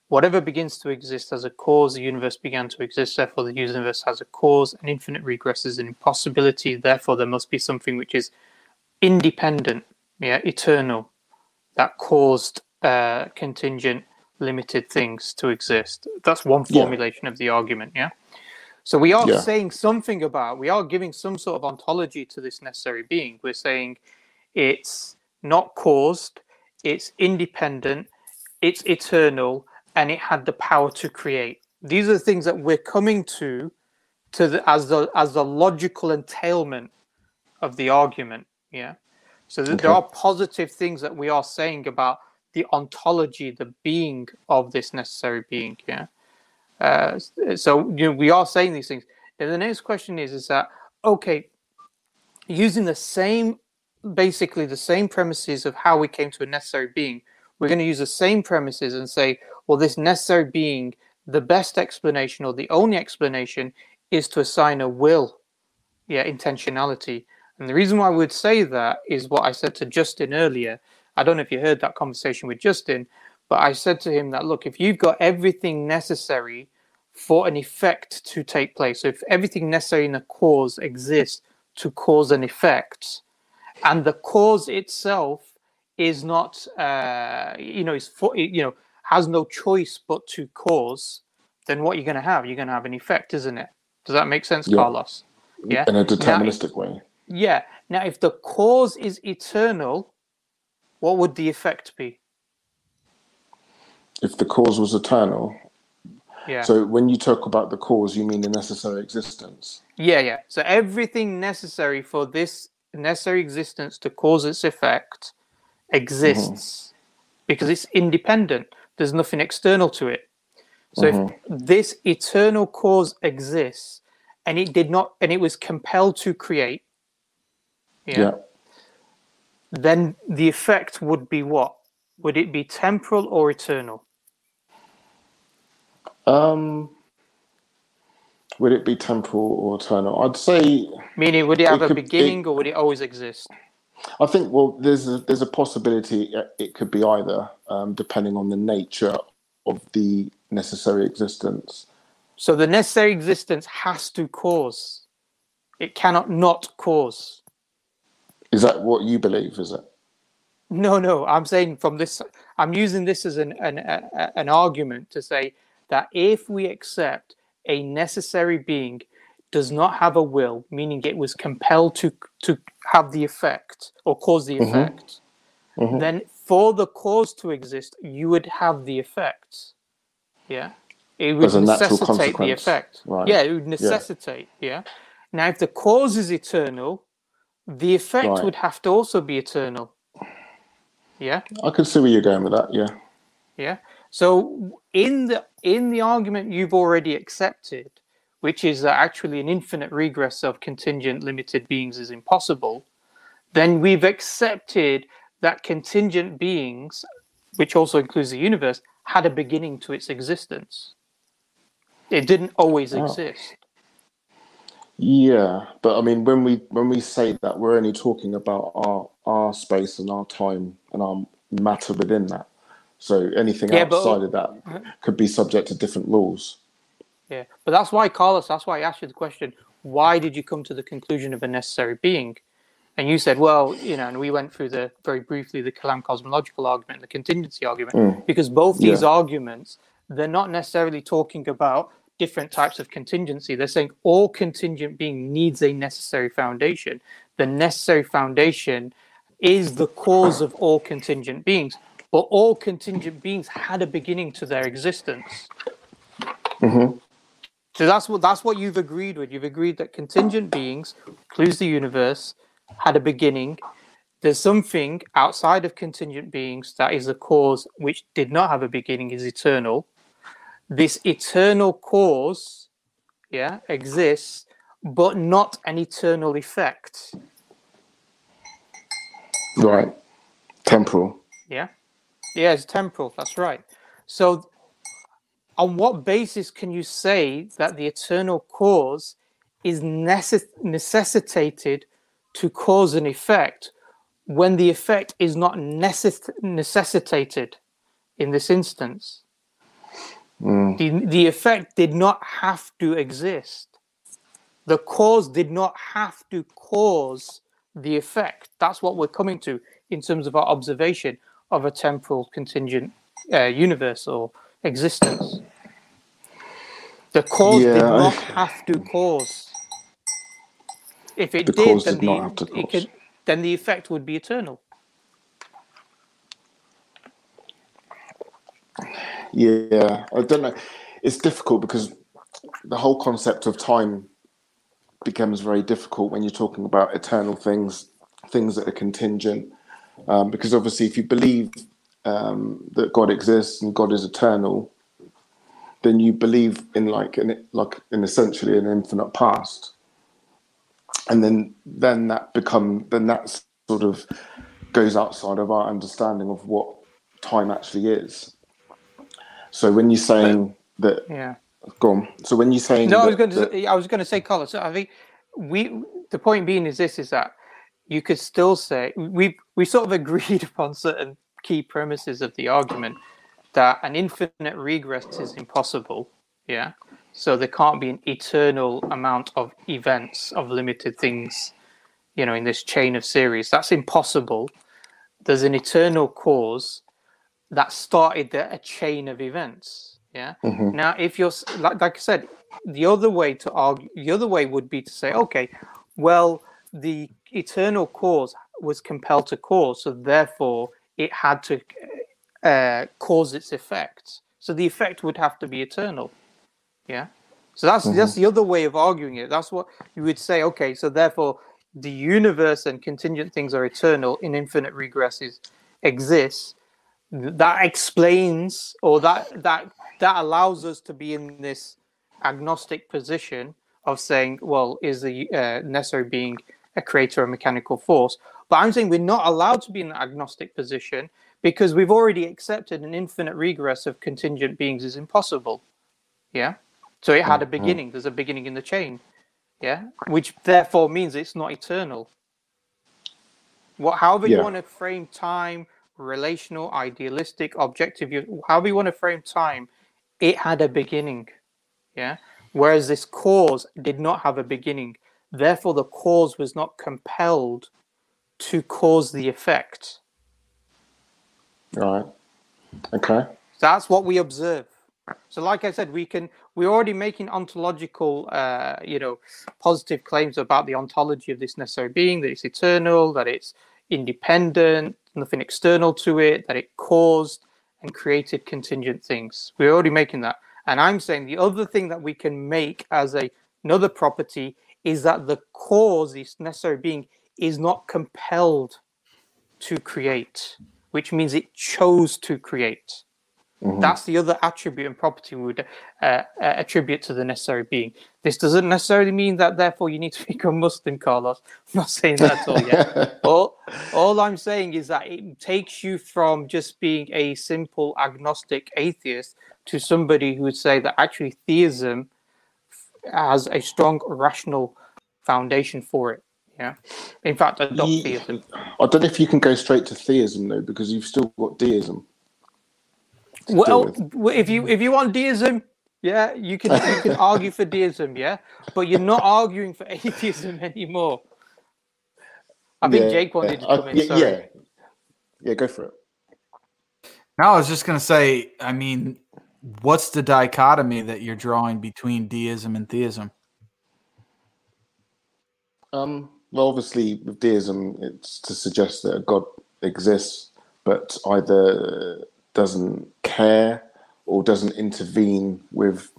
C: whatever begins to exist as a cause, the universe began to exist. Therefore, the universe has a cause, and infinite regress is an impossibility. Therefore, there must be something which is independent, yeah, eternal, that caused uh, contingent limited things to exist. That's one formulation yeah. of the argument, yeah? So we are yeah. saying something about, we are giving some sort of ontology to this necessary being. We're saying it's not caused, it's independent, it's eternal, and it had the power to create. These are the things that we're coming to, to the, as the as the logical entailment of the argument. Yeah. So okay. there are positive things that we are saying about the ontology, the being of this necessary being. Yeah. Uh, so you know, we are saying these things. And the next question is, is that okay? Using the same, basically the same premises of how we came to a necessary being, we're going to use the same premises and say, well, this necessary being, the best explanation or the only explanation is to assign a will, yeah, intentionality. And the reason why I would say that is what I said to Justin earlier I don't know if you heard that conversation with Justin, but I said to him that look, if you've got everything necessary for an effect to take place, so if everything necessary in a cause exists to cause an effect, and the cause itself is not, uh, you know, is for, you know, has no choice but to cause, then what you're going to have, you're going to have an effect, isn't it? Does that make sense, yeah. Carlos?
I: Yeah, in a deterministic now, way.
C: Yeah. Now, if the cause is eternal, what would the effect be?
I: If the cause was eternal.
C: Yeah.
I: So when you talk about the cause, you mean the necessary existence.
C: Yeah, yeah. So everything necessary for this necessary existence to cause its effect exists mm-hmm. because it's independent. There's nothing external to it. So if mm-hmm. this eternal cause exists and it did not and it was compelled to create, yeah,
I: Yeah.
C: then the effect would be what? Would it be temporal or eternal?
I: Um, would it be temporal or eternal? I'd say.
C: Meaning, would it have
I: It
C: a
I: could- it-
C: beginning or would it always exist?
I: I think. Well, there's a, there's a possibility it- it could be either, um, depending on the nature of the necessary existence.
C: So the necessary existence has to cause. It cannot not cause.
I: Is that what you believe? Is it?
C: No, no. I'm saying from this. I'm using this as an an a, an argument to say that if we accept a necessary being does not have a will, meaning it was compelled to to have the effect or cause the
I: Mhm.
C: effect,
I: Mhm.
C: then for the cause to exist, you would have the effect. Yeah, it would necessitate the effect.
I: Right.
C: Yeah, it would necessitate. Yeah. Now, if the cause is eternal, the effect
I: Right.
C: would have to also be eternal. Yeah.
I: I can see where you're going with that. Yeah.
C: Yeah. So in the in the argument you've already accepted, which is that actually an infinite regress of contingent limited beings is impossible, then we've accepted that contingent beings, which also includes the universe, had a beginning to its existence. It didn't always
I: Oh.
C: exist.
I: Yeah, but I mean, when we when we say that, we're only talking about our our space and our time and our matter within that. So anything
C: Yeah, but-
I: outside of that could be subject to different rules.
C: Yeah, but that's why, Carlos, that's why I asked you the question why did you come to the conclusion of a necessary being? And you said, well, you know, and we went through the very briefly the Kalam cosmological argument the contingency argument,
I: Mm.
C: because both these
I: Yeah.
C: arguments, they're not necessarily talking about different types of contingency. They're saying all contingent being needs a necessary foundation. The necessary foundation is the cause of all contingent beings. But all contingent beings had a beginning to their existence.
I: hmm
C: So that's what that's what you've agreed with. You've agreed that contingent beings, includes the universe, had a beginning. There's something outside of contingent beings that is the cause which did not have a beginning, is eternal. This eternal cause, yeah, exists, but not an eternal effect.
I: Right. Temporal.
C: Yeah. Yeah, it's temporal. That's right. So, on what basis can you say that the eternal cause is necess- necessitated to cause an effect when the effect is not necess- necessitated in this instance?
I: Mm.
C: The, the effect did not have to exist. The cause did not have to cause the effect. That's what we're coming to in terms of our observation of a temporal contingent uh, universe or existence. The cause did
I: Yeah, I-
C: not have to cause. If it
I: The
C: did, then
I: did
C: the,
I: not have to
C: it could, then the effect would be eternal.
I: Yeah, I don't know. It's difficult because the whole concept of time becomes very difficult when you're talking about eternal things, things that are contingent. Um, because obviously, if you believe um, that God exists and God is eternal, then you believe in like an like in essentially an infinite past, and then then that become then that sort of goes outside of our understanding of what time actually is. So when you're saying that,
C: Yeah.
I: go on. So when you're saying
C: No, I was going to.
I: that-
C: Say, I was going to say, Carlos. I think we. The point being is this: is that you could still say we we sort of agreed upon certain key premises of the argument that an infinite regress is impossible. Yeah. So there can't be an eternal amount of events of limited things, you know, in this chain of series. That's impossible. There's an eternal cause that started the, a chain of events. Yeah.
I: Mhm.
C: Now, if you're like, like I said, the other way to argue, the other way would be to say, okay, well, the eternal cause was compelled to cause, so therefore it had to uh, cause its effect. So the effect would have to be eternal. Yeah. So that's mm-hmm. that's the other way of arguing it. That's what you would say. Okay, so therefore the universe and contingent things are eternal in infinite regresses exists. That explains, or that that that allows us to be in this agnostic position of saying, well, is the uh, necessary being a creator or mechanical force? But I'm saying we're not allowed to be in an agnostic position because we've already accepted an infinite regress of contingent beings is impossible. Yeah. So it had a mm-hmm. beginning. There's a beginning in the chain. Yeah. Which therefore means it's not eternal. What, however yeah. you want to frame time, relational, idealistic, objective, however you want to frame time, it had a beginning. Yeah. Whereas this cause did not have a beginning. Therefore, the cause was not compelled to cause the effect.
I: Right. Okay.
C: That's what we observe. So, like I said, we can we're already making ontological, uh, you know, positive claims about the ontology of this necessary being, that it's eternal, that it's independent, nothing external to it, that it caused and created contingent things. We're already making that. And I'm saying the other thing that we can make as a, another property is that the cause, this necessary being, is not compelled to create, which means it chose to create. Mm-hmm. That's the other attribute and property we would uh, uh, attribute to the necessary being. This doesn't necessarily mean that therefore you need to become Muslim, Carlos. I'm not saying that at all yet. all, all I'm saying is that it takes you from just being a simple agnostic atheist to somebody who would say that actually theism has a strong rational foundation for it. Yeah. In fact, adopt theism.
I: I don't know if you can go straight to theism though, because you've still got deism.
C: Well, if you if you want deism, yeah, you can you can argue for deism, yeah, but you're not arguing for atheism anymore. I think yeah, Jake wanted yeah. to come in.
I: Yeah, yeah, yeah, go for it.
B: No, I was just gonna say. I mean, what's the dichotomy that you're drawing between deism and theism?
I: Um, well, obviously, with deism, it's to suggest that a god exists, but either doesn't care or doesn't intervene with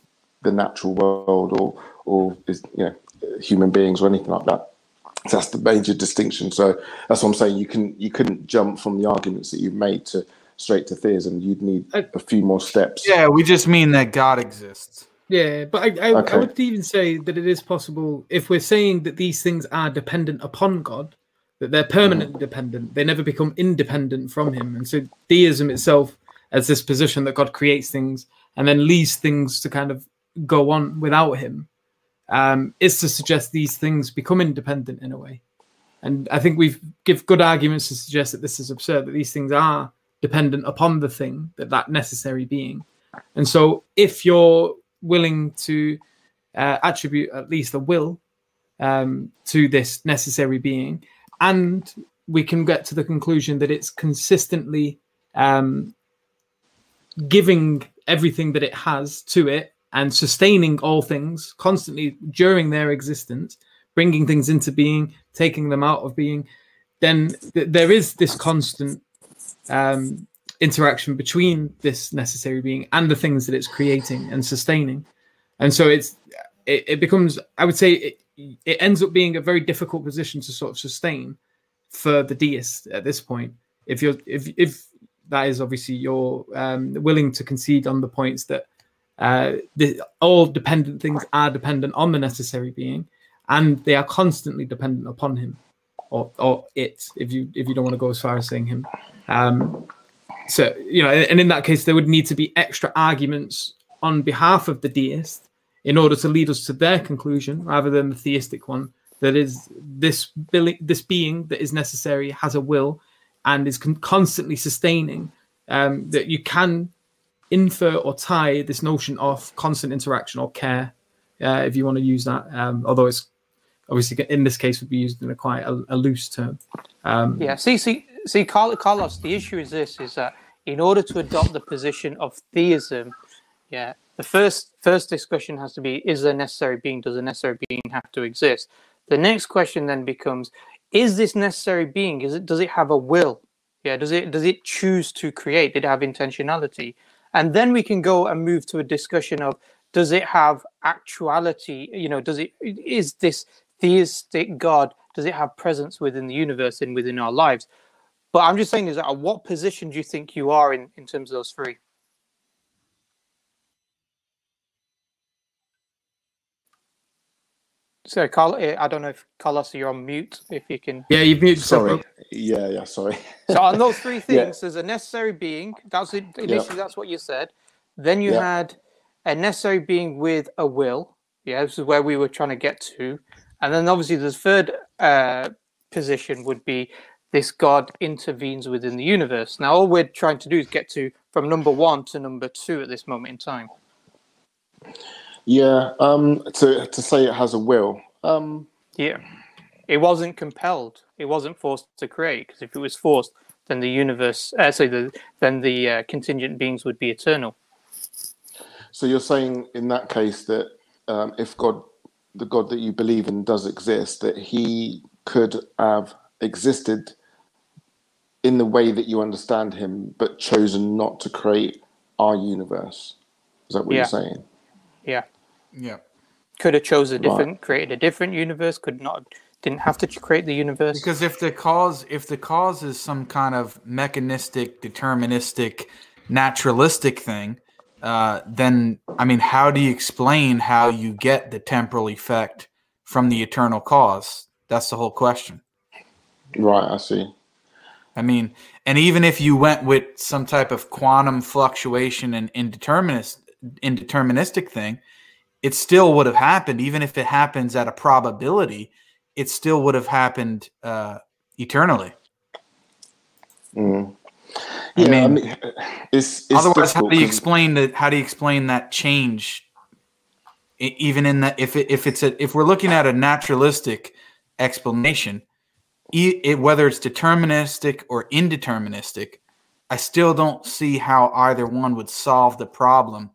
I: the natural world or or is you know human beings or anything like that. So that's the major distinction. So that's what I'm saying. You can you couldn't jump from the arguments that you've made to straight to theism. You'd need a few more steps.
B: Yeah, we just mean that God exists.
A: Yeah, but I, I, okay. I would even say that it is possible if we're saying that these things are dependent upon God, that they're permanently mm. dependent. They never become independent from Him, and so theism itself as this position that God creates things and then leaves things to kind of go on without him um, is to suggest these things become independent in a way. And I think we've give good arguments to suggest that this is absurd, that these things are dependent upon the thing, that that necessary being. And so if you're willing to uh, attribute at least a will um, to this necessary being, and we can get to the conclusion that it's consistently um, giving everything that it has to it and sustaining all things constantly during their existence, bringing things into being, taking them out of being, then th- there is this constant um, interaction between this necessary being and the things that it's creating and sustaining. And so it's it, it becomes, I would say, it, it ends up being a very difficult position to sort of sustain for the deist at this point. If you're if if that is obviously you're um, willing to concede on the points that uh, the, all dependent things are dependent on the necessary being, and they are constantly dependent upon him or or it. If you if you don't want to go as far as saying him, um, so you know, and in that case, there would need to be extra arguments on behalf of the deist in order to lead us to their conclusion rather than the theistic one that is this this being that is necessary has a will and is con- constantly sustaining um, that you can infer or tie this notion of constant interaction or care, uh, if you want to use that. Um, although it's obviously in this case would be used in a quite a, a loose term. Um,
C: yeah. See, see, see, Carlos. The issue is this: is that in order to adopt the position of theism, yeah, the first first discussion has to be: is there necessary being? Does a necessary being have to exist? The next question then becomes: is this necessary being? Is it does it have a will? Yeah, does it does it choose to create? Did it have intentionality? And then we can go and move to a discussion of does it have actuality? You know, does it is this theistic God? Does it have presence within the universe and within our lives? But I'm just saying is that at what position do you think you are in, in terms of those three? So, Carl, eh, I don't know if Carlos, you're on mute. If you can,
A: yeah, you've muted.
I: Sorry, yeah, yeah, sorry.
C: so on those three things, yeah. there's a necessary being. That's it. Initially, that's what you said. Then you had a necessary being with a will. Yeah, this is where we were trying to get to. And then obviously the third uh, position would be this God intervenes within the universe. Now all we're trying to do is get to from number one to number two at this moment in time.
I: Yeah, um, to to say it has a will. Um,
C: yeah, it wasn't compelled. It wasn't forced to create because if it was forced, then the universe, uh, so the then the uh, contingent beings would be eternal.
I: So you're saying in that case that um, if God, the God that you believe in, does exist, that He could have existed in the way that you understand Him, but chosen not to create our universe. Is that what yeah. you're saying?
C: Yeah.
B: Yeah.
C: Could have chosen a different, right. created a different universe. Could not, didn't have to create the universe.
B: Because if the cause, if the cause is some kind of mechanistic, deterministic, naturalistic thing, uh, then I mean, how do you explain how you get the temporal effect from the eternal cause? That's the whole question.
I: Right. I see.
B: I mean, and even if you went with some type of quantum fluctuation and indeterminist, indeterministic thing, it still would have happened, even if it happens at a probability, it still would have happened uh, eternally.
I: Mm.
B: Yeah, I mean, I mean it's, it's otherwise, how do you explain that? How do you explain that change? Even in that, if it, if it's a if we're looking at a naturalistic explanation, it, whether it's deterministic or indeterministic, I still don't see how either one would solve the problem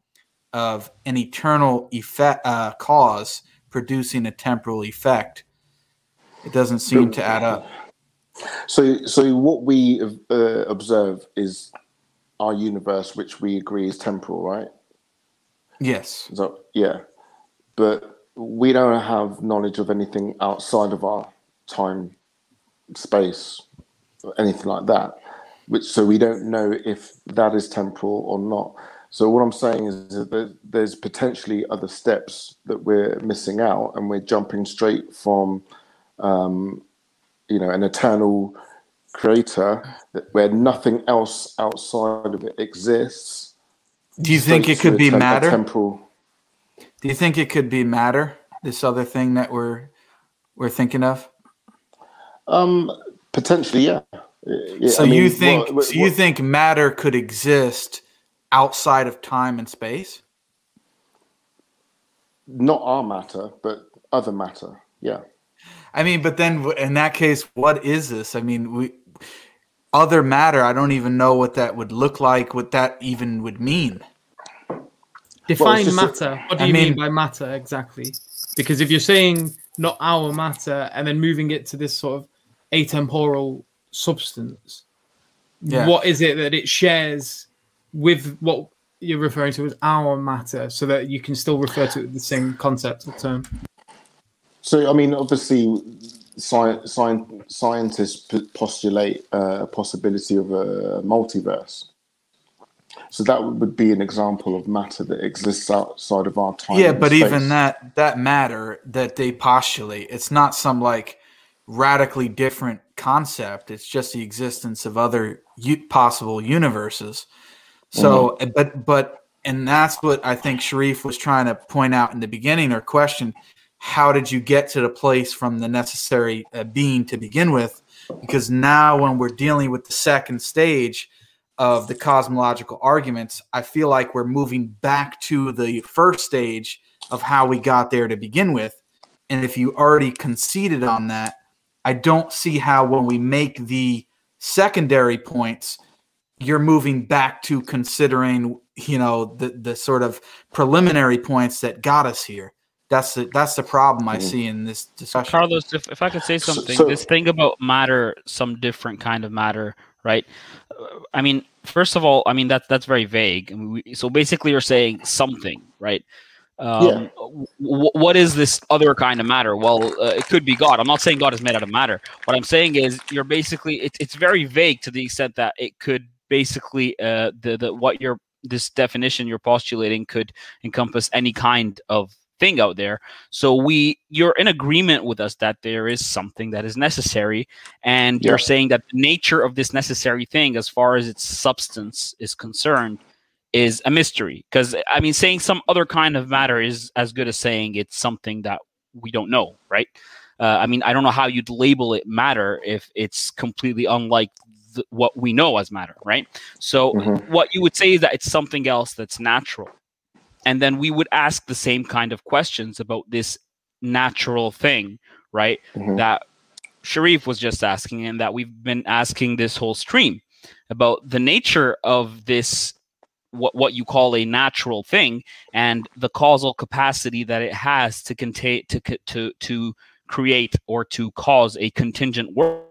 B: of an eternal effect uh, cause producing a temporal effect. It doesn't seem to add up.
I: So, so what we uh, observe is our universe, which we agree is temporal, right?
B: Yes.
I: So, yeah, but we don't have knowledge of anything outside of our time, space, or anything like that. Which so we don't know if that is temporal or not. So what I'm saying is that there's potentially other steps that we're missing out, and we're jumping straight from, um, you know, an eternal creator where nothing else outside of it exists.
B: Do you think it could be temp- matter? Temporal. Do you think it could be matter? This other thing that we're we're thinking of.
I: Um, potentially, yeah.
B: yeah so I mean, you think what, what, so you think matter could exist? Outside of time and space?
I: Not our matter, but other matter. Yeah.
B: I mean, but then in that case, what is this? I mean, we other matter. I don't even know what that would look like. What that even would mean.
A: Define well, matter. A, what do you I mean, mean by matter exactly? Because if you're saying not our matter and then moving it to this sort of atemporal substance, yeah. what is it that it shares with what you're referring to as our matter so that you can still refer to the same concept or term?
I: So, I mean, obviously, science, science, scientists postulate uh, a possibility of a multiverse. So that would be an example of matter that exists outside of our time.
B: Yeah, but space. even that that matter that they postulate, it's not some like radically different concept. It's just the existence of other u- possible universes. So, mm-hmm. but but and that's what I think Sharif was trying to point out in the beginning or question. How did you get to the place from the necessary uh, being to begin with? Because now, when we're dealing with the second stage of the cosmological arguments, I feel like we're moving back to the first stage of how we got there to begin with. And if you already conceded on that, I don't see how when we make the secondary points you're moving back to considering you know the the sort of preliminary points that got us here that's the that's the problem i mm-hmm. see in this discussion
D: carlos if, if i could say something so, this thing about matter some different kind of matter right? I mean, first of all, I mean that's that's very vague. I mean, we, so basically, you're saying something, right? Um, yeah. w- what is this other kind of matter? Well, uh, it could be God. I'm not saying God is made out of matter. What I'm saying is you're basically it, it's very vague to the extent that it could basically uh, the the what you're this definition you're postulating could encompass any kind of thing out there. So we you're in agreement with us that there is something that is necessary and yeah. you're saying that the nature of this necessary thing as far as its substance is concerned is a mystery because i mean saying some other kind of matter is as good as saying it's something that we don't know right uh, i mean i don't know how you'd label it matter if it's completely unlike th- what we know as matter right so mm-hmm. what you would say is that it's something else that's natural and then we would ask the same kind of questions about this natural thing right mm-hmm. that sharif was just asking and that we've been asking this whole stream about the nature of this what what you call a natural thing and the causal capacity that it has to contain to to to create or to cause a contingent world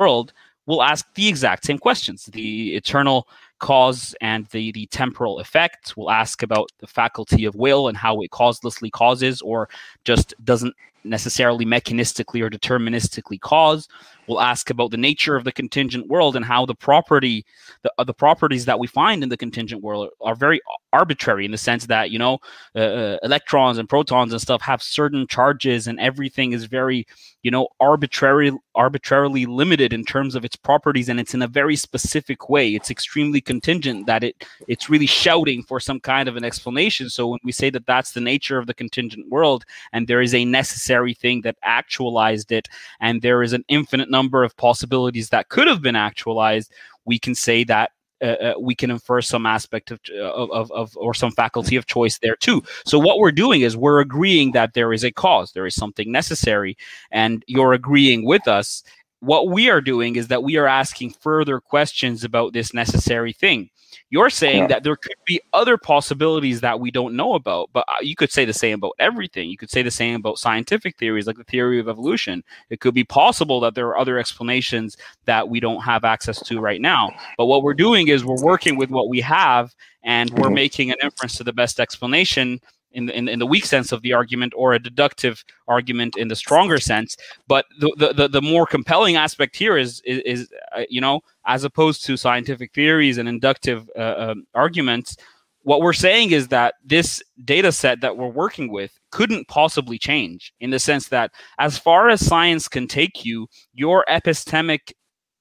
D: world will ask the exact same questions. The eternal cause and the the temporal effect will ask about the faculty of will and how it causelessly causes or just doesn't necessarily mechanistically or deterministically cause we'll ask about the nature of the contingent world and how the property the, uh, the properties that we find in the contingent world are very arbitrary in the sense that you know uh, uh, electrons and protons and stuff have certain charges and everything is very you know arbitrary arbitrarily limited in terms of its properties and it's in a very specific way. It's extremely contingent that it it's really shouting for some kind of an explanation. So when we say that that's the nature of the contingent world and there is a necessary thing that actualized it and there is an infinite number of possibilities that could have been actualized, we can say that uh, uh, we can infer some aspect of, of, of, or some faculty of choice there too. So what we're doing is we're agreeing that there is a cause, there is something necessary, and you're agreeing with us. What we are doing is that we are asking further questions about this necessary thing. You're saying yeah. that there could be other possibilities that we don't know about, but uh, you could say the same about everything. You could say the same about scientific theories, like the theory of evolution. It could be possible that there are other explanations that we don't have access to right now. But what we're doing is we're working with what we have and we're mm-hmm. making an inference to the best explanation in the, in, in the weak sense of the argument or a deductive argument in the stronger sense. But the the, the, more compelling aspect here is is, is uh, you know as opposed to scientific theories and inductive uh, um, arguments what we're saying is that this data set that we're working with couldn't possibly change in the sense that as far as science can take you your epistemic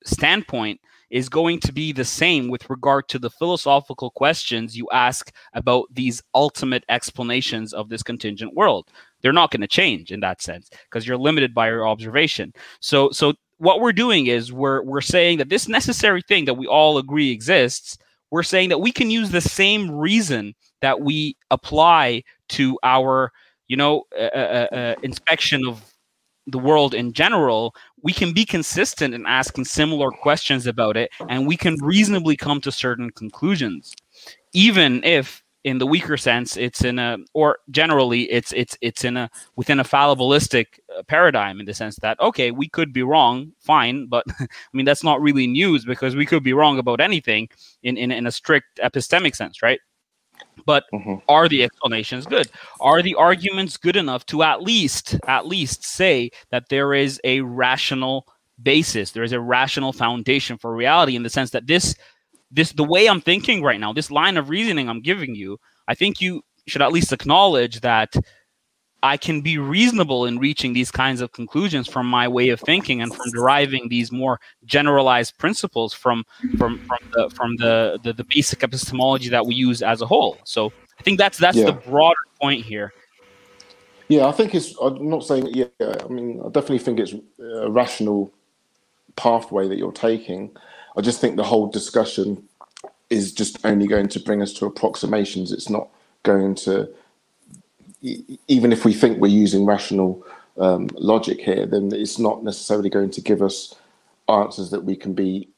D: standpoint is going to be the same with regard to the philosophical questions you ask about these ultimate explanations of this contingent world. They're not going to change in that sense because you're limited by your observation. So, so what we're doing is we're we're saying that this necessary thing that we all agree exists. We're saying that we can use the same reason that we apply to our, you know, uh, uh, uh, inspection of the world in general, we can be consistent in asking similar questions about it, and we can reasonably come to certain conclusions, even if in the weaker sense it's in a or generally it's it's it's in a within a fallibilistic uh, paradigm in the sense that okay we could be wrong fine but i mean that's not really news because we could be wrong about anything in in, in a strict epistemic sense right but mm-hmm. are the explanations good? Are the arguments good enough to at least at least say that there is a rational basis, there is a rational foundation for reality in the sense that this this the way I'm thinking right now, this line of reasoning I'm giving you, I think you should at least acknowledge that I can be reasonable in reaching these kinds of conclusions from my way of thinking and from deriving these more generalized principles from from from the from the the, the basic epistemology that we use as a whole. So I think that's that's yeah. the broader point here.
I: Yeah, I think it's. I'm not saying. Yeah, I mean, I definitely think it's a rational pathway that you're taking. I just think the whole discussion is just only going to bring us to approximations. It's not going to even if we think we're using rational um, logic here, then it's not necessarily going to give us answers that we can be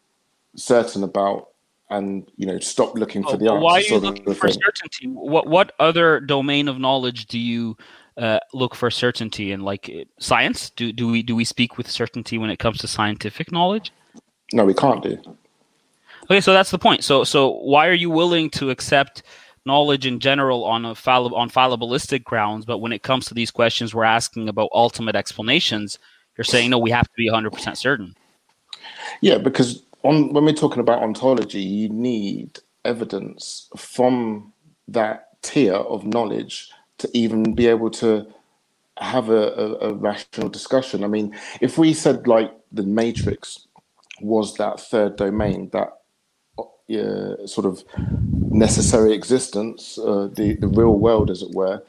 I: certain about and you know stop looking for oh, the answer.
D: Why are you looking for certainty? What what other domain of knowledge do you uh, look for certainty in? Like uh, science? Do do we do we speak with certainty when it comes to scientific knowledge?
I: No, we can't do.
D: Okay, so that's the point. So so why are you willing to accept knowledge in general on a fall- on fallibilistic grounds, but when it comes to these questions we're asking about ultimate explanations, you're saying no, we have to be 100% certain.
I: Yeah, because on when we're talking about ontology, you need evidence from that tier of knowledge to even be able to have a, a, a rational discussion. I mean, if we said like the matrix was that third domain, that uh, sort of necessary existence, uh, the the real world, as it were.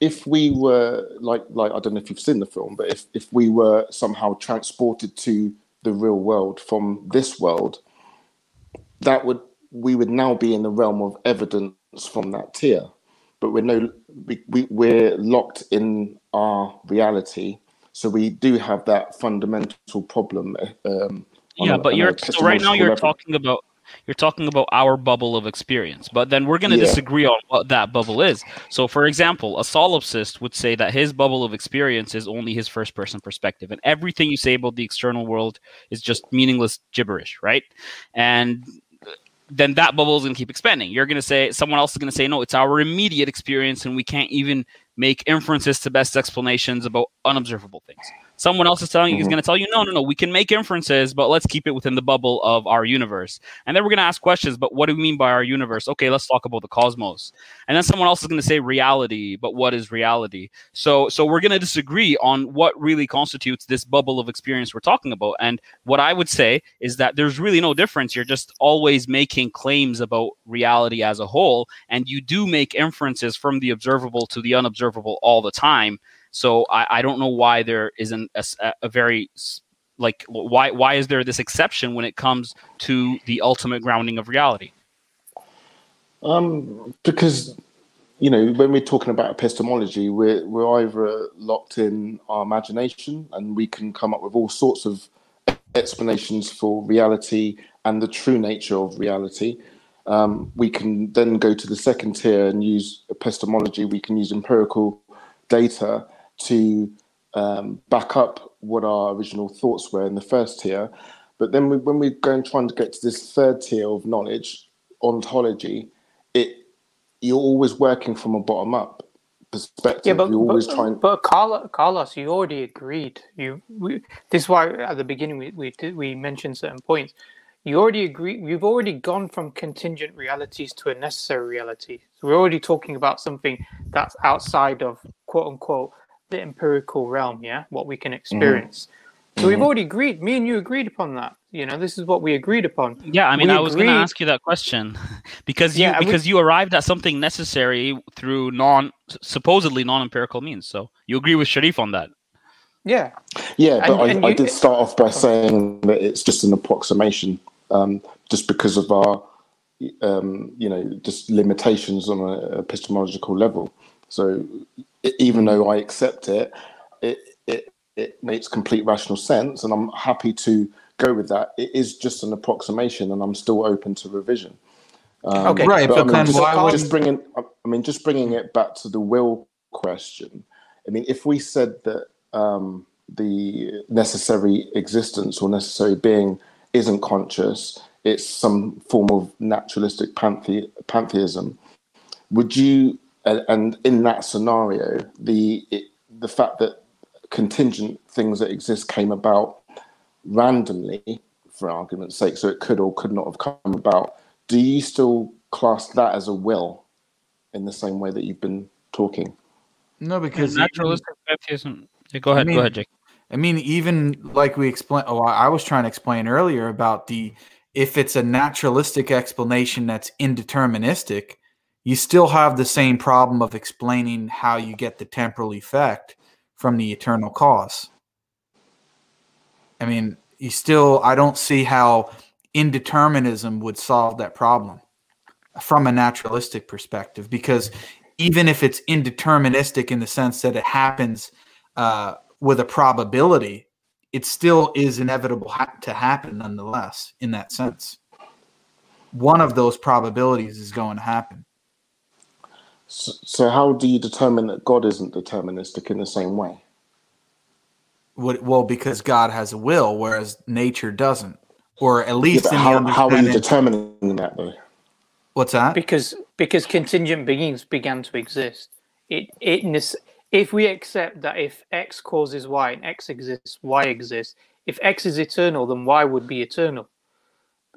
I: If we were like like I don't know if you've seen the film, but if if we were somehow transported to the real world from this world, that would we would now be in the realm of evidence from that tier. But we're no we, we we're locked in our reality, so we do have that fundamental problem. Um,
D: yeah, a, but you're so right now you're level. talking about you're talking about our bubble of experience. But then we're going to yeah. disagree on what that bubble is. So, for example, a solipsist would say that his bubble of experience is only his first person perspective, and everything you say about the external world is just meaningless gibberish, right? And then that bubble is going to keep expanding. You're going to say, someone else is going to say, no, it's our immediate experience, and we can't even make inferences to best explanations about unobservable things. Someone else is telling you, mm-hmm. he's going to tell you, no, no, no, we can make inferences, but let's keep it within the bubble of our universe. And then we're going to ask questions, but what do we mean by our universe? Okay, let's talk about the cosmos. And then someone else is going to say reality, but what is reality? So, so we're going to disagree on what really constitutes this bubble of experience we're talking about. And what I would say is that there's really no difference. You're just always making claims about reality as a whole, and you do make inferences from the observable to the unobservable all the time. So I, I don't know why there isn't a, a very like why why is there this exception when it comes to the ultimate grounding of reality?
I: Um, because you know when we're talking about epistemology, we're we're either locked in our imagination and we can come up with all sorts of explanations for reality and the true nature of reality. Um, we can then go to the second tier and use epistemology. We can use empirical data to um, back up what our original thoughts were in the first tier. But then we, when we're going try and get to this third tier of knowledge, ontology, it you're always working from a bottom up perspective. Yeah, but, you're always
C: but,
I: trying.
C: But Carlos, Carlos, you already agreed. You we, this is why at the beginning we we did, we mentioned certain points. You already agree. We've already gone from contingent realities to a necessary reality. So we're already talking about something that's outside of quote unquote the empirical realm, yeah, what we can mm-hmm. experience. Mm-hmm. So we've mm-hmm. already agreed. Me and you agreed upon that. You know, this is what we agreed upon.
D: Yeah, I mean, we I was going to ask you that question because you yeah, because we, you arrived at something necessary through non supposedly non empirical means. So you agree with Sharif on that.
C: Yeah.
I: Yeah, but and, I, and I did start off by saying that it's just an approximation, um, just because of our, um, you know, just limitations on an epistemological level. So even though I accept it, it it it makes complete rational sense, and I'm happy to go with that. It is just an approximation, and I'm still open to revision.
B: Um, okay, right. But,
I: but I mean, just, just bringing, I mean, just bringing it back to the will question. I mean, if we said that um, the necessary existence or necessary being isn't conscious, it's some form of naturalistic panthe- pantheism. Would you and, and in that scenario, the it, the fact that contingent things that exist came about randomly, for argument's sake, so it could or could not have come about. Do you still class that as a will, in the same way that you've been talking?
B: No, because
D: naturalistic pantheism. Yeah, go ahead, I mean, go ahead, Jake.
B: I mean, even like we explained, oh, I was trying to explain earlier about the if it's a naturalistic explanation that's indeterministic, you still have the same problem of explaining how you get the temporal effect from the eternal cause. I mean, you still, I don't see how indeterminism would solve that problem from a naturalistic perspective, because even if it's indeterministic in the sense that it happens uh, with a probability, it still is inevitable ha- to happen nonetheless, in that sense. One of those probabilities is going to happen.
I: So, so, how do you determine that God isn't deterministic in the same way?
B: Well, because God has a will, whereas nature doesn't. or at least
I: Yeah,
B: in
I: how,
B: the
I: how are you determining that though?
B: What's that?
C: because because contingent beings began to exist. It it nece- if we accept that if x causes y and x exists, y exists. If x is eternal, then y would be eternal.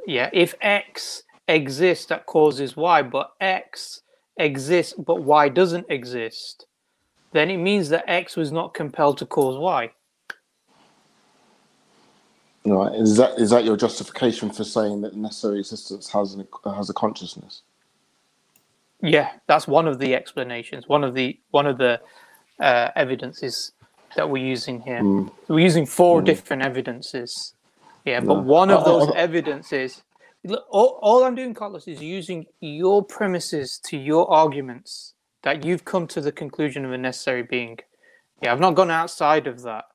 C: Yeah. If x exists that causes y, but x exists but y doesn't exist, then it means that x was not compelled to cause y.
I: Right? Is that is that your justification for saying that necessary existence has an, has a consciousness?
C: Yeah, that's one of the explanations. One of the one of the uh, evidences that we're using here.
I: Mm.
C: We're using four
I: Mm.
C: different evidences. Yeah, but
I: Yeah.
C: one of those evidences. Look, all, all I'm doing, Carlos, is using your premises to your arguments that you've come to the conclusion of a necessary being. Yeah, I've not gone outside of that.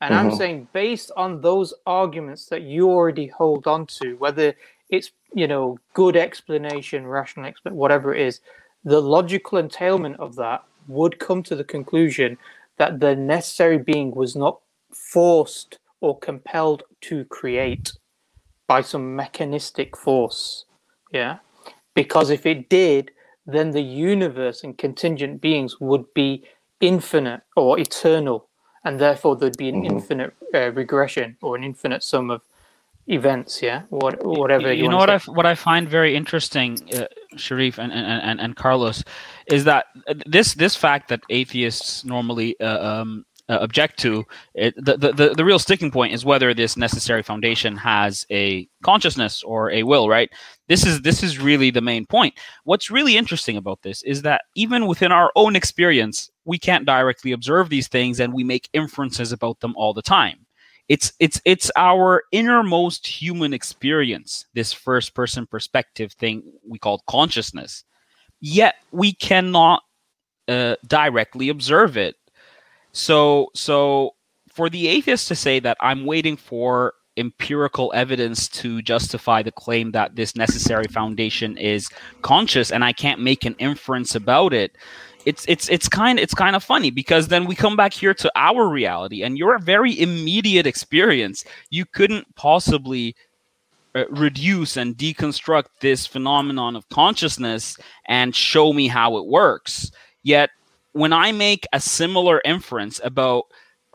C: And I'm
I: Mhm.
C: saying, based on those arguments that you already hold on to, whether it's you know good explanation, rational explanation, whatever it is, the logical entailment of that would come to the conclusion that the necessary being was not forced or compelled to create by some mechanistic force. Yeah, because if it did, then the universe and contingent beings would be infinite or eternal and therefore there'd be an
I: Mhm.
C: infinite uh, regression or an infinite sum of events yeah what whatever
D: you,
C: you,
D: know what I what I find very interesting, uh, Sharif and, and, and, and Carlos, is that uh, this this fact that atheists normally uh, um, uh, object to it, the, the the real sticking point is whether this necessary foundation has a consciousness or a will. Right. This is this is really the main point. What's really interesting about this is that even within our own experience, we can't directly observe these things, and we make inferences about them all the time it's it's it's our innermost human experience this first person perspective thing we call consciousness yet we cannot uh, directly observe it so so for the atheist to say that i'm waiting for empirical evidence to justify the claim that this necessary foundation is conscious and i can't make an inference about it it's it's it's kind it's kind of funny because then we come back here to our reality and your very immediate experience. You couldn't possibly uh, reduce and deconstruct this phenomenon of consciousness and show me how it works. Yet when i make a similar inference about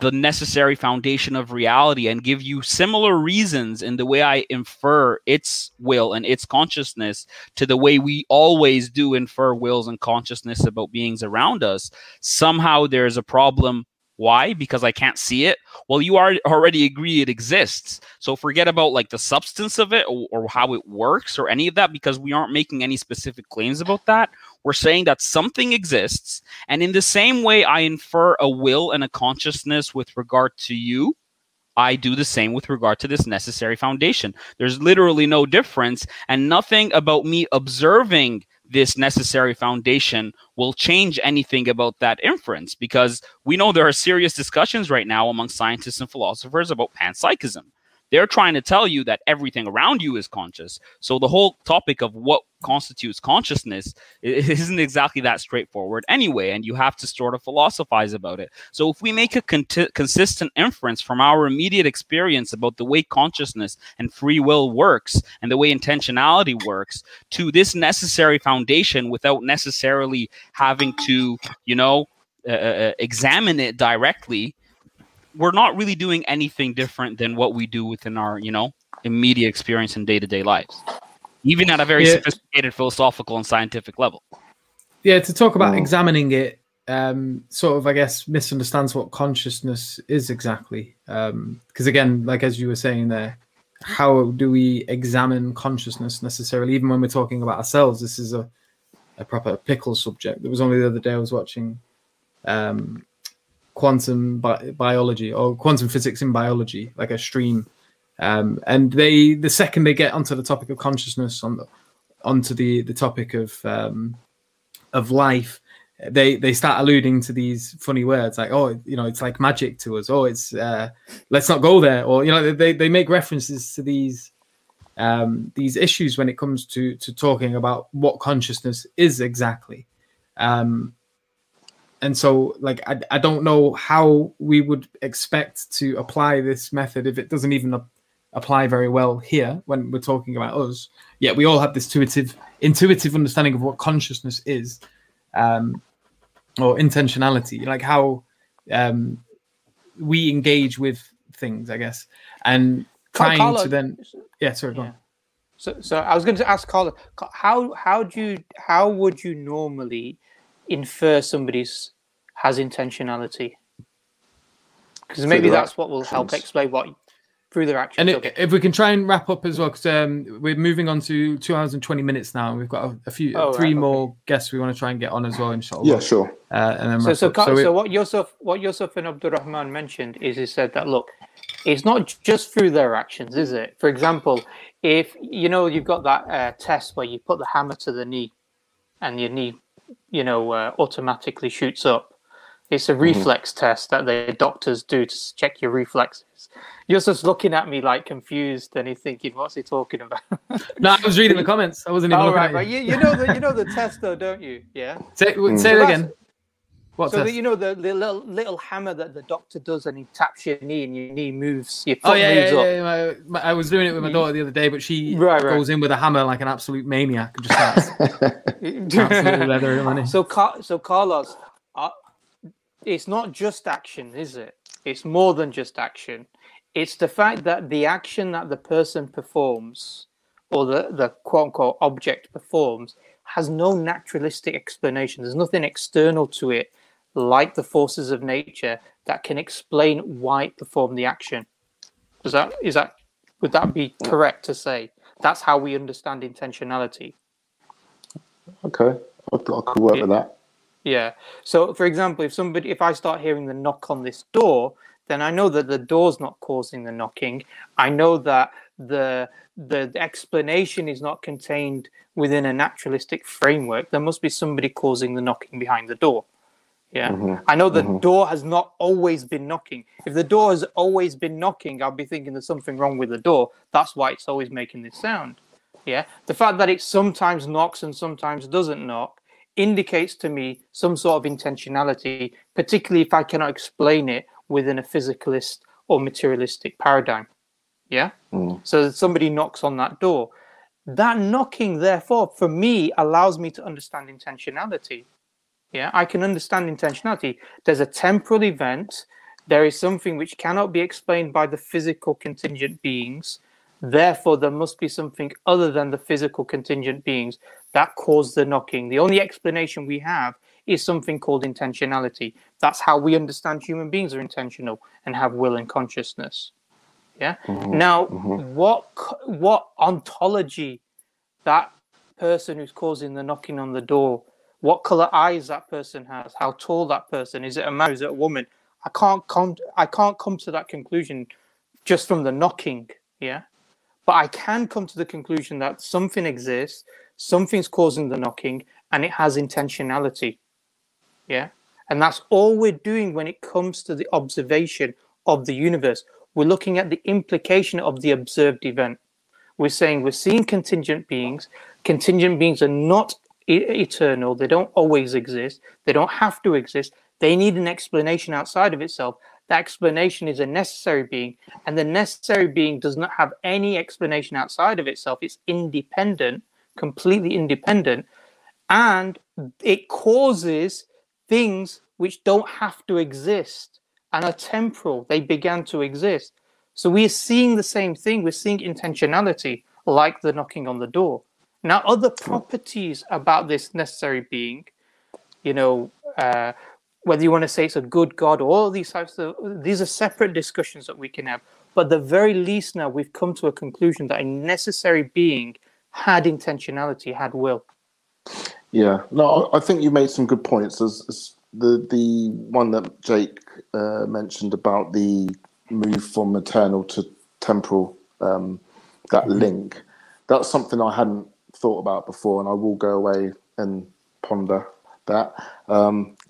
D: the necessary foundation of reality and give you similar reasons in the way I infer its will and its consciousness to the way we always do infer wills and consciousness about beings around us, somehow there's a problem. Why? Because I can't see it. Well, you are already agree it exists. So forget about like the substance of it or, or how it works or any of that because we aren't making any specific claims about that. We're saying that something exists. And in the same way I infer a will and a consciousness with regard to you, I do the same with regard to this necessary foundation. There's literally no difference, and nothing about me observing this necessary foundation will change anything about that inference because we know there are serious discussions right now among scientists and philosophers about panpsychism. They're trying to tell you that everything around you is conscious. So the whole topic of what constitutes consciousness isn't exactly that straightforward anyway, and you have to sort of philosophize about it. So if we make a consistent inference from our immediate experience about the way consciousness and free will works and the way intentionality works to this necessary foundation without necessarily having to, you know, uh, uh, examine it directly, we're not really doing anything different than what we do within our, you know, immediate experience in day-to-day lives, even at a very
A: Yeah.
D: sophisticated philosophical and scientific level.
A: Yeah, to talk about
I: Mm.
A: examining it, um, sort of, I guess, misunderstands what consciousness is exactly. Because again, like as you were saying there, how do we examine consciousness necessarily? Even when we're talking about ourselves, this is a, a proper pickle subject. There was only the other day I was watching um, quantum bi- biology or quantum physics in biology, like a stream. Um, and they, the second they get onto the topic of consciousness, on the, onto the the topic of um, of life, they they start alluding to these funny words like, oh, you know, it's like magic to us. Oh, it's uh, let's not go there, or you know, they they make references to these um, these issues when it comes to to talking about what consciousness is exactly. Um, and so like I, I don't know how we would expect to apply this method if it doesn't even apply very well here when we're talking about us. Yet we all have this intuitive intuitive understanding of what consciousness is, um, or intentionality, like how um, we engage with things, I guess, and trying Carlo, to then yeah, sorry, go yeah. on.
C: So, so I was going to ask Carla, how how do you how would you normally infer somebody's has intentionality? Because maybe that's what will help explain what through their actions.
A: And it, if we can try and wrap up as well, because um, we're moving on to two hours and twenty minutes now. and We've got a, a few, oh, three right, more okay. guests we want to try and get on as well, inshallah.
I: Yeah, sure.
C: Uh, and then so, so, so, so, what Yusuf, what Yusuf and Abdurrahman mentioned is he said that look, it's not just through their actions, is it? For example, if you know you've got that uh, test where you put the hammer to the knee, and your knee, you know, uh, automatically shoots up. It's a mm-hmm. reflex mm-hmm. test that the doctors do to check your reflexes. You're just looking at me like confused, and he's thinking, "What's he talking about?"
A: no, I was reading the comments. I wasn't even. Oh, right,
C: right. You, you know the you know the test though, don't you? Yeah.
A: Say, mm. say it again.
C: What so the, you know the, the, little little hammer that the doctor does, and he taps your knee, and your knee moves. Your foot oh yeah, moves
A: yeah, yeah, yeah. My, my, I was doing it with my daughter the other day, but she right, goes right. in with a hammer like an absolute maniac just starts absolutely
C: leather So, so Carlos, it's not just action, is it? It's more than just action. It's the fact that the action that the person performs, or the the quote unquote object performs, has no naturalistic explanation. There's nothing external to it like the forces of nature that can explain why it performed the action. Is that is that would that be correct to say? That's how we understand intentionality.
I: Okay, I, I could work yeah. with that.
C: Yeah. So, for example, if somebody, if I start hearing the knock on this door, then I know that the door's not causing the knocking. I know that the the, explanation is not contained within a naturalistic framework. There must be somebody causing the knocking behind the door. Yeah. Mm-hmm. I know the mm-hmm. door has not always been knocking. If the door has always been knocking, I'll be thinking there's something wrong with the door. That's why it's always making this sound. Yeah. The fact that it sometimes knocks and sometimes doesn't knock indicates to me some sort of intentionality, particularly if I cannot explain it within a physicalist or materialistic paradigm. Yeah. Mm. So somebody knocks on that door. That knocking, therefore, for me, allows me to understand intentionality. Yeah, I can understand intentionality. There's a temporal event. There is something which cannot be explained by the physical contingent beings. Therefore, there must be something other than the physical contingent beings that caused the knocking. The only explanation we have is something called intentionality. That's how we understand human beings are intentional and have will and consciousness. Yeah. Mm-hmm. Now, mm-hmm. what what ontology that person who's causing the knocking on the door what color eyes that person has, how tall that person is. It a man? Is it a woman? I can't come. I can't come to that conclusion just from the knocking. Yeah, but I can come to the conclusion that something exists, something's causing the knocking, and it has intentionality. Yeah, and that's all we're doing when it comes to the observation of the universe. We're looking at the implication of the observed event. We're saying we're seeing contingent beings. Contingent beings are not eternal. They don't always exist. They don't have to exist. They need an explanation outside of itself. Explanation is a necessary being, and the necessary being does not have any explanation outside of itself. It's independent, completely independent, and it causes things which don't have to exist and are temporal. They began to exist. So we are seeing the same thing. We're seeing intentionality, like the knocking on the door. Now, other properties about this necessary being, you know, uh, whether you want to say it's a good God or all these types of these are separate discussions that we can have. But the very least now we've come to a conclusion that a necessary being had intentionality, had will.
I: Yeah, no, I think you made some good points. As, as the the one that Jake uh, mentioned about the move from eternal to temporal, um, that mm-hmm. link. That's something I hadn't thought about before, and I will go away and ponder that. Um,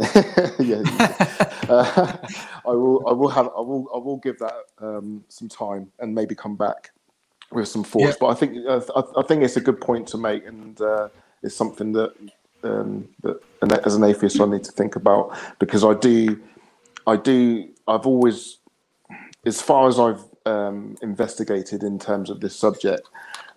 I: yeah, uh, I will. I will have. I will. I will give that um, some time and maybe come back with some thoughts. Yeah. But I think uh, I, I, think it's a good point to make, and uh, it's something that um, that as an atheist I need to think about because I do. I do. I've always, as far as I've um, investigated in terms of this subject,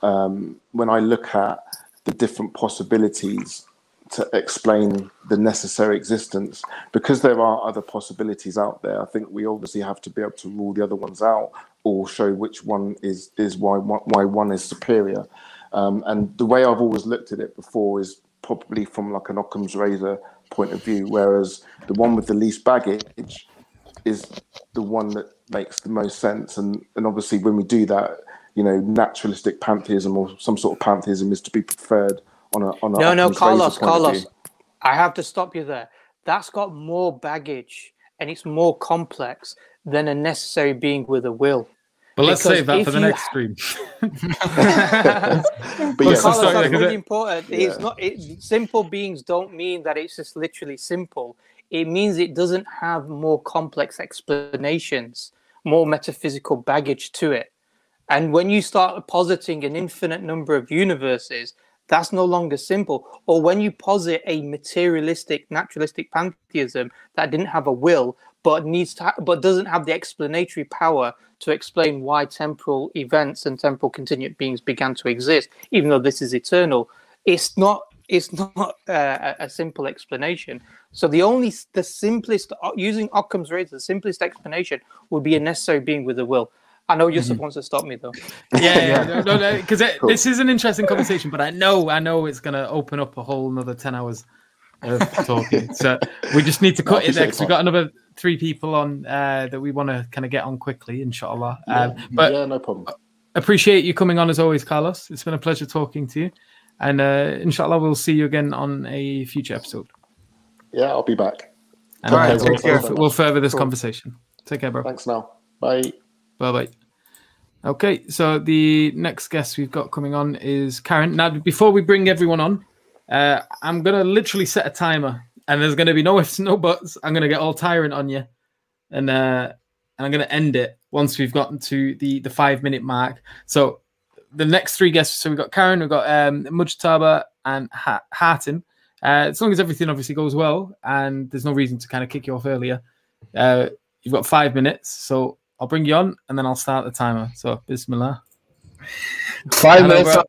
I: um, when I look at the different possibilities to explain the necessary existence, because there are other possibilities out there, I think we obviously have to be able to rule the other ones out or show which one is is why why one is superior. Um, and the way I've always looked at it before is probably from like an Occam's razor point of view, whereas the one with the least baggage is the one that makes the most sense. And and obviously when we do that, you know, naturalistic pantheism or some sort of pantheism is to be preferred on a on a
C: no no
I: Occam's
C: Carlos Carlos. I have to stop you there. That's got more baggage and it's more complex than a necessary being with a will.
A: But let's
C: Because
A: save that for the next
C: ha-
A: stream.
I: But
C: But
I: yeah,
C: Carlos,
A: sorry,
C: that's really
A: it-
C: important. It's not it, simple beings don't mean that it's just literally simple. It means it doesn't have more complex explanations, more metaphysical baggage to it. And when you start positing an infinite number of universes, that's no longer simple. Or when you posit a materialistic, naturalistic pantheism that didn't have a will, but needs to, but doesn't have the explanatory power to explain why temporal events and temporal contingent beings began to exist, even though this is eternal. It's not. It's not uh, a a simple explanation. So the only, the simplest, uh, using Occam's razor, the simplest explanation would be a necessary being with a will. I know Yusuf wants to stop me though.
A: yeah, yeah, no, no, because
I: Cool.
A: this is an interesting conversation, but I know, I know it's going to open up a whole another ten hours of talking. so we just need to
I: No,
A: cut it there because we've got another three people on uh, that we want to kind of get on quickly, inshallah. Um, but
I: yeah, no problem.
A: appreciate you coming on as always, Carlos. It's been a pleasure talking to you, and uh, inshallah we'll see you again on a future episode.
I: Yeah, I'll be back.
A: And
B: All right, take
A: we'll,
B: care.
A: we'll, we'll further this
B: Cool.
A: conversation. Take care, bro.
I: Thanks now. Bye.
A: Bye bye. Okay, so the next guest we've got coming on is Karen. Now, before we bring everyone on, uh, I'm gonna literally set a timer, and there's gonna be no ifs, no buts. I'm gonna get all tyrant on you, and uh, and I'm gonna end it once we've gotten to the the five minute mark. So the next three guests. So we've got Karen, we've got um, Mujtaba, and ha- Hatim. Uh, as long as everything obviously goes well, and there's no reason to kind of kick you off earlier, uh, you've got five minutes. So I'll bring you on, and then I'll start the timer. So Bismillah.
J: Five
A: Hello,
J: minutes. After,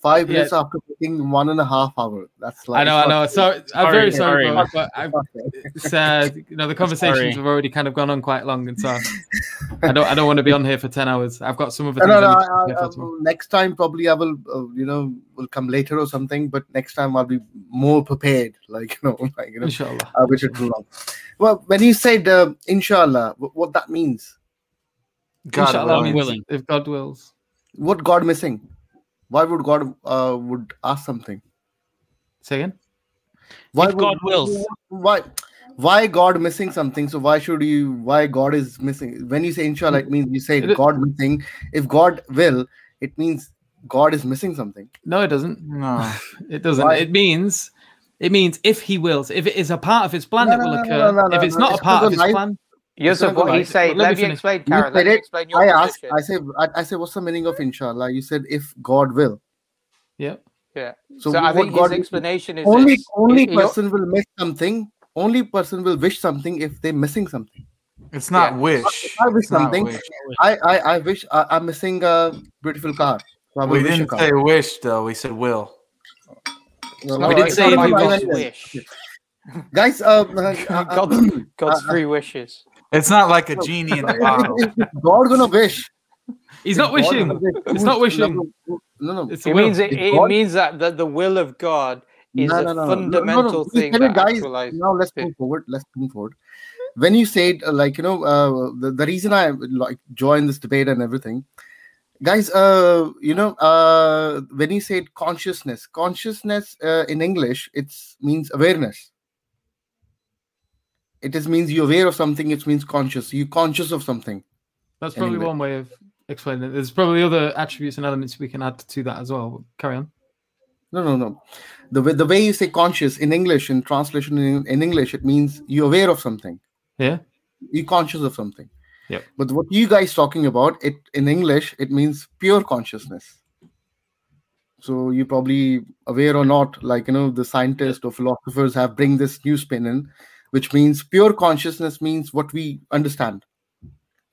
J: five
A: Yeah.
J: minutes after taking one and a half hour. That's like
A: I know, I know. So I'm very sorry,
D: sorry.
A: bro, but I, it's, uh, you know the conversations
D: Sorry.
A: have already kind of gone on quite long, and so I don't I don't want to be on here for ten hours. I've got some other
J: No,
A: things.
J: no, no,
A: I to
J: I-
A: prepare
J: I-
A: for tomorrow.
J: next time probably I will, uh, you know, will come later or something. But next time I'll be more prepared. Like you know, like you know,
A: Inshallah.
J: I wish it too long. Well, when you said uh, Inshallah, wh- what that means?
B: God
A: Inshallah,
B: willing.
A: means
D: willing.
A: if God wills.
J: What God missing? Why would God uh, would ask something?
A: Say again.
J: Why
D: If God wills.
J: Why? Why God missing something? So why should you? Why God is missing? When you say Inshallah, it means you say
A: It-
J: God missing. If God will, it means God is missing something.
A: No, it doesn't.
B: No.
A: It doesn't.
J: Why?
A: It means it means if He wills. If it is a part of His plan,
J: No,
A: it will
J: no, no,
A: occur.
J: no, no, no,
A: if it's
J: no,
A: not
J: it's
A: a part of His
J: right.
A: plan,
C: Yusuf,
J: gonna
C: what he
J: right.
C: said.
A: Let me
C: Let me
A: finish.
C: explain,
J: You
C: Karen. Let me explain your
J: I asked.
C: position.
J: I say. I, I say, what's the meaning of Inshallah? You said if God will.
A: yeah.
C: Yeah.
J: So,
C: So, I
J: what
C: think his explanation is
J: only
C: this.
J: only
C: He- he-
J: person will miss something. Only person will wish something if they're missing something.
B: It's not
C: Yeah.
B: wish.
J: I wish
B: It's
J: something.
B: wish.
J: I I, I wish I, I'm missing a beautiful car. So
B: We
J: wish
B: didn't
J: car.
B: say wish though. We said will.
J: No,
C: No,
A: We
J: no,
A: didn't say
C: not
A: if
C: about
A: he
C: God's wish.
J: guys. Uh, uh, uh,
C: God's, God's
J: uh,
C: free wishes.
B: It's not like a genie in the bottle.
J: if God gonna wish.
A: He's not
J: God
A: wishing.
J: wish,
A: It's not wishing.
J: No, no, no.
A: It's
C: It means it, it
J: God-
C: means that the, the will of God is
J: No,
C: a
J: no, no, no. No,
C: fundamental
J: no, no. You
C: thing that
J: guys.
C: actualizes.
J: Now let's move forward. Let's move forward. When you said uh, like you know uh, the, the reason I like joined this debate and everything, guys. Uh, you know uh, when you said consciousness, consciousness uh, in English it means awareness. It is means you're aware of something. It means conscious. you're conscious of something.
A: That's probably
J: Anyway.
A: one way of explaining it. There's probably other attributes and elements we can add to that as well. Carry on.
J: No, no, no. The way the way you say conscious in English in translation in, in English it means you're aware of something.
A: Yeah.
J: You're conscious of something.
A: yeah
J: But what you guys talking about it in English it means pure consciousness. So you're probably aware or not, like you know, the scientists or philosophers have bring this new spin in, which means pure consciousness means what we understand.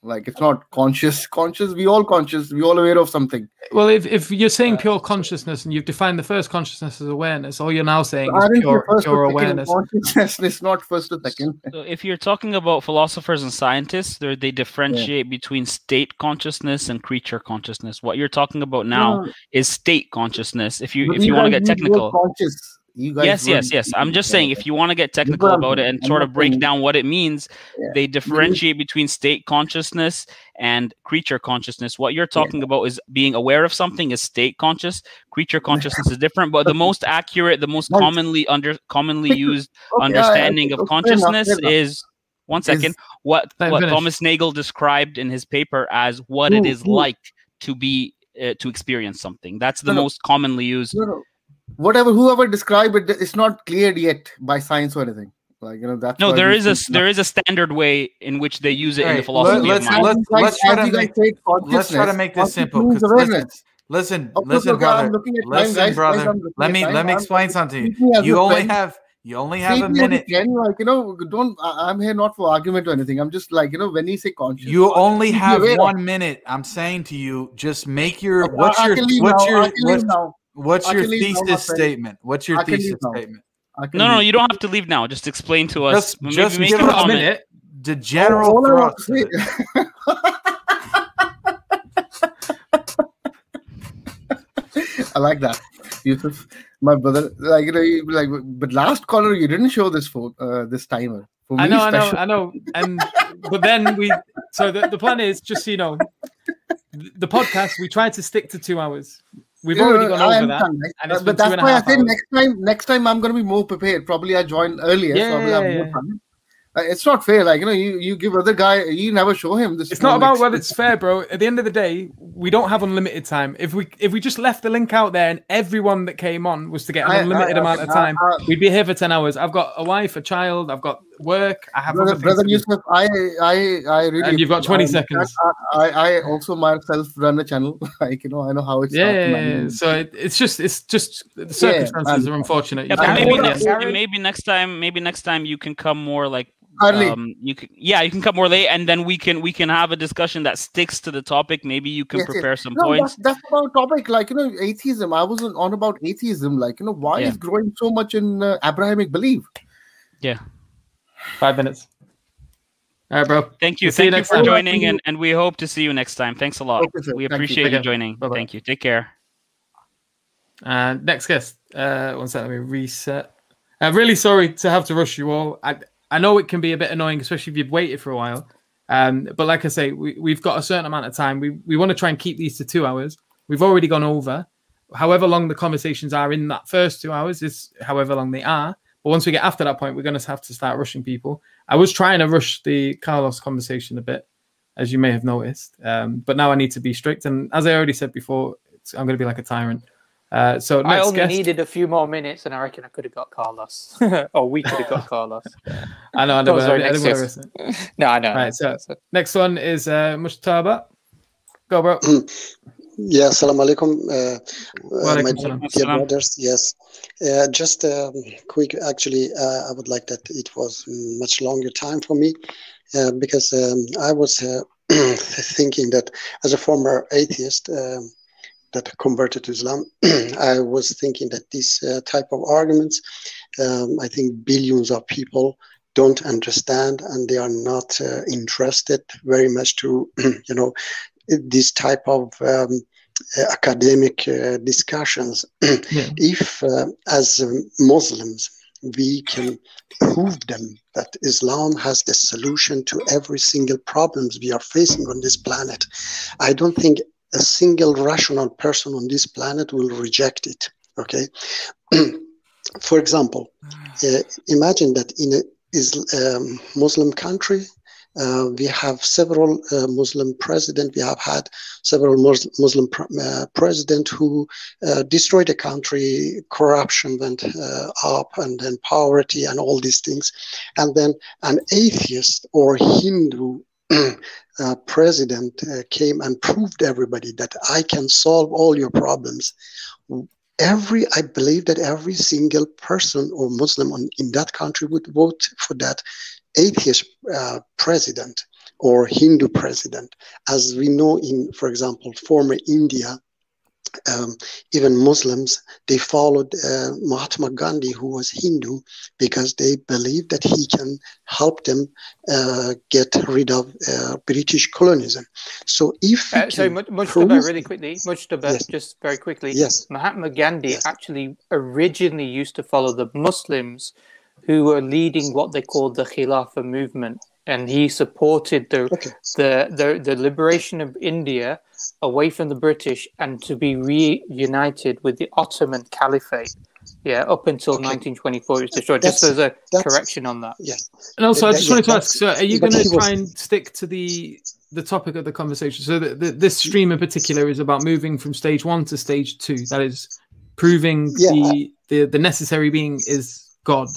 J: like it's not conscious conscious we all conscious we all aware of something.
A: Well if, if you're saying pure consciousness and you've defined the first consciousness as awareness all you're now saying
J: so
A: is pure, pure awareness.
J: consciousness is not first or second.
D: so if you're talking about philosophers and scientists they differentiate yeah. between state consciousness and creature consciousness. What you're talking about now yeah. is state consciousness if you
J: but
D: if you want to get technical.
J: conscious you guys
D: yes, yes, yes. I'm just saying if you want to get technical about it and sort of break down what it means, yeah. they differentiate between state consciousness and creature consciousness. What you're talking yeah. about is being aware of something is state conscious. Creature consciousness is different, but the most accurate, the most commonly under commonly used okay, understanding of consciousness is one second. Is, what what Thomas Nagel described in his paper as what ooh, it is ooh. like to be uh, to experience something. That's the no, most commonly used.
J: No, no whatever whoever described it it's not cleared yet by science or anything like you know that's
D: no there is a there is a standard way in which they use it right. in the philosophy
B: let's,
D: of mind.
B: Let's, let's, try to make, let's try to make this simple listen listen, listen brother listen time, brother guys, let me let me explain something you only have you only have a minute.
J: Can, like you know, don't. I'm here not for argument or anything. I'm just like you know, when you say conscious,
B: you only have one minute. I'm saying to you, just make your what's your what's your what's, What's your thesis statement? What's your thesis statement?
D: No, no, you don't have to leave now. Just explain to us.
B: Just, just give a, a minute. The general oh, thrust.
J: I like that, Yusuf. My brother, like you know, like but last caller, you didn't show this for uh, this timer.
A: I know, I know, I know. And but then we. So the, the plan is just so you know, the podcast we try to stick to two hours. We've yeah, already gone over that,
J: and but that's why I said next time. Next time I'm going to be more prepared. Probably I join earlier,
A: yeah, so
J: yeah, Uh, it's not fair. Like you know, you, you give other guy, you never show him this.
A: It's not about whether it's fair, bro. At the end of the day, we don't have unlimited time. If we if we just left the link out there and everyone that came on was to get an I, unlimited I, I, amount of time, we'd be here for ten hours. I've got a wife, a child, I've got work. I have
J: brother, brother Yusuf. I I I really.
A: And you've got twenty um, seconds.
J: I, I also myself run a channel. like you know, I know how it's.
A: Yeah, yeah, So it, it's just it's just the circumstances yeah, are unfortunate.
D: Yeah, maybe, next, maybe next time, maybe next time you can come more like
J: early.
D: Um, you can, yeah, you can come more late, and then we can we can have a discussion that sticks to the topic. Maybe you can yes, prepare yes. some
J: no,
D: points.
J: That's, that's, about topic, like you know, atheism. I wasn't on about atheism, like you know, why yeah. is growing so much in uh, Abrahamic belief?
D: Yeah,
A: five minutes. All right, bro.
D: Thank you. We'll Thank you, you for time. joining, and, and we hope to see you next time. Thanks a lot. Okay, we appreciate you, you joining. Bye-bye. Thank you. Take care.
A: And uh, next guest. Uh, one second. Let me reset. I'm really sorry to have to rush you all. I, I know it can be a bit annoying, especially if you've waited for a while. Um, but like I say, we, we've got a certain amount of time. We, we want to try and keep these to two hours. We've already gone over. However long the conversations are in that first two hours is however long they are. But once we get after that point, we're going to have to start rushing people. I was trying to rush the Carlos conversation a bit, as you may have noticed. Um, but now I need to be strict. And as I already said before, I'm going to be like a tyrant. Uh, so
C: I only
A: guest...
C: needed a few more minutes, and I reckon I could have got Carlos, or we could have got Carlos.
A: I know, I know, I, I, I
C: No, I know.
A: Right, so next one is uh, Mushtaba. Go, bro.
K: Yeah, salam alaikum, uh, uh, my dear brothers. Yes, uh, just um, quick. Actually, uh, I would like that it was much longer time for me uh, because um, I was uh, thinking that as a former atheist. Um, that converted to Islam, I was thinking that this uh, type of arguments, um, I think billions of people don't understand and they are not uh, interested very much to, you know, this type of um, academic uh, discussions. yeah. If, uh, as Muslims, we can prove them that Islam has the solution to every single problems we are facing on this planet. I don't think a single rational person on this planet will reject it. Okay. For example, uh, imagine that in a um, Muslim country, uh, we have several uh, Muslim president. We have had several Muslim pr- uh, president who uh, destroyed the country. Corruption went uh, up, and then poverty, and all these things. And then an atheist or Hindu uh, president uh, came and proved everybody that I can solve all your problems. Every, I believe that every single person or Muslim on, in that country would vote for that atheist uh, president. or Hindu president. As we know in, for example, former India, um, even Muslims, they followed uh, Mahatma Gandhi, who was Hindu, because they believed that he can help them uh, get rid of uh, British colonialism. So, if
C: uh, much prove... really quickly, much yes. just very quickly.
K: Yes,
C: Mahatma Gandhi yes. actually originally used to follow the Muslims who were leading what they called the Khilafah movement, and he supported the okay. the, the the liberation of India away from the British and to be reunited with the Ottoman Caliphate. Yeah, up until okay. 1924, it was destroyed. That's, just as a correction on that.
K: Yeah.
A: And also, I just yeah, wanted to ask: so, are you going to try and stick to the the topic of the conversation? So, the, the, this stream in particular is about moving from stage one to stage two. That is proving yeah, the, the the necessary being is God.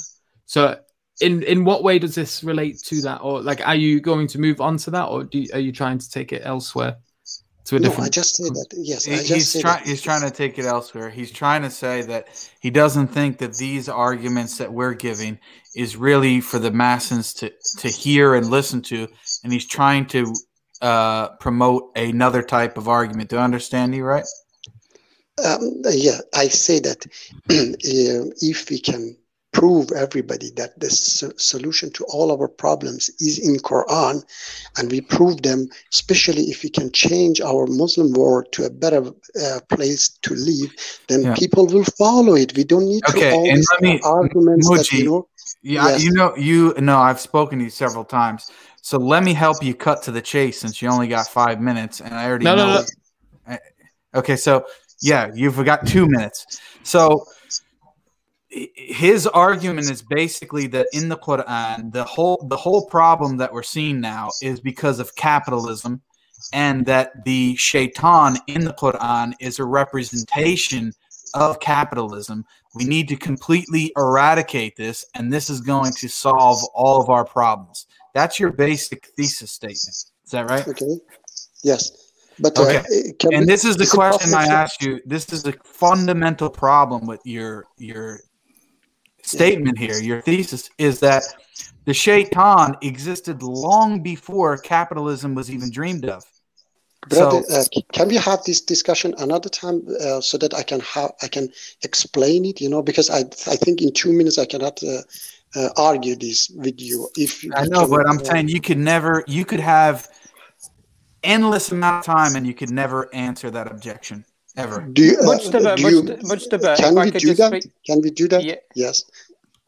A: So, in in what way does this relate to that, or like, are you going to move on to that, or you, are you trying to take it elsewhere? to a
K: no,
A: different.
K: I just say that. Yes,
B: he, he's trying. He's trying to take it elsewhere. He's trying to say that he doesn't think that these arguments that we're giving is really for the masses to to hear and listen to, and he's trying to uh, promote another type of argument. Do I understand you right?
K: Um, yeah, I say that if we can prove everybody that the solution to all our problems is in Quran, and we prove them, especially if we can change our Muslim world to a better uh, place to live, then yeah. people will follow it. We don't need okay, to all these me, arguments Muji, that you know.
B: Yeah, yes. you know, you know, I've spoken to you several times. So let me help you cut to the chase since you only got five minutes, and I already
A: no,
B: know.
A: No,
B: no. Okay, so yeah, you've got two minutes. So his argument is basically that in the Quran, the whole the whole problem that we're seeing now is because of capitalism, and that the shaitan in the Quran is a representation of capitalism. We need to completely eradicate this, and this is going to solve all of our problems. That's your basic thesis statement. Is that right?
K: Okay. Yes. But
B: uh, okay. and we, this is the question I asked you. This is a fundamental problem with your your statement here, your thesis is that the shaitan existed long before capitalism was even dreamed of.
K: Brother, so, uh, can we have this discussion another time uh, so that I can have I can explain it? You know, because I I think in two minutes I cannot uh, uh argue this with you. If
B: I know, but I'm saying you could never you could have endless amount of time and you could never answer that objection ever.
K: Do you, uh,
C: much
K: do
C: you, much, much
K: Can we do that? Speak, can we do that? Yeah. Yes.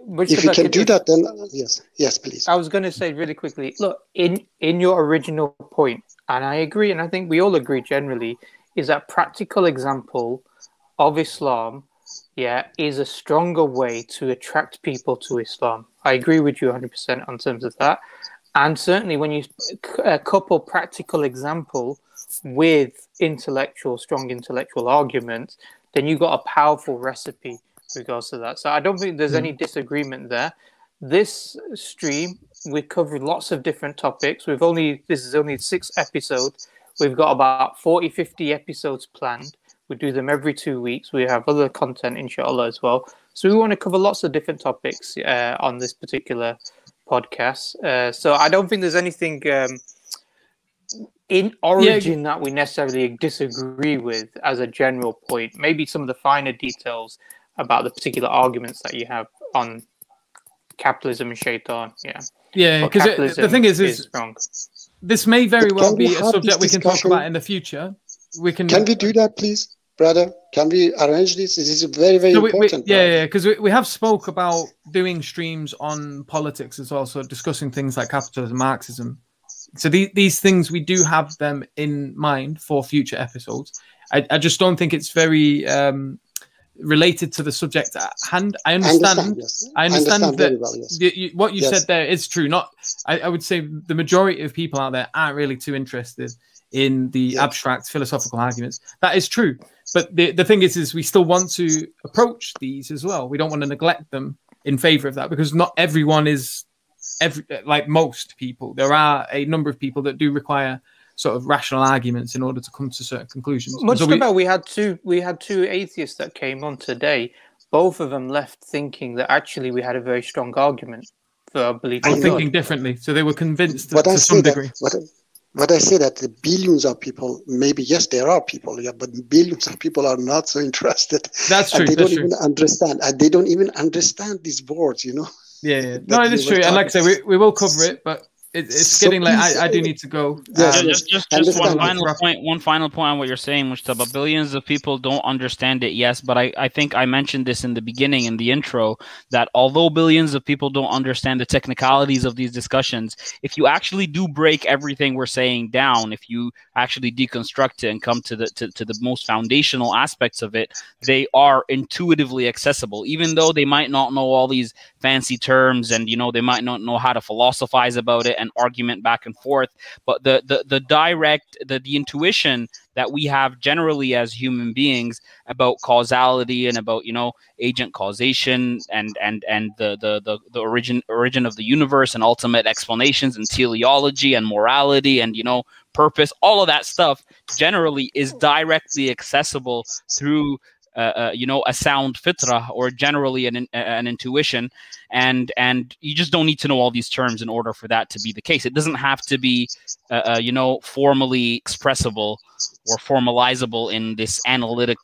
K: Much if you can do that, then yes, yes, please.
C: I was going to say really quickly. Look, in in your original point, and I agree, and I think we all agree generally, is that practical example of Islam, yeah, is a stronger way to attract people to Islam. I agree with you 100% on terms of that. And certainly when you uh, couple practical example with intellectual, strong intellectual arguments, then you've got a powerful recipe regards to that. So I don't think there's mm. any disagreement there. This stream, we covered lots of different topics. We've only, this is only six episodes. We've got about 40, 50 episodes planned. We do them every two weeks. We have other content, inshallah, as well. So we want to cover lots of different topics uh, on this particular podcast. Uh, so I don't think there's anything um, in origin yeah. that we necessarily disagree with as a general point. Maybe some of the finer details about the particular arguments that you have on capitalism and shaitan. Yeah.
A: Yeah, because the thing is, is, is wrong. This may very well be a subject we can talk about in the future. We can.
K: Can we do that, please, brother? Can we arrange this? This is very, very we, important.
A: We, yeah, yeah, because we, we have spoke about doing streams on politics as well, so discussing things like capitalism, Marxism. So these these things we do have them in mind for future episodes. I, I just don't think it's very um, related to the subject at hand. I understand. I understand, yes. I understand, I understand that well, yes. you, what you yes. said there is true. Not, I, I, would say the majority of people out there aren't really too interested in the abstract philosophical arguments. That is true. But the, the thing is, is we still want to approach these as well. We don't want to neglect them in favor of that because not everyone is every like most people. There are a number of people that do require sort of rational arguments in order to come to certain conclusions.
C: Much so we, about we had two we had two atheists that came on today. Both of them left thinking that actually we had a very strong argument for our belief.
A: Or thinking differently. So they were convinced but to I some degree.
K: That, but, but I say that the billions of people, maybe yes, there are people, yeah, but billions of people are not so interested.
A: That's true.
K: And they
A: don't
K: true. even understand. And they don't even understand these words, you know.
A: Yeah, yeah. no, it is true. And like I say, we, we will cover it, but it, it's so getting like I, I, do need to go.
D: Yes, um, just just, just one final point. One final point on what you're saying, which about billions of people don't understand it. Yes, but I, I think I mentioned this in the beginning in the intro that although billions of people don't understand the technicalities of these discussions, if you actually do break everything we're saying down, if you actually deconstruct it and come to the to, to the most foundational aspects of it, they are intuitively accessible. Even though they might not know all these fancy terms and you know they might not know how to philosophize about it and argument back and forth but the the, the direct the, the intuition that we have generally as human beings about causality and about you know agent causation and and and the the the, the origin origin of the universe and ultimate explanations and teleology and morality and you know purpose all of that stuff generally is directly accessible through you know, a sound fitra or generally an, an intuition. And, and you just don't need to know all these terms in order for that to be the case. It doesn't have to be, uh, uh you know, formally expressible or formalizable in this analytic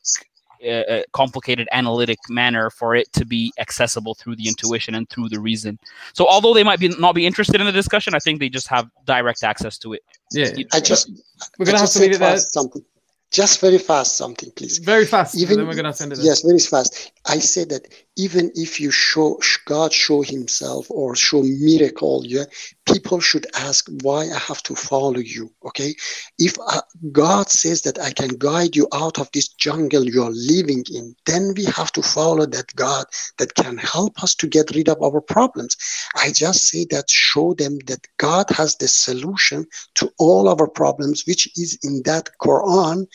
D: uh, uh, complicated analytic manner for it to be accessible through the intuition and through the reason. So although they might be not be interested in the discussion, I think they just have direct access to it.
A: Yeah,
K: I just
A: we're gonna
K: I
A: have to leave it there.
K: Something. Just very fast, something, please.
A: Very fast. Even we're gonna send it.
K: Yes, very fast. I say that even if you show God show Himself or show miracle, yeah, people should ask why I have to follow you. Okay, if uh, God says that I can guide you out of this jungle you are living in, then we have to follow that God that can help us to get rid of our problems. I just say that show them that God has the solution to all our problems, which is in that Quran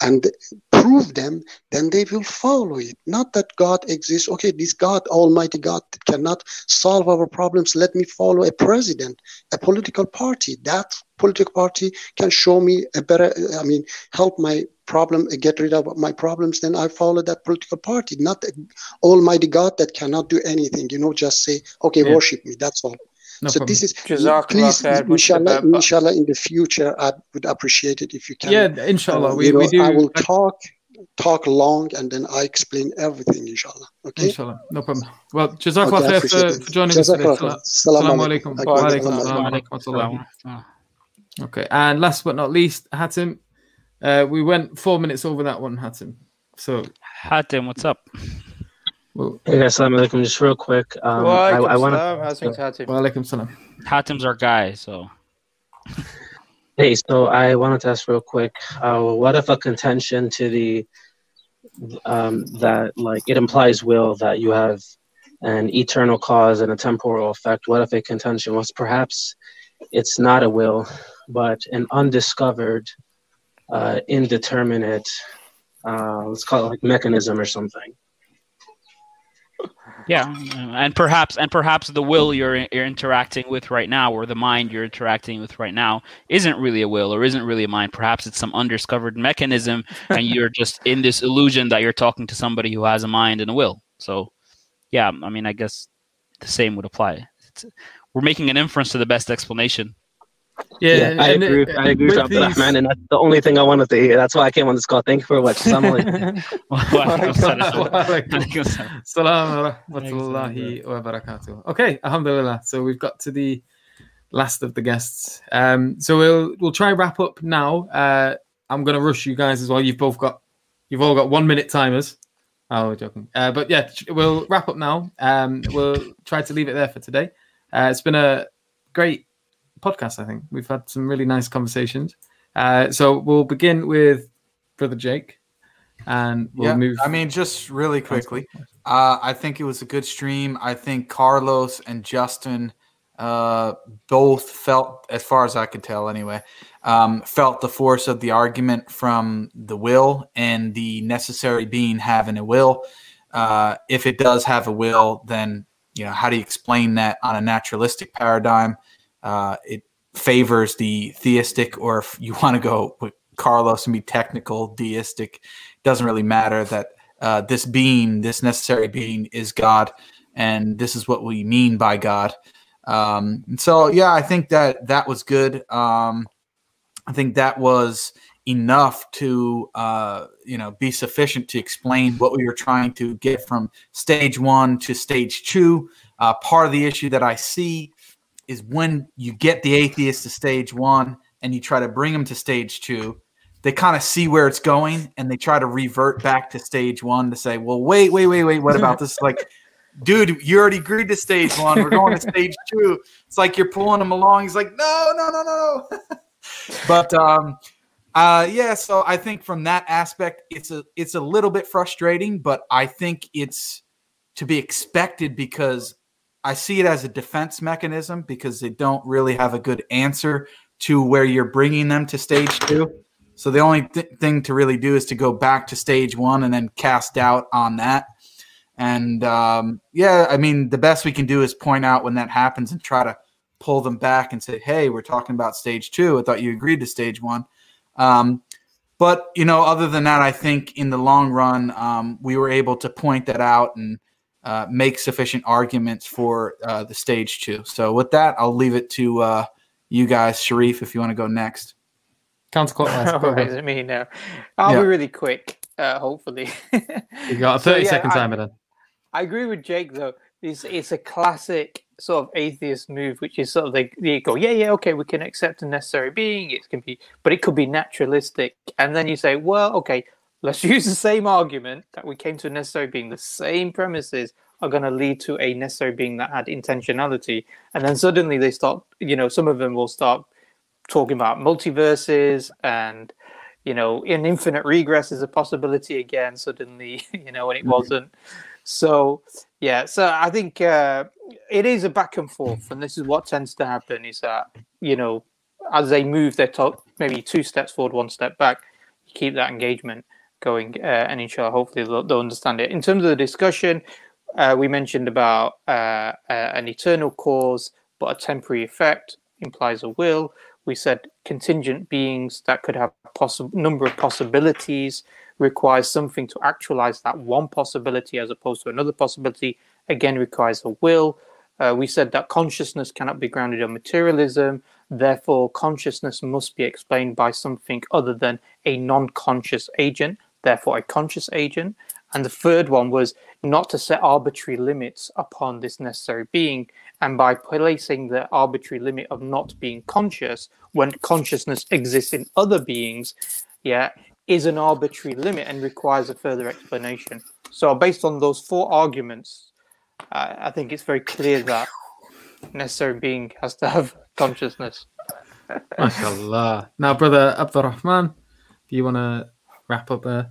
K: and prove them, then they will follow it. Not that God exists. Okay, this God, Almighty God, cannot solve our problems. Let me follow a president, a political party. That political party can show me a better, I mean, help my problem, get rid of my problems. Then I follow that political party, not Almighty God that cannot do anything. You know, just say, okay, yeah. worship me. That's all. No so problem. this is please inshallah, inshallah in the future I would appreciate it if you can.
A: Yeah, inshallah. Uh, we, know, we do.
K: I will talk talk long and then I explain everything inshallah. Okay.
A: Inshallah. No problem. Well, jazakallah okay, khair for, for joining us today. Assalamu alaikum. Okay, and last but not least, Hatim. Uh, we went four minutes over that one, Hatim. So
D: Hatim, what's up?
L: Well, hey guys, assalamu alaikum. Just real quick, um, I, I want
A: to. Walaikum salam.
D: Hatim's our guy, so.
L: Hey, so I wanted to ask real quick, uh, what if a contention to the um, that like it implies will that you have an eternal cause and a temporal effect? What if a contention was perhaps it's not a will, but an undiscovered, uh, indeterminate, uh, let's call it like mechanism or something?
D: Yeah, and perhaps and perhaps the will you're you're interacting with right now, or the mind you're interacting with right now, isn't really a will or isn't really a mind. Perhaps it's some undiscovered mechanism, and you're just in this illusion that you're talking to somebody who has a mind and a will. So, yeah, I mean, I guess the same would apply. It's, we're making an inference to the best explanation.
L: Yeah, yeah I, agree, it, I agree. with these... Rahman, and that's the only thing I wanted to hear. That's why I came on this call. Thank you for watching. Salam
A: alaikum. Okay, alhamdulillah. So we've got to the last of the guests. Um, so we'll we'll try wrap up now. Uh, I'm gonna rush you guys as well. You've both got you've all got one minute timers. Oh, we're joking. Uh, but yeah, we'll wrap up now. Um, we'll try to leave it there for today. Uh, it's been a great podcast. I think we've had some really nice conversations. Uh, so we'll begin with brother Jake, and we'll yeah, move.
B: I mean, just really quickly, uh, I think it was a good stream. I think Carlos and Justin uh, both felt, as far as I could tell, anyway, um, felt the force of the argument from the will and the necessary being having a will. Uh, if it does have a will, then you know how do you explain that on a naturalistic paradigm? Uh, it favors the theistic, or if you want to go with Carlos and be technical, deistic, doesn't really matter that uh, this being, this necessary being, is God, and this is what we mean by God. Um, and so, yeah, I think that that was good. Um, I think that was enough to uh, you know be sufficient to explain what we were trying to get from stage one to stage two. Uh, part of the issue that I see is when you get the atheist to stage one and you try to bring them to stage two, they kind of see where it's going and they try to revert back to stage one to say, well, wait, wait, wait, wait, what about this? Like, dude, you already agreed to stage one. We're going to stage two. It's like you're pulling them along. He's like, no, no, no, no, no. but um, uh, yeah, so I think from that aspect, it's a it's a little bit frustrating, but I think it's to be expected because I see it as a defense mechanism because they don't really have a good answer to where you're bringing them to stage two. So the only th- thing to really do is to go back to stage one and then cast doubt on that. And um, yeah, I mean, the best we can do is point out when that happens and try to pull them back and say, "Hey, we're talking about stage two. I thought you agreed to stage one." Um, but you know, other than that, I think in the long run, um, we were able to point that out and uh, make sufficient arguments for uh, the stage two. So with that, I'll leave it to uh, you guys, Sharif, if you want to go next.
A: Counterclockwise.
C: All right, me now. I'll
B: Yeah.
C: be really quick, uh, hopefully.
A: You got a
C: So,
A: 30
C: yeah, I-
A: timer then.
C: I agree with Jake though. It's it's a classic sort of atheist move, which is sort of they, they go, yeah, yeah, okay, we can accept a necessary being. It can be, but it could be naturalistic. And then you say, well, okay, let's use the same argument that we came to a necessary being. The same premises are going to lead to a necessary being that had intentionality. And then suddenly they start, you know, some of them will start talking about multiverses and you know an infinite regress is a possibility again suddenly you know when it
A: Mhm.
C: wasn't so yeah so i think uh, it is a back and forth and this is what tends to happen is that you know as they move their top maybe two steps forward one step back you keep that engagement going uh, and inshallah hopefully they'll, they'll understand it. In terms of the discussion uh, we mentioned about uh, uh, an eternal cause but a temporary effect implies a will. We said contingent beings that could have possible number of possibilities requires something to actualize that one possibility as opposed to another possibility again requires a will. Uh, we said that consciousness cannot be grounded on materialism therefore consciousness must be explained by something other than a non-conscious agent therefore a conscious agent. And the third one was not to set arbitrary limits upon this necessary being. And by placing the arbitrary limit of not being conscious when consciousness exists in other beings yeah is an arbitrary limit and requires a further explanation. So based on those four arguments uh, i think it's very clear that necessary being has to have consciousness.
A: MashaAllah. Now, brother Abdurrahman, do you want to wrap up there?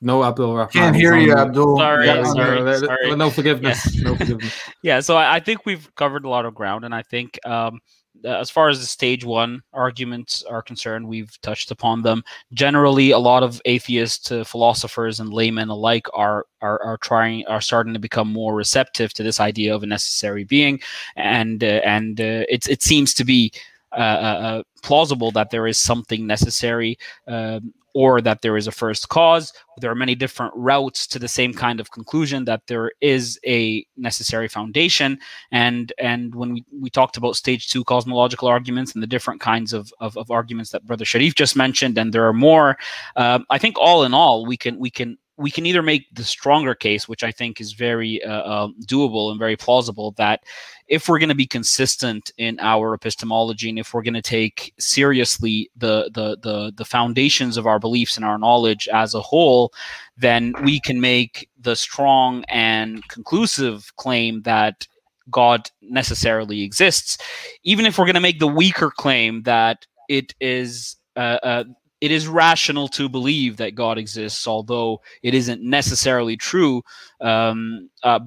A: No, Abdul Rahman.
B: Can't hear you, Abdul.
D: Sorry,
A: Yeah,
D: sorry,
A: no,
D: sorry.
A: no forgiveness.
D: Yeah.
A: No forgiveness.
D: yeah, so I, I think we've covered a lot of ground, and I think um, uh, as far as the stage one arguments are concerned, we've touched upon them. Generally, a lot of atheists, uh, philosophers, and laymen alike are are are trying are starting to become more receptive to this idea of a necessary being, and uh, and uh, it's it seems to be. Uh, uh, uh, plausible that there is something necessary um, or that there is a first cause. There are many different routes to the same kind of conclusion that there is a necessary foundation. And and when we, we talked about stage two cosmological arguments and the different kinds of, of, of arguments that Brother Sharif just mentioned, and there are more, um, I think all in all, we can we can we can either make the stronger case, which I think is very uh, uh, doable and very plausible, that if we're going to be consistent in our epistemology and if we're going to take seriously the, the the the foundations of our beliefs and our knowledge as a whole, then we can make the strong and conclusive claim that God necessarily exists, even if we're going to make the weaker claim that it is. Uh, uh, it is rational to believe that God exists, although it isn't necessarily true. Um, uh,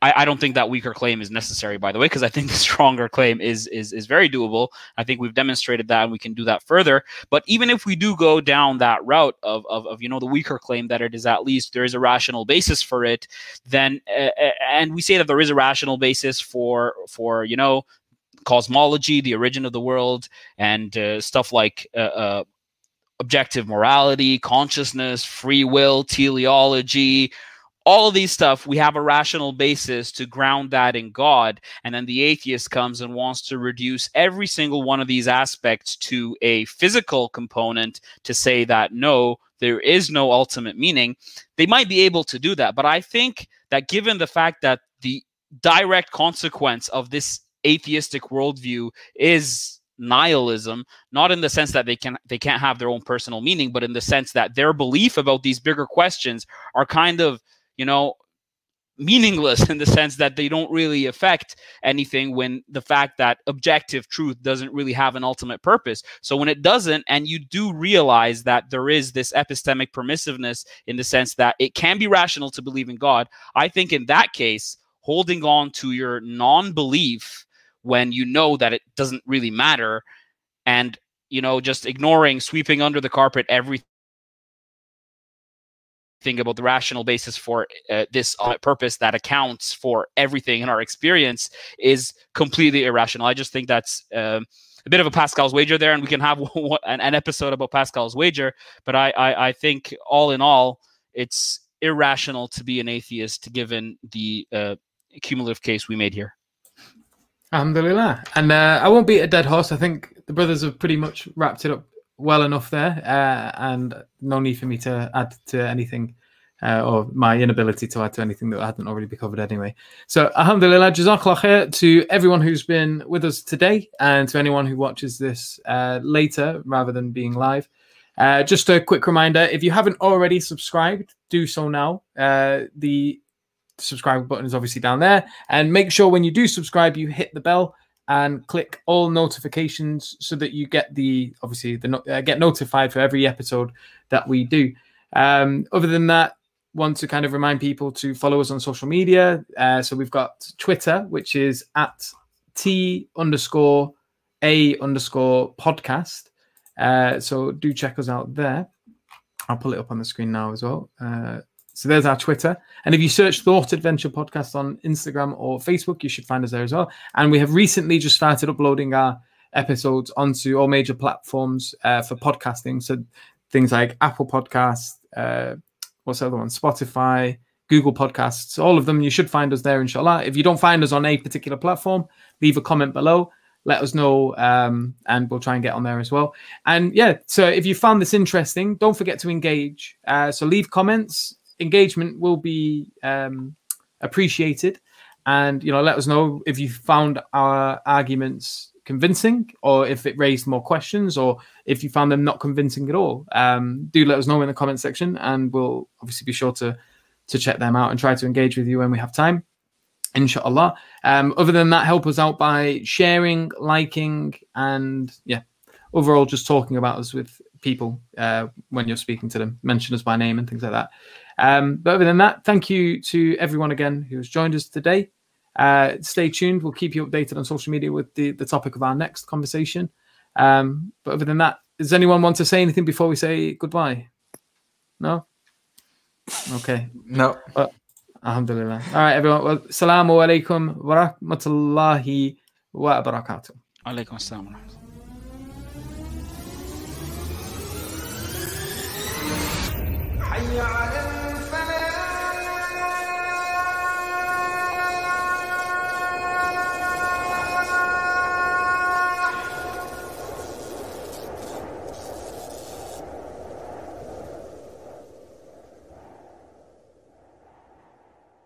D: I, I, don't think that weaker claim is necessary, by the way, because I think the stronger claim is is is very doable. I think we've demonstrated that, and we can do that further. But even if we do go down that route of of, of you know the weaker claim that it is at least there is a rational basis for it, then uh, and we say that there is a rational basis for for you know cosmology, the origin of the world, and uh, stuff like uh, objective morality, consciousness, free will, teleology, all of these stuff we have a rational basis to ground that in god. And then the atheist comes and wants to reduce every single one of these aspects to a physical component to say that no there is no ultimate meaning. They might be able to do that but i think that given the fact that the direct consequence of this atheistic worldview is nihilism not in the sense that they can they can't have their own personal meaning but in the sense that their belief about these bigger questions are kind of you know, meaningless in the sense that they don't really affect anything when the fact that objective truth doesn't really have an ultimate purpose. So when it doesn't, and you do realize that there is this epistemic permissiveness in the sense that it can be rational to believe in God, I think in that case, holding on to your non belief when you know that it doesn't really matter and you know just ignoring sweeping under the carpet everything about the rational basis for uh, this purpose that accounts for everything in our experience is completely irrational. I just think that's um, a bit of a Pascal's wager there, and we can have an, an episode about Pascal's wager. But I, I, I, think all in all, it's irrational to be an atheist given the uh, cumulative case we made here.
A: Alhamdulillah. And uh, I won't beat a dead horse. I think the brothers have pretty much wrapped it up well enough there, uh, and no need for me to add to anything uh, or my inability to add to anything that hadn't already been covered anyway. So, alhamdulillah, jazakallah khair to everyone who's been with us today and to anyone who watches this uh, later rather than being live. Uh, just a quick reminder if you haven't already subscribed, do so now. Uh, the subscribe button is obviously down there. And make sure when you do subscribe, you hit the bell and click all notifications so that you get the obviously the uh, get notified for every episode that we do. Um, other than that, want to kind of remind people to follow us on social media. Uh, so we've got Twitter, which is at T underscore A underscore podcast. Uh, so do check us out there. I'll pull it up on the screen now as well. Uh, so there's our Twitter. And if you search Thought Adventure Podcast on Instagram or Facebook, you should find us there as well. And we have recently just started uploading our episodes onto all major platforms uh, for podcasting. So things like Apple Podcasts, uh, what's the other one? Spotify, Google Podcasts, all of them. You should find us there, inshallah. If you don't find us on a particular platform, leave a comment below. Let us know, um, and we'll try and get on there as well. And yeah, so if you found this interesting, don't forget to engage. Uh, so leave comments. Engagement will be um, appreciated, and you know, let us know if you found our arguments convincing or if it raised more questions or if you found them not convincing at all. Um, do let us know in the comment section and we'll obviously be sure to to check them out and try to engage with you when we have time inshallah. Um, other than that help us out by sharing liking and yeah overall just talking about us with people uh, when you're speaking to them mention us by name and things like that um, but other than that thank you to everyone again who has joined us today uh, stay tuned. We'll keep you updated on social media with the, the topic of our next conversation. Um, but other than that, does anyone want to say anything before we say goodbye? No? Okay.
B: No.
A: Well, alhamdulillah. All right, everyone. Well, salamu alaikum wa rahmatullahi wa barakatuh.
D: Alaikum assalam. حي على